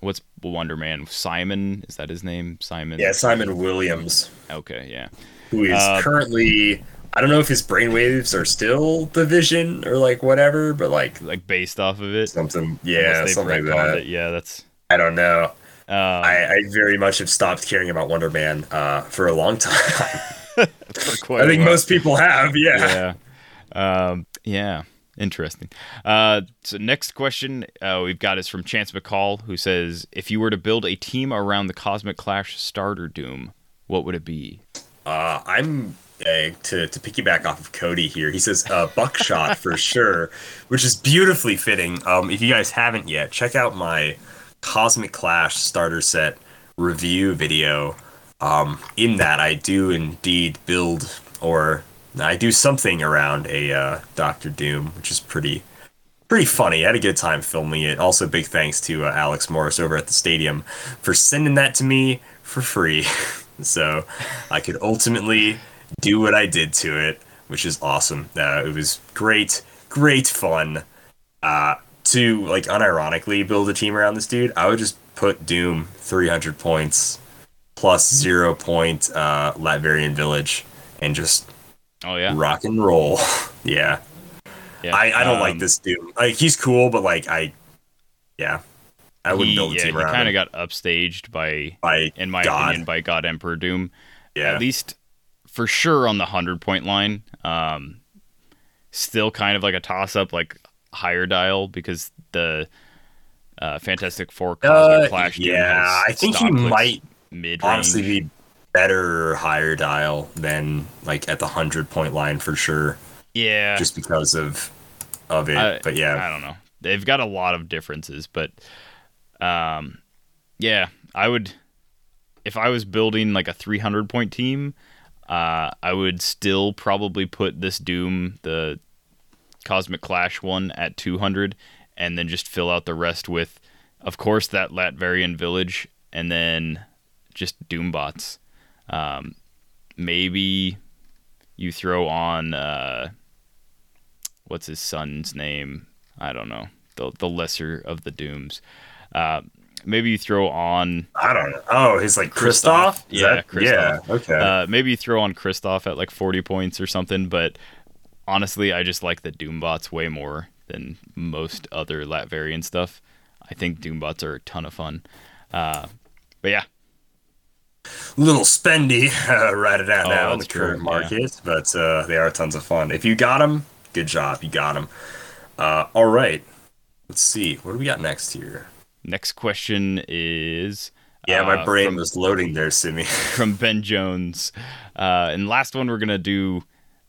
what's Wonder Man? Simon is that his name? Simon. yeah. Simon Williams, Okay, yeah. who is Uh, currently. I don't know if his brainwaves are still the Vision or like whatever, but like Like based off of it. something. Yeah, something like that. it. Yeah, that's. I don't know. Um, I, I very much have stopped caring about Wonder Man uh, for a long time. I think most people have. Yeah. yeah. Um, yeah. Interesting. Uh, so next question uh, we've got is from Chance McCall, who says, "If you were to build a team around the Cosmic Clash starter Doom, what would it be?" Uh, I'm uh, to to piggyback off of Cody here. He says uh, buckshot for sure, which is beautifully fitting. Um, if you guys haven't yet, check out my Cosmic Clash starter set review video. Um, in that, I do indeed build or I do something around a uh, Doctor Doom, which is pretty pretty funny. I had a good time filming it. Also, big thanks to uh, Alex Morris over at the stadium for sending that to me for free, so I could ultimately do what I did to it, which is awesome. Uh, it was great, great fun. Uh, to like unironically build a team around this dude, I would just put Doom 300 points plus zero point uh, Latverian Village and just Oh yeah, rock and roll. yeah. yeah. I, I don't like Um, this dude. Like he's cool, but like I, yeah, I wouldn't he, build a yeah, team he around kind of got upstaged by, by in my God. opinion, by God Emperor Doom. yeah. At least for sure on the hundred point line. Um, still kind of like a toss up, like higher dial because the uh, Fantastic Four Cosmic Uh, Clash. Yeah, I think he clicks might mid honestly be better higher dial than like at the hundred point line for sure, Yeah, just because of of it. I- but yeah, I don't know. They've got a lot of differences, but um, yeah, I would if I was building like a 300 point team, uh, I would still probably put this Doom, the Cosmic Clash one, at 200, and then just fill out the rest with, of course, that Latverian village, and then just Doom bots. Um, maybe you throw on uh, what's his son's name? I don't know. The the lesser of the Dooms. Uh, maybe you throw on I don't know. Oh, he's like Kristoff. Yeah, that- Kristoff. Yeah. Okay. uh, maybe you throw on Kristoff at like 40 points or something. But honestly, I just like the Doombots way more than most other Latverian stuff. I think Doombots are a ton of fun. Uh, but yeah, little spendy uh, right it out Oh, now in the true, current yeah. market, but uh, they are tons of fun. If you got them, good job, you got them. Uh, all right, let's see what do we got next here. next question is Yeah, my uh, brain from- was loading there, Simi. from Ben Jones. Uh, and last one we're gonna do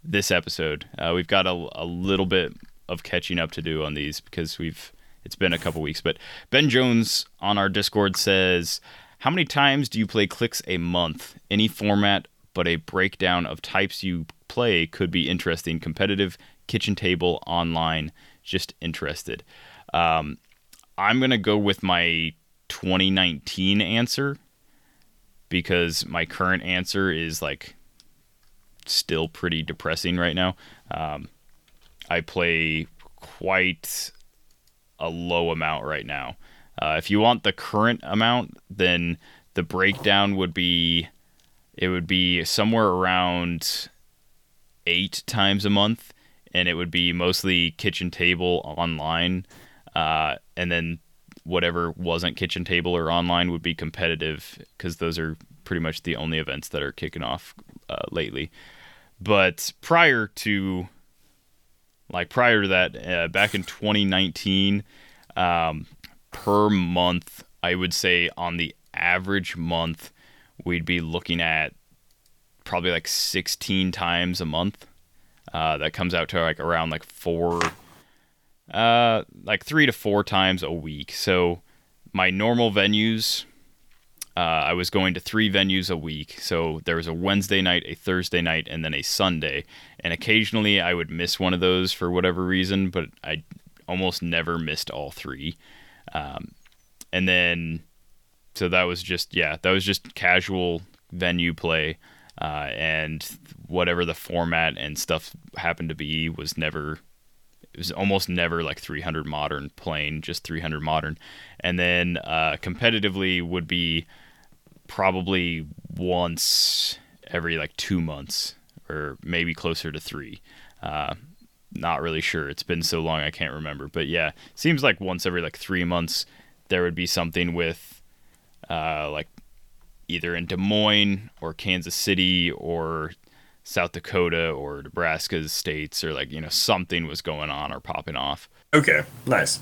this episode. Uh, we've got a, a little bit of catching up to do on these because we've it's been a couple weeks. But Ben Jones on our Discord says, "How many times do you play Clix a month? Any format, but a breakdown of types you play could be interesting. Competitive, kitchen table, online. Just interested." Um, I'm gonna go with my 2019 answer because my current answer is like still pretty depressing right now. Um, I play quite a low amount right now. Uh, if you want the current amount, then the breakdown would be it would be somewhere around eight times a month, and it would be mostly kitchen table online, uh, and then whatever wasn't kitchen table or online would be competitive because those are pretty much the only events that are kicking off uh, lately. But prior to, like prior to that, uh, back in 2019, um, per month, I would say on the average month, we'd be looking at probably like 16 times a month. Uh, that comes out to like around like four, uh, like three to four times a week. So my normal venues, uh, I was going to three venues a week. So there was a Wednesday night, a Thursday night, and then a Sunday. And occasionally I would miss one of those for whatever reason, but I almost never missed all three. Um, and then, so that was just, yeah, that was just casual venue play. Uh, and whatever the format and stuff happened to be was never it was almost never like 300 modern plain just 300 modern and then uh, competitively would be probably once every like two months or maybe closer to three uh, not really sure it's been so long i can't remember but yeah seems like once every like three months there would be something with uh, like either in des moines or kansas city or South Dakota or Nebraska's states or like you know something was going on or popping off. Okay, nice.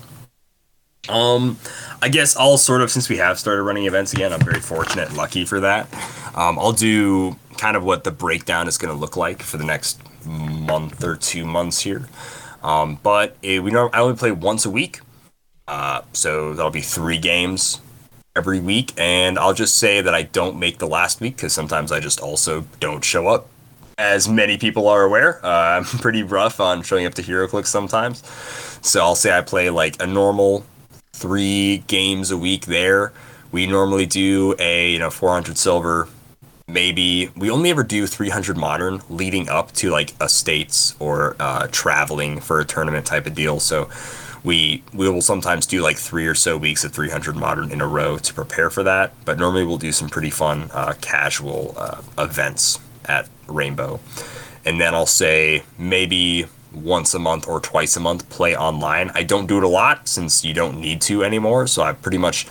Um, I guess I'll sort of since we have started running events again, I'm very fortunate and lucky for that. Um, I'll do kind of what the breakdown is going to look like for the next month or two months here. Um, but it, we know I only play once a week, uh, so that'll be three games every week. And I'll just say that I don't make the last week because sometimes I just also don't show up as many people are aware, uh, I'm pretty rough on showing up to HeroClix sometimes. So I'll say I play like a normal three games a week there. We normally do a you know 400 silver, maybe we only ever do 300 modern leading up to like a states or uh, traveling for a tournament type of deal. So we we will sometimes do like three or so weeks of 300 modern in a row to prepare for that. But normally we'll do some pretty fun uh, casual uh, events at Rainbow. And then I'll say maybe once a month or twice a month play online. I don't do it a lot since you don't need to anymore. So I pretty much,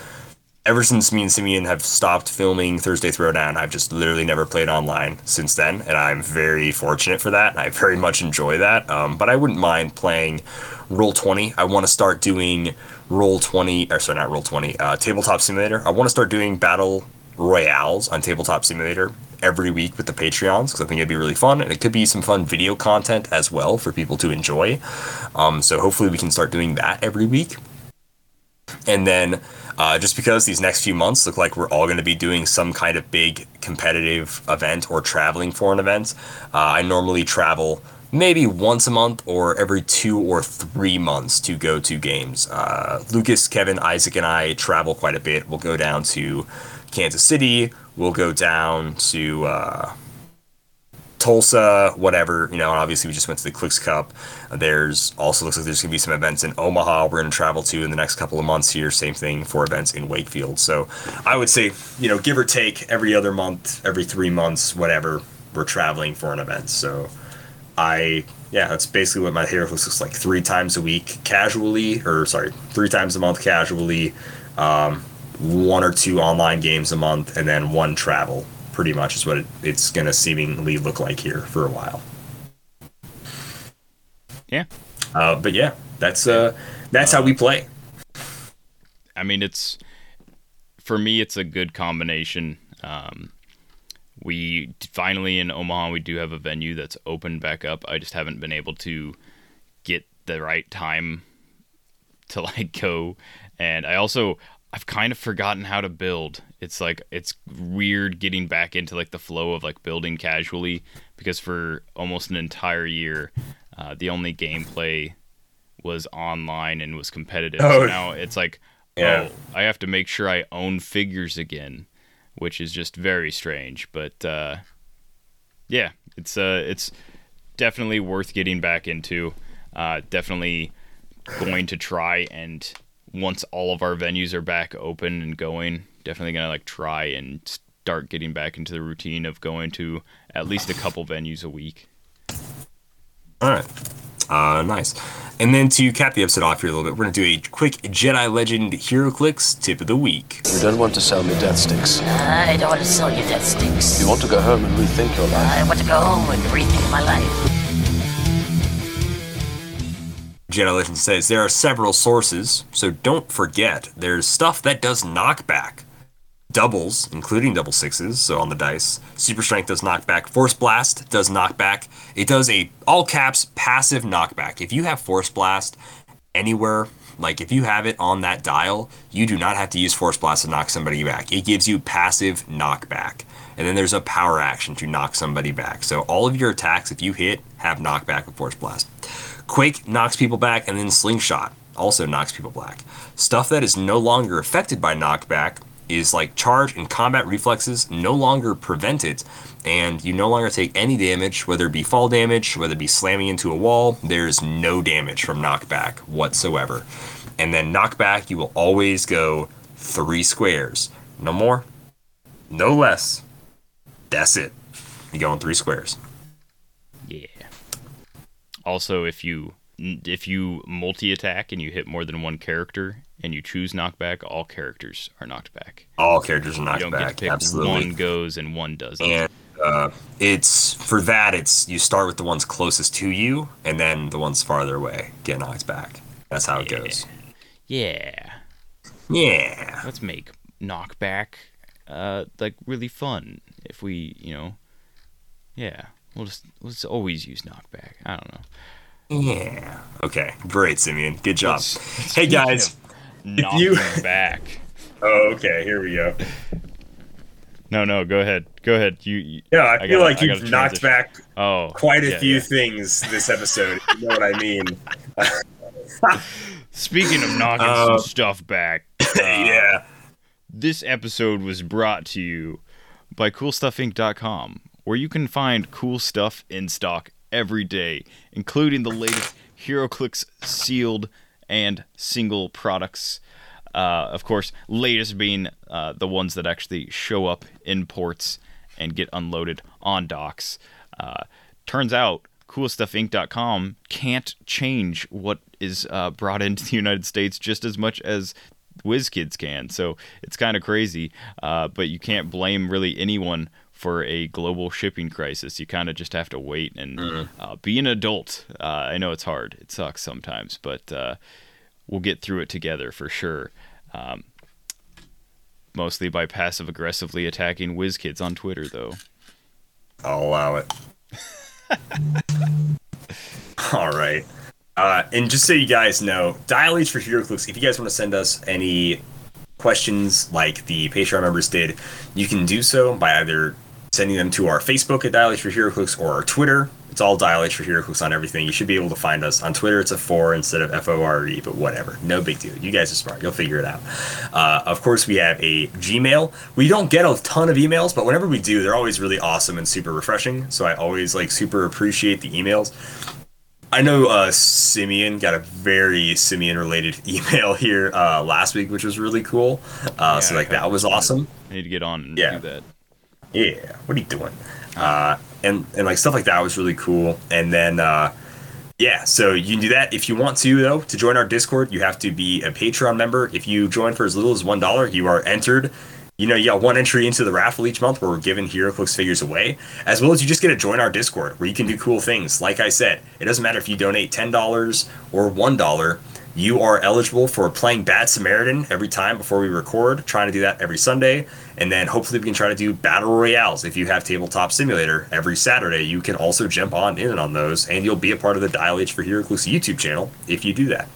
ever since me and Simeon have stopped filming Thursday Throwdown, I've just literally never played online since then. And I'm very fortunate for that. I very much enjoy that. Um, but I wouldn't mind playing Roll 20. I want to start doing Roll 20, or sorry, not Roll 20, uh, Tabletop Simulator. I want to start doing Battle Royales on Tabletop Simulator every week with the Patreons because I think it'd be really fun and it could be some fun video content as well for people to enjoy. Um, so hopefully we can start doing that every week. And then uh, just because these next few months look like we're all going to be doing some kind of big competitive event or traveling for an event, uh, I normally travel maybe once a month or every two or three months to go to games. Uh, Lucas, Kevin, Isaac, and I travel quite a bit. We'll go down to Kansas City. We'll go down to uh, Tulsa, whatever, you know, obviously we just went to the Clix Cup. There's also looks like there's going to be some events in Omaha we're going to travel to in the next couple of months here. Same thing for events in Wakefield. So I would say, you know, give or take every other month, every three months, whatever, we're traveling for an event. So I, yeah, that's basically what my hair looks like three times a week casually, or sorry, three times a month casually. Um, one or two online games a month, and then one travel. Pretty much is what it, it's going to seemingly look like here for a while. Yeah. Uh, but yeah, that's uh, that's how we play. I mean, it's for me, it's a good combination. Um, we finally in Omaha, we do have a venue that's opened back up. I just haven't been able to get the right time to like go. And I also I've kind of forgotten how to build. It's like it's weird getting back into like the flow of like building casually because for almost an entire year, uh, the only gameplay was online and was competitive. Oh. So now it's like, Yeah. oh, I have to make sure I own figures again, which is just very strange. But uh, yeah, it's uh, it's definitely worth getting back into. Uh, definitely going to try and once all of our venues are back open and going, definitely gonna like try and start getting back into the routine of going to at least a couple venues a week. All right. Uh, nice. And then to cap the episode off here a little bit, we're going to do a quick Jedi Legend HeroClix tip of the week. You don't want to sell me death sticks. I don't want to sell you death sticks. You want to go home and rethink your life. I want to go home and rethink my life. Jedi Legend says there are several sources, so don't forget there's stuff that does knockback. Doubles, including double sixes, so on the dice. Super Strength does knockback. Force Blast does knockback. It does a all caps passive knockback. If you have Force Blast anywhere Like if you have it on that dial, you do not have to use Force Blast to knock somebody back. It gives you passive knockback. And then there's a power action to knock somebody back. So all of your attacks, if you hit, have knockback with Force Blast. Quake knocks people back, and then Slingshot also knocks people back. Stuff that is no longer affected by knockback is like charge and combat reflexes no longer prevent it, and you no longer take any damage, whether it be fall damage, whether it be slamming into a wall. There's no damage from knockback whatsoever. And then knockback, you will always go three squares. No more, no less. That's it. You go in three squares. Yeah. Also, if you if you multi attack and you hit more than one character and you choose knockback, all characters are knocked back. All characters are knocked you don't back. Get to pick Absolutely. One goes and one doesn't. and uh, it's for that it's you start with the ones closest to you and then the ones farther away get knocked back that's how it goes yeah. yeah Let's make knockback uh like really fun. If we, you know, yeah, we'll just let's always use knockback. I don't know. yeah okay great simeon good job Let's- hey guys Knocking you- back. oh okay here we go No, no, go ahead. Go ahead. You. you yeah i, I feel gotta- like I you've knocked back Oh. quite a yeah, few yeah. things this episode you know what i mean Speaking of knocking Uh, some stuff back, uh, yeah This episode was brought to you by CoolStuffInc.com, where you can find cool stuff in stock every day, including the latest HeroClix sealed and single products. Uh, of course, latest being uh, the ones that actually show up in ports and get unloaded on docks. Uh, turns out, CoolStuffInc.com can't change what is uh, brought into the United States just as much as WizKids can. So it's kind of crazy, uh, but you can't blame really anyone for a global shipping crisis. You kind of just have to wait and uh, be an adult. Uh, I know it's hard. It sucks sometimes, but uh, we'll get through it together for sure. Um, mostly by passive aggressively attacking WizKids on Twitter, though. I'll allow it. All right. Uh, and just so you guys know, Dial H for HeroClix, if you guys want to send us any questions like the Patreon members did, you can do so by either sending them to our Facebook at Dial H for HeroClix or our Twitter. It's all Dial H for HeroClix on everything. You should be able to find us. On Twitter, it's a 4 instead of F O R E, but whatever. No big deal. You guys are smart. You'll figure it out. Uh, of course, we have a Gmail. We don't get a ton of emails, but whenever we do, they're always really awesome and super refreshing. So I always like super appreciate the emails. I know uh, Simeon got a very Simeon related email here uh, last week, which was really cool. Uh, so like that was awesome. I need to get on and Yeah. do that. Yeah, what are you doing? Uh, and and like stuff like that was really cool. And then uh, yeah, so you can do that if you want to though. To join our Discord, you have to be a Patreon member. If you join for as little as one dollar, you are entered. You know, you got one entry into the raffle each month where we're giving HeroClix figures away, as well as you just get to join our Discord where you can do cool things. Like I said, it doesn't matter if you donate ten dollars or one dollar. You are eligible for playing Bad Samaritan every time before we record. Trying to do that every Sunday, and then hopefully we can try to do battle royales. If you have Tabletop Simulator every Saturday, you can also jump on in on those, and you'll be a part of the Dial H for HeroClix YouTube channel if you do that.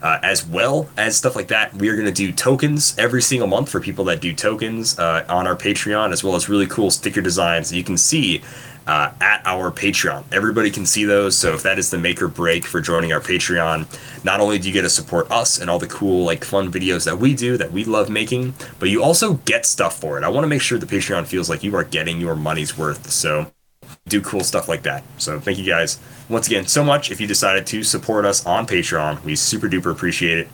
Uh, as well as stuff like that, we are going to do tokens every single month for people that do tokens uh, on our Patreon, as well as really cool sticker designs that you can see uh, at our Patreon. Everybody can see those, so if that is the make or break for joining our Patreon, not only do you get to support us and all the cool, like, fun videos that we do that we love making, but you also get stuff for it. I want to make sure the Patreon feels like you are getting your money's worth. So do cool stuff like that. So thank you guys once again so much. If you decided to support us on Patreon, we super duper appreciate it.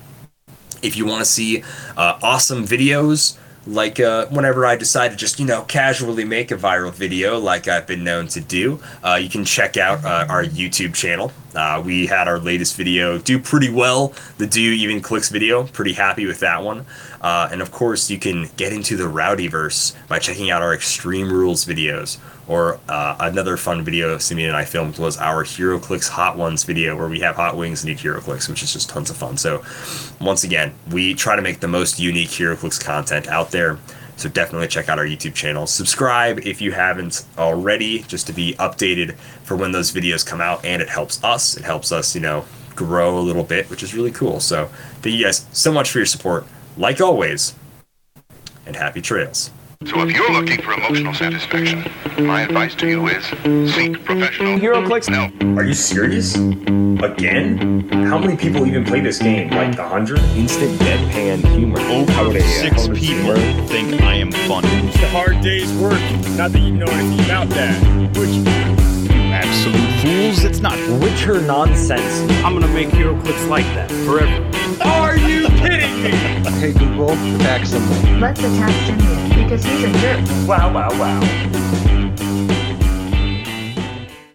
If you want to see uh, awesome videos, like uh, whenever I decide to just you know casually make a viral video, like I've been known to do, uh, you can check out uh, our YouTube channel. Uh, we had our latest video do pretty well. The Do Even Clicks video, pretty happy with that one. Uh, and of course, you can get into the Rowdyverse by checking out our Extreme Rules videos. Or uh, another fun video Simeon and I filmed was our HeroClix Hot Ones video, where we have hot wings and eat HeroClix, which is just tons of fun. So, once again, we try to make the most unique HeroClix content out there. So definitely check out our YouTube channel. Subscribe if you haven't already, just to be updated for when those videos come out. And it helps us. It helps us, you know, grow a little bit, which is really cool. So thank you guys so much for your support. Like always, and happy trails. So if you're looking for emotional satisfaction, my advice to you is seek professional HeroClix. No. Are you serious? Again? How many people even play this game? Like the hundred? Instant deadpan humor. How Over would uh, six how people zero- think I am funny. It's a hard day's work. Not that you know anything about that. Which You Absolute fools, it's not. Witcher nonsense. I'm gonna make HeroClix like that forever. Hey Google, attack someone. Let's attack Jimmy because he's a jerk. Wow, wow, wow.